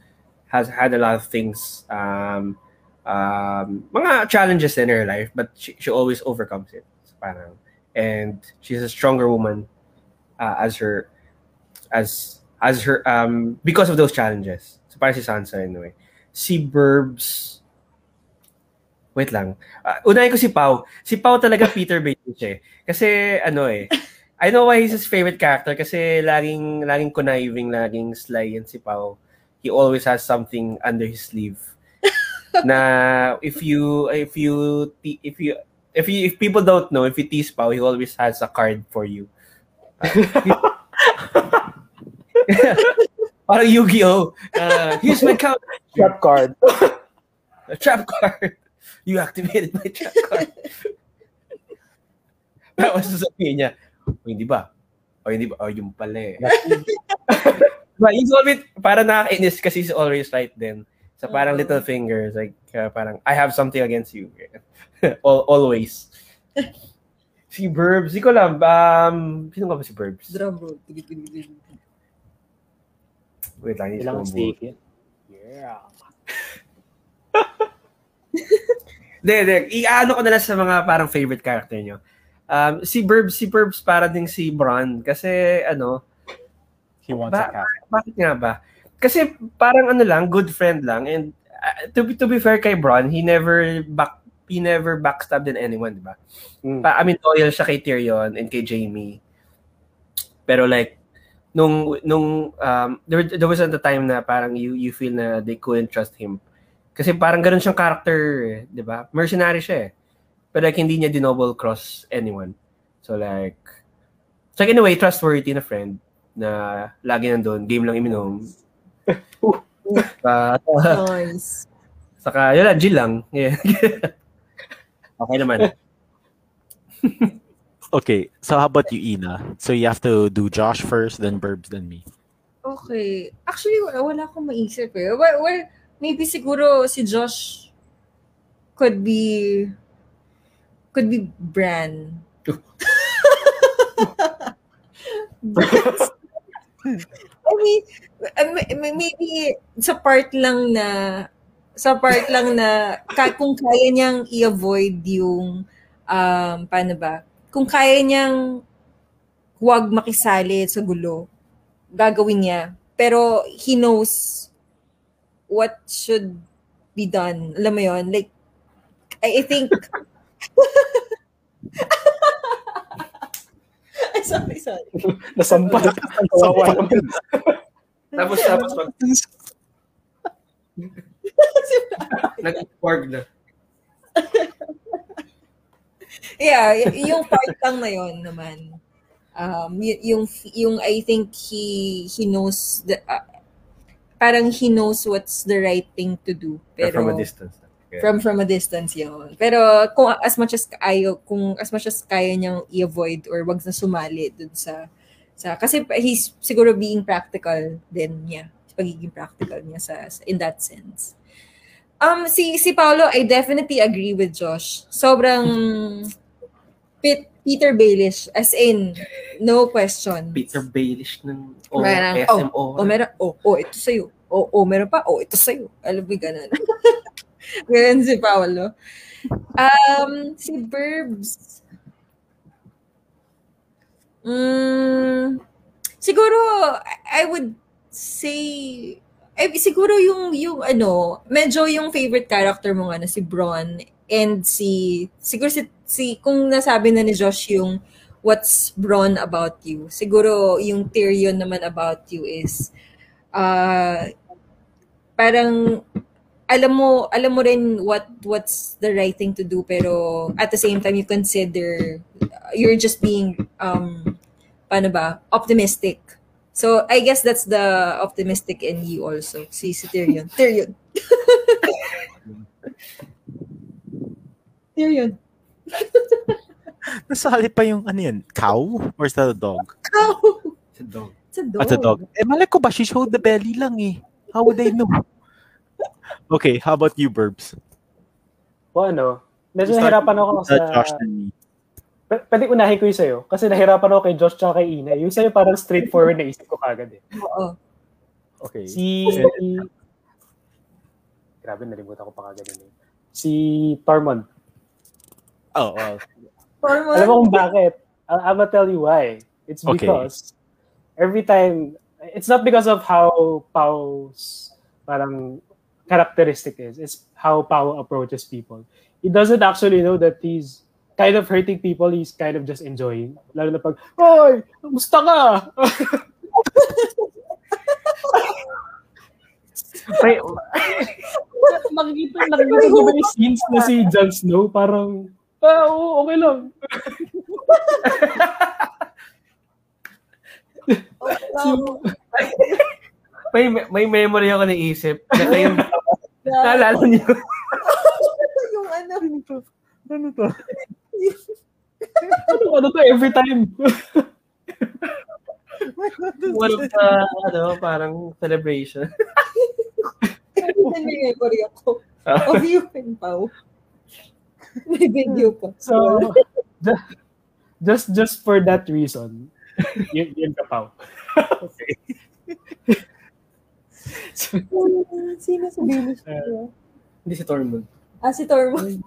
has had a lot of things, um, um, mga challenges in her life, but she, she always overcomes it. So parang, and she's a stronger woman uh, as her as as her um because of those challenges. So parang si Sansa in a way. Si Burbs Wait lang. Uh, unahin ko si Pau. Si Pau talaga Peter Baelish eh. Kasi ano eh I know why he's his favorite character kasi laging laging conniving, laging sly yan si Pao. He always has something under his sleeve. na if you if you if you if you if people don't know, if you tease Pao, he always has a card for you. Parang Yu-Gi-Oh! Uh, here's my count. Trap card. A trap card. You activated my trap card. Tapos sasabihin niya, o hindi ba? O hindi ba? O yung pala eh. But he's always, parang nakakainis kasi he's always right then. So parang little fingers, like uh, parang, I have something against you. Al- always. si Burbs, di ko lang, um, sino nga ba si Burbs? Drum roll. Wait lang, Ilang he's steak yun. Yeah. Hindi, hindi. I-ano ko na lang sa mga parang favorite character nyo. Um, si Burbs, si Burbs para ding si Bron. Kasi, ano, He wants Ba- a cat. bakit nga ba? Kasi parang ano lang, good friend lang. And uh, to, be, to be fair kay Bron, he never back he never backstabbed in anyone, di ba? Mm. Pa, I mean, loyal siya kay Tyrion and kay Jamie. Pero like, nung, nung, um, there, there was at the time na parang you, you feel na they couldn't trust him. Kasi parang ganun siyang character, eh, di ba? Mercenary siya eh. Pero like, hindi niya dinoble cross anyone. So like, it's like in a way, trustworthy na friend na lagi nandun, game lang iminom. Uh, Nice. saka, yun lang, Jill lang. Yeah. okay naman. Okay, so how about you, Ina? So you have to do Josh first, then Burbs, then me. Okay. Actually, wala, wala akong maisip eh. Well, well, maybe siguro si Josh could be could be Bran. I mean, may- maybe sa part lang na sa part lang na kung kaya niyang i-avoid yung um, paano ba? Kung kaya niyang huwag makisali sa gulo, gagawin niya. Pero he knows what should be done. Alam mo yon Like, I, I think... Ay, sorry, sorry. Nasampal. Kawawa naman. Tapos, tapos, pag nag-org na. yeah, y- yung part lang na yon naman. Um, y- yung, yung I think he, he knows, the, uh, parang he knows what's the right thing to do. Pero, from a distance. Okay. From from a distance yun. Pero kung as much as ayo kung as much as kaya niyang i-avoid or wag na sumali dun sa sa kasi he's siguro being practical din niya. Pagiging practical niya sa, sa- in that sense. Um si si Paolo, I definitely agree with Josh. Sobrang Pit, Peter Baelish as in no question. Peter Baelish ng o, Parang, SMO. O meron, oh, oh, ito sa'yo. O, oh, meron pa, oh, ito sa'yo. Alam mo, ganun. ganun si Paolo. Um, si Burbs. Mm, siguro, I- would say, ay, siguro yung, yung ano, medyo yung favorite character mo nga na si Bron and si, siguro si, si kung nasabi na ni Josh yung what's Bron about you, siguro yung Tyrion naman about you is, uh, parang, alam mo, alam mo rin what, what's the right thing to do, pero at the same time, you consider, you're just being, um, paano ba, optimistic. So, I guess that's the optimistic in you also, si, si Tyrion. Tyrion. Tyrion. Nasali pa yung ano yan, cow? Or is that a dog? Oh, It's a dog. it's a dog. What's a dog? Eh, malay ko ba? She showed the belly lang eh. How would they know? Okay, how about you, Burbs? O ano, medyo nahirapan ako sa... Josh and me. P- pwede unahin ko yung sa'yo. Kasi nahirapan ako kay Josh tsaka kay Ina. Yung sa'yo parang straightforward na isip ko kagad eh. Oo. Okay. Si... Grabe, nalimutan ko pa kagad yun. eh. Si Tormund. Oh, well. Formal. Alam mo kung bakit? I- I'm gonna tell you why. It's Okay. because every time, it's not because of how Pau's parang characteristic is. It's how Pau approaches people. He doesn't actually know that he's kind of hurting people, he's kind of just enjoying. Lalo na pag, Hoy! Musta ka? May, nakikita, nakikita ko ba yung scenes na si Jon Snow? Parang, ah, oo, okay lang. Wow. may, may memory ako naisip na kayo, naalala niyo, yung ano. Ano to? Ano, ano to every time? one of the, ano, parang celebration. Ano may memory ako. Of you and Pao. May video pa. So, ju- just just for that reason, yun, yun ka, Pao. okay. so, Sino sabihin mo siya? Hindi si Tormund. Ah, si Tormund.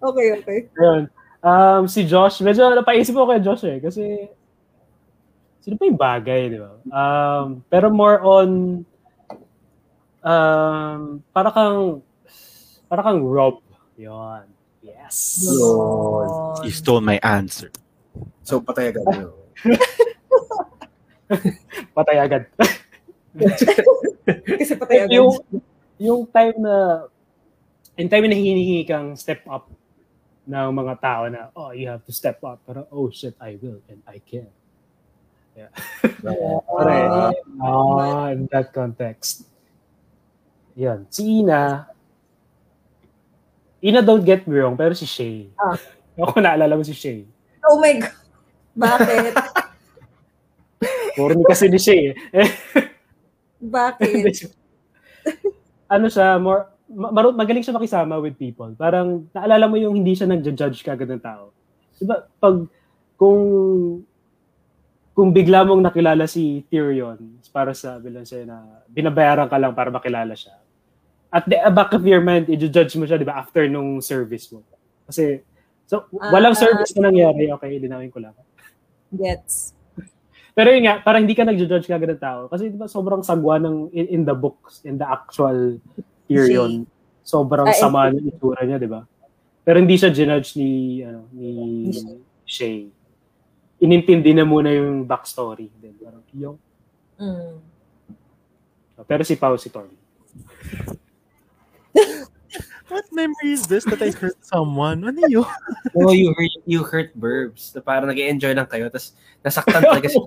okay, okay. Ayun. Um, si Josh, medyo napaisip ko kay Josh eh. Kasi, sino pa yung bagay, di ba? Um, pero more on, um, para kang, para kang Rob. Yun. Yes. Yun. You stole my answer. So, patay agad yun. Patay agad. Kasi patay agad. yung, yung time na, yung time na hinihingi kang step up ng mga tao na, oh, you have to step up. Pero, oh shit, I will and I can. Yeah. Pare, ah, in that context. Yan. Si Ina, Ina don't get me wrong, pero si Shay. Ah. Ako naalala mo si Shay. Oh my God. Bakit? Ni kasi ni Shay. eh. Bakit? ano siya, more, ma- marunong- magaling siya makisama with people. Parang, naalala mo yung hindi siya nag-judge kagad ng tao. Diba, pag, kung, kung bigla mong nakilala si Tyrion, para sa bilang siya na binabayaran ka lang para makilala siya. At the back of your mind, i-judge mo siya, di ba, after nung service mo. Kasi, so, walang Ah. service na nangyari, okay, linawin ko lang. Gets. Pero yun nga, parang hindi ka nag-judge kagad ng tao. Kasi di ba sobrang sagwa ng in, in the books, in the actual Tyrion. Sobrang Ah, eh. sama ng itsura niya, di ba? Pero hindi siya ginudge ni, ano, ni Shay. Inintindi na muna yung backstory. Then, parang, yung, Mm. pero si Pao, si Torm. What memory is this that I hurt someone? Ano yun? Oh, you hurt, you hurt Burbs. Na parang nag enjoy lang kayo, tapos nasaktan talaga si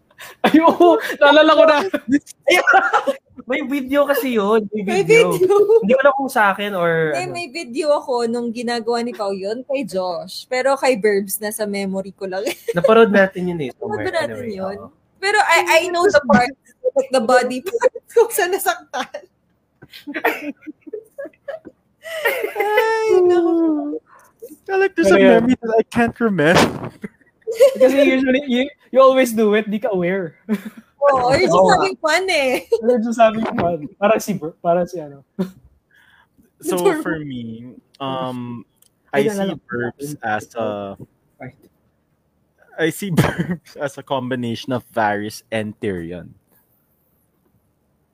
Ay, oo! Naalala ko na! May video kasi yun. May May video. video. Hindi ko alam kung sa akin or Hindi, ano. may video ako nung ginagawa ni Pao yun kay Josh. Pero kay Burbs, nasa memory ko lang. Naparod natin yun eh. Ba natin Anyway, yun? oo. Pero I I know the part, the body part kung saan nasaktan. Ay, naku. I like there's a Ano memory that I can't remember. Kasi usually, you, you always do it, di ka aware. Oo, you're just Oo. having fun eh. Pero just having fun. parang si, Bur- parang si ano. So for me, um, I see naalala ko. Burbs as a Right. I see Burbs as a combination of Varys and Tyrion.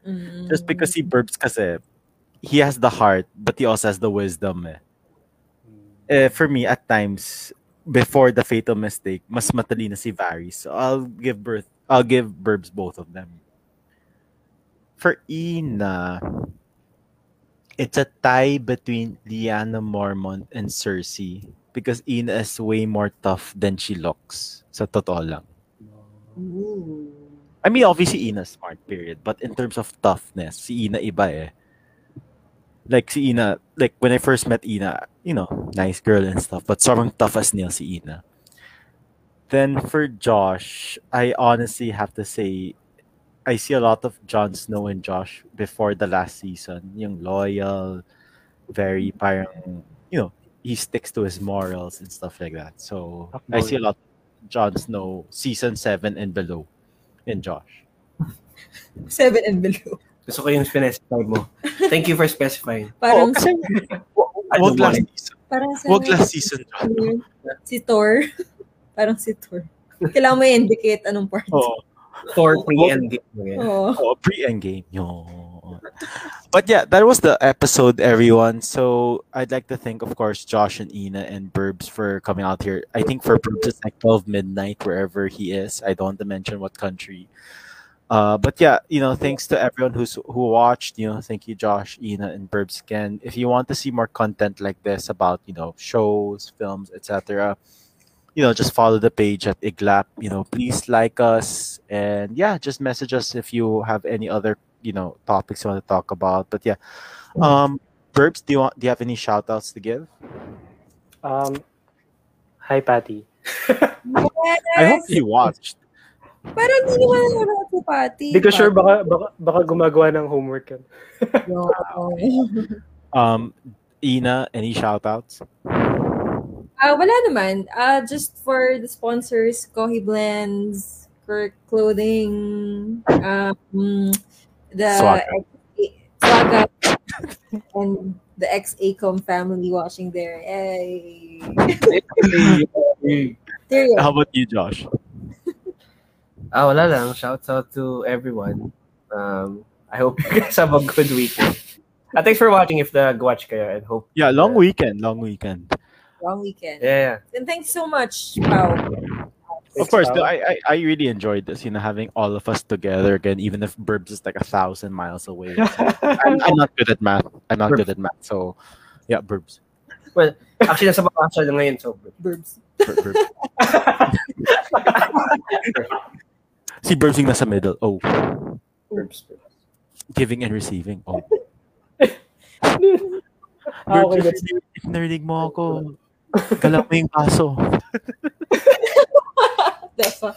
Mm. Just because he Burbs kasi he has the heart, but he also has the wisdom. Eh. Eh, for me, at times, before the fatal mistake, mas matalino si Varys. So I'll give birth. I'll give Burbs both of them. For Ina, it's a tie between Lyanna Mormont and Cersei because Ina is way more tough than she looks. Sa totoo lang. Ooh. I mean, obviously Ina smart, period. But in terms of toughness, si Ina iba eh. Like si Ina, like when I first met Ina, you know, nice girl and stuff, but sobrang tough as nail si Ina. Then for Josh, I honestly have to say, I see a lot of Jon Snow and Josh before the last season. Yung loyal, very parang, you know, he sticks to his morals and stuff like that. So I see a lot of Jon Snow season 7 and below in Josh. Seven and below. Gusto ko yung specify mo. Thank you for specifying. Parang, kasi I wag last season. parang sa, Wag last season, si Thor. parang si Thor. Kailangan mo i-indicate anong part. Oo. Thor pre and game. Oo. Oh, pre-endgame. Yo. but yeah, that was the episode, everyone. So I'd like to thank, of course, Josh and Ina and Burbs for coming out here. I think for Burbs it's like twelve midnight wherever he is. I don't want to mention what country. Uh, but yeah, you know, thanks to everyone who's who watched. You know, thank you, Josh, Ina, and Burbs again. If you want to see more content like this about you know shows, films, etc., you know, just follow the page at Iglap. You know, please like us and yeah, just message us if you have any other you know topics you want to talk about. But yeah, um, Burbs, do you want? Do you have any shout outs to give? Um, hi, Patty. I hope you watched. Pero hindi naman nanonood si Patty. Hindi ko sure baka, baka, baka gumagawa ng homework yan. No. Um, Ina, any shoutouts? Ah, wala naman. Uh, just for the sponsors, Kohi Blends, Quirk Clothing, um, the Swaga. Swaga, and the ex-ACOM family watching there. Yay! There you How about you, Josh? Ah, wala lang. Shouts out to everyone. Um, I hope you guys have a good weekend. Uh, thanks for watching if the watch kayo and hope Yeah, long uh, weekend, long weekend. Long weekend. Yeah, yeah. And thanks so much, Pao. Of course, Pao. I, I I really enjoyed this. You know, having all of us together again, even if Burbs is like a thousand miles away. I'm, I'm not good at math. I'm not good at math. So, yeah, Burbs. Well, actually, nasa bakasyon na ngayon, so Burbs. Bur- Burbs. si Burbs yung nasa middle. Oh, Burbs. giving and receiving. Oh. Ah, okay, if that's- narinig- if narinig mo ako, galaw mo yung baso. The?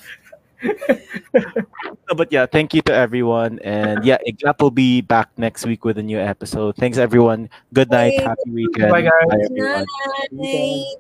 No, but yeah, thank you to everyone. And yeah, Iglap will be back next week with a new episode. Thanks, everyone. Good night. Bye. Happy weekend. Bye, guys. Bye, Good everyone. night.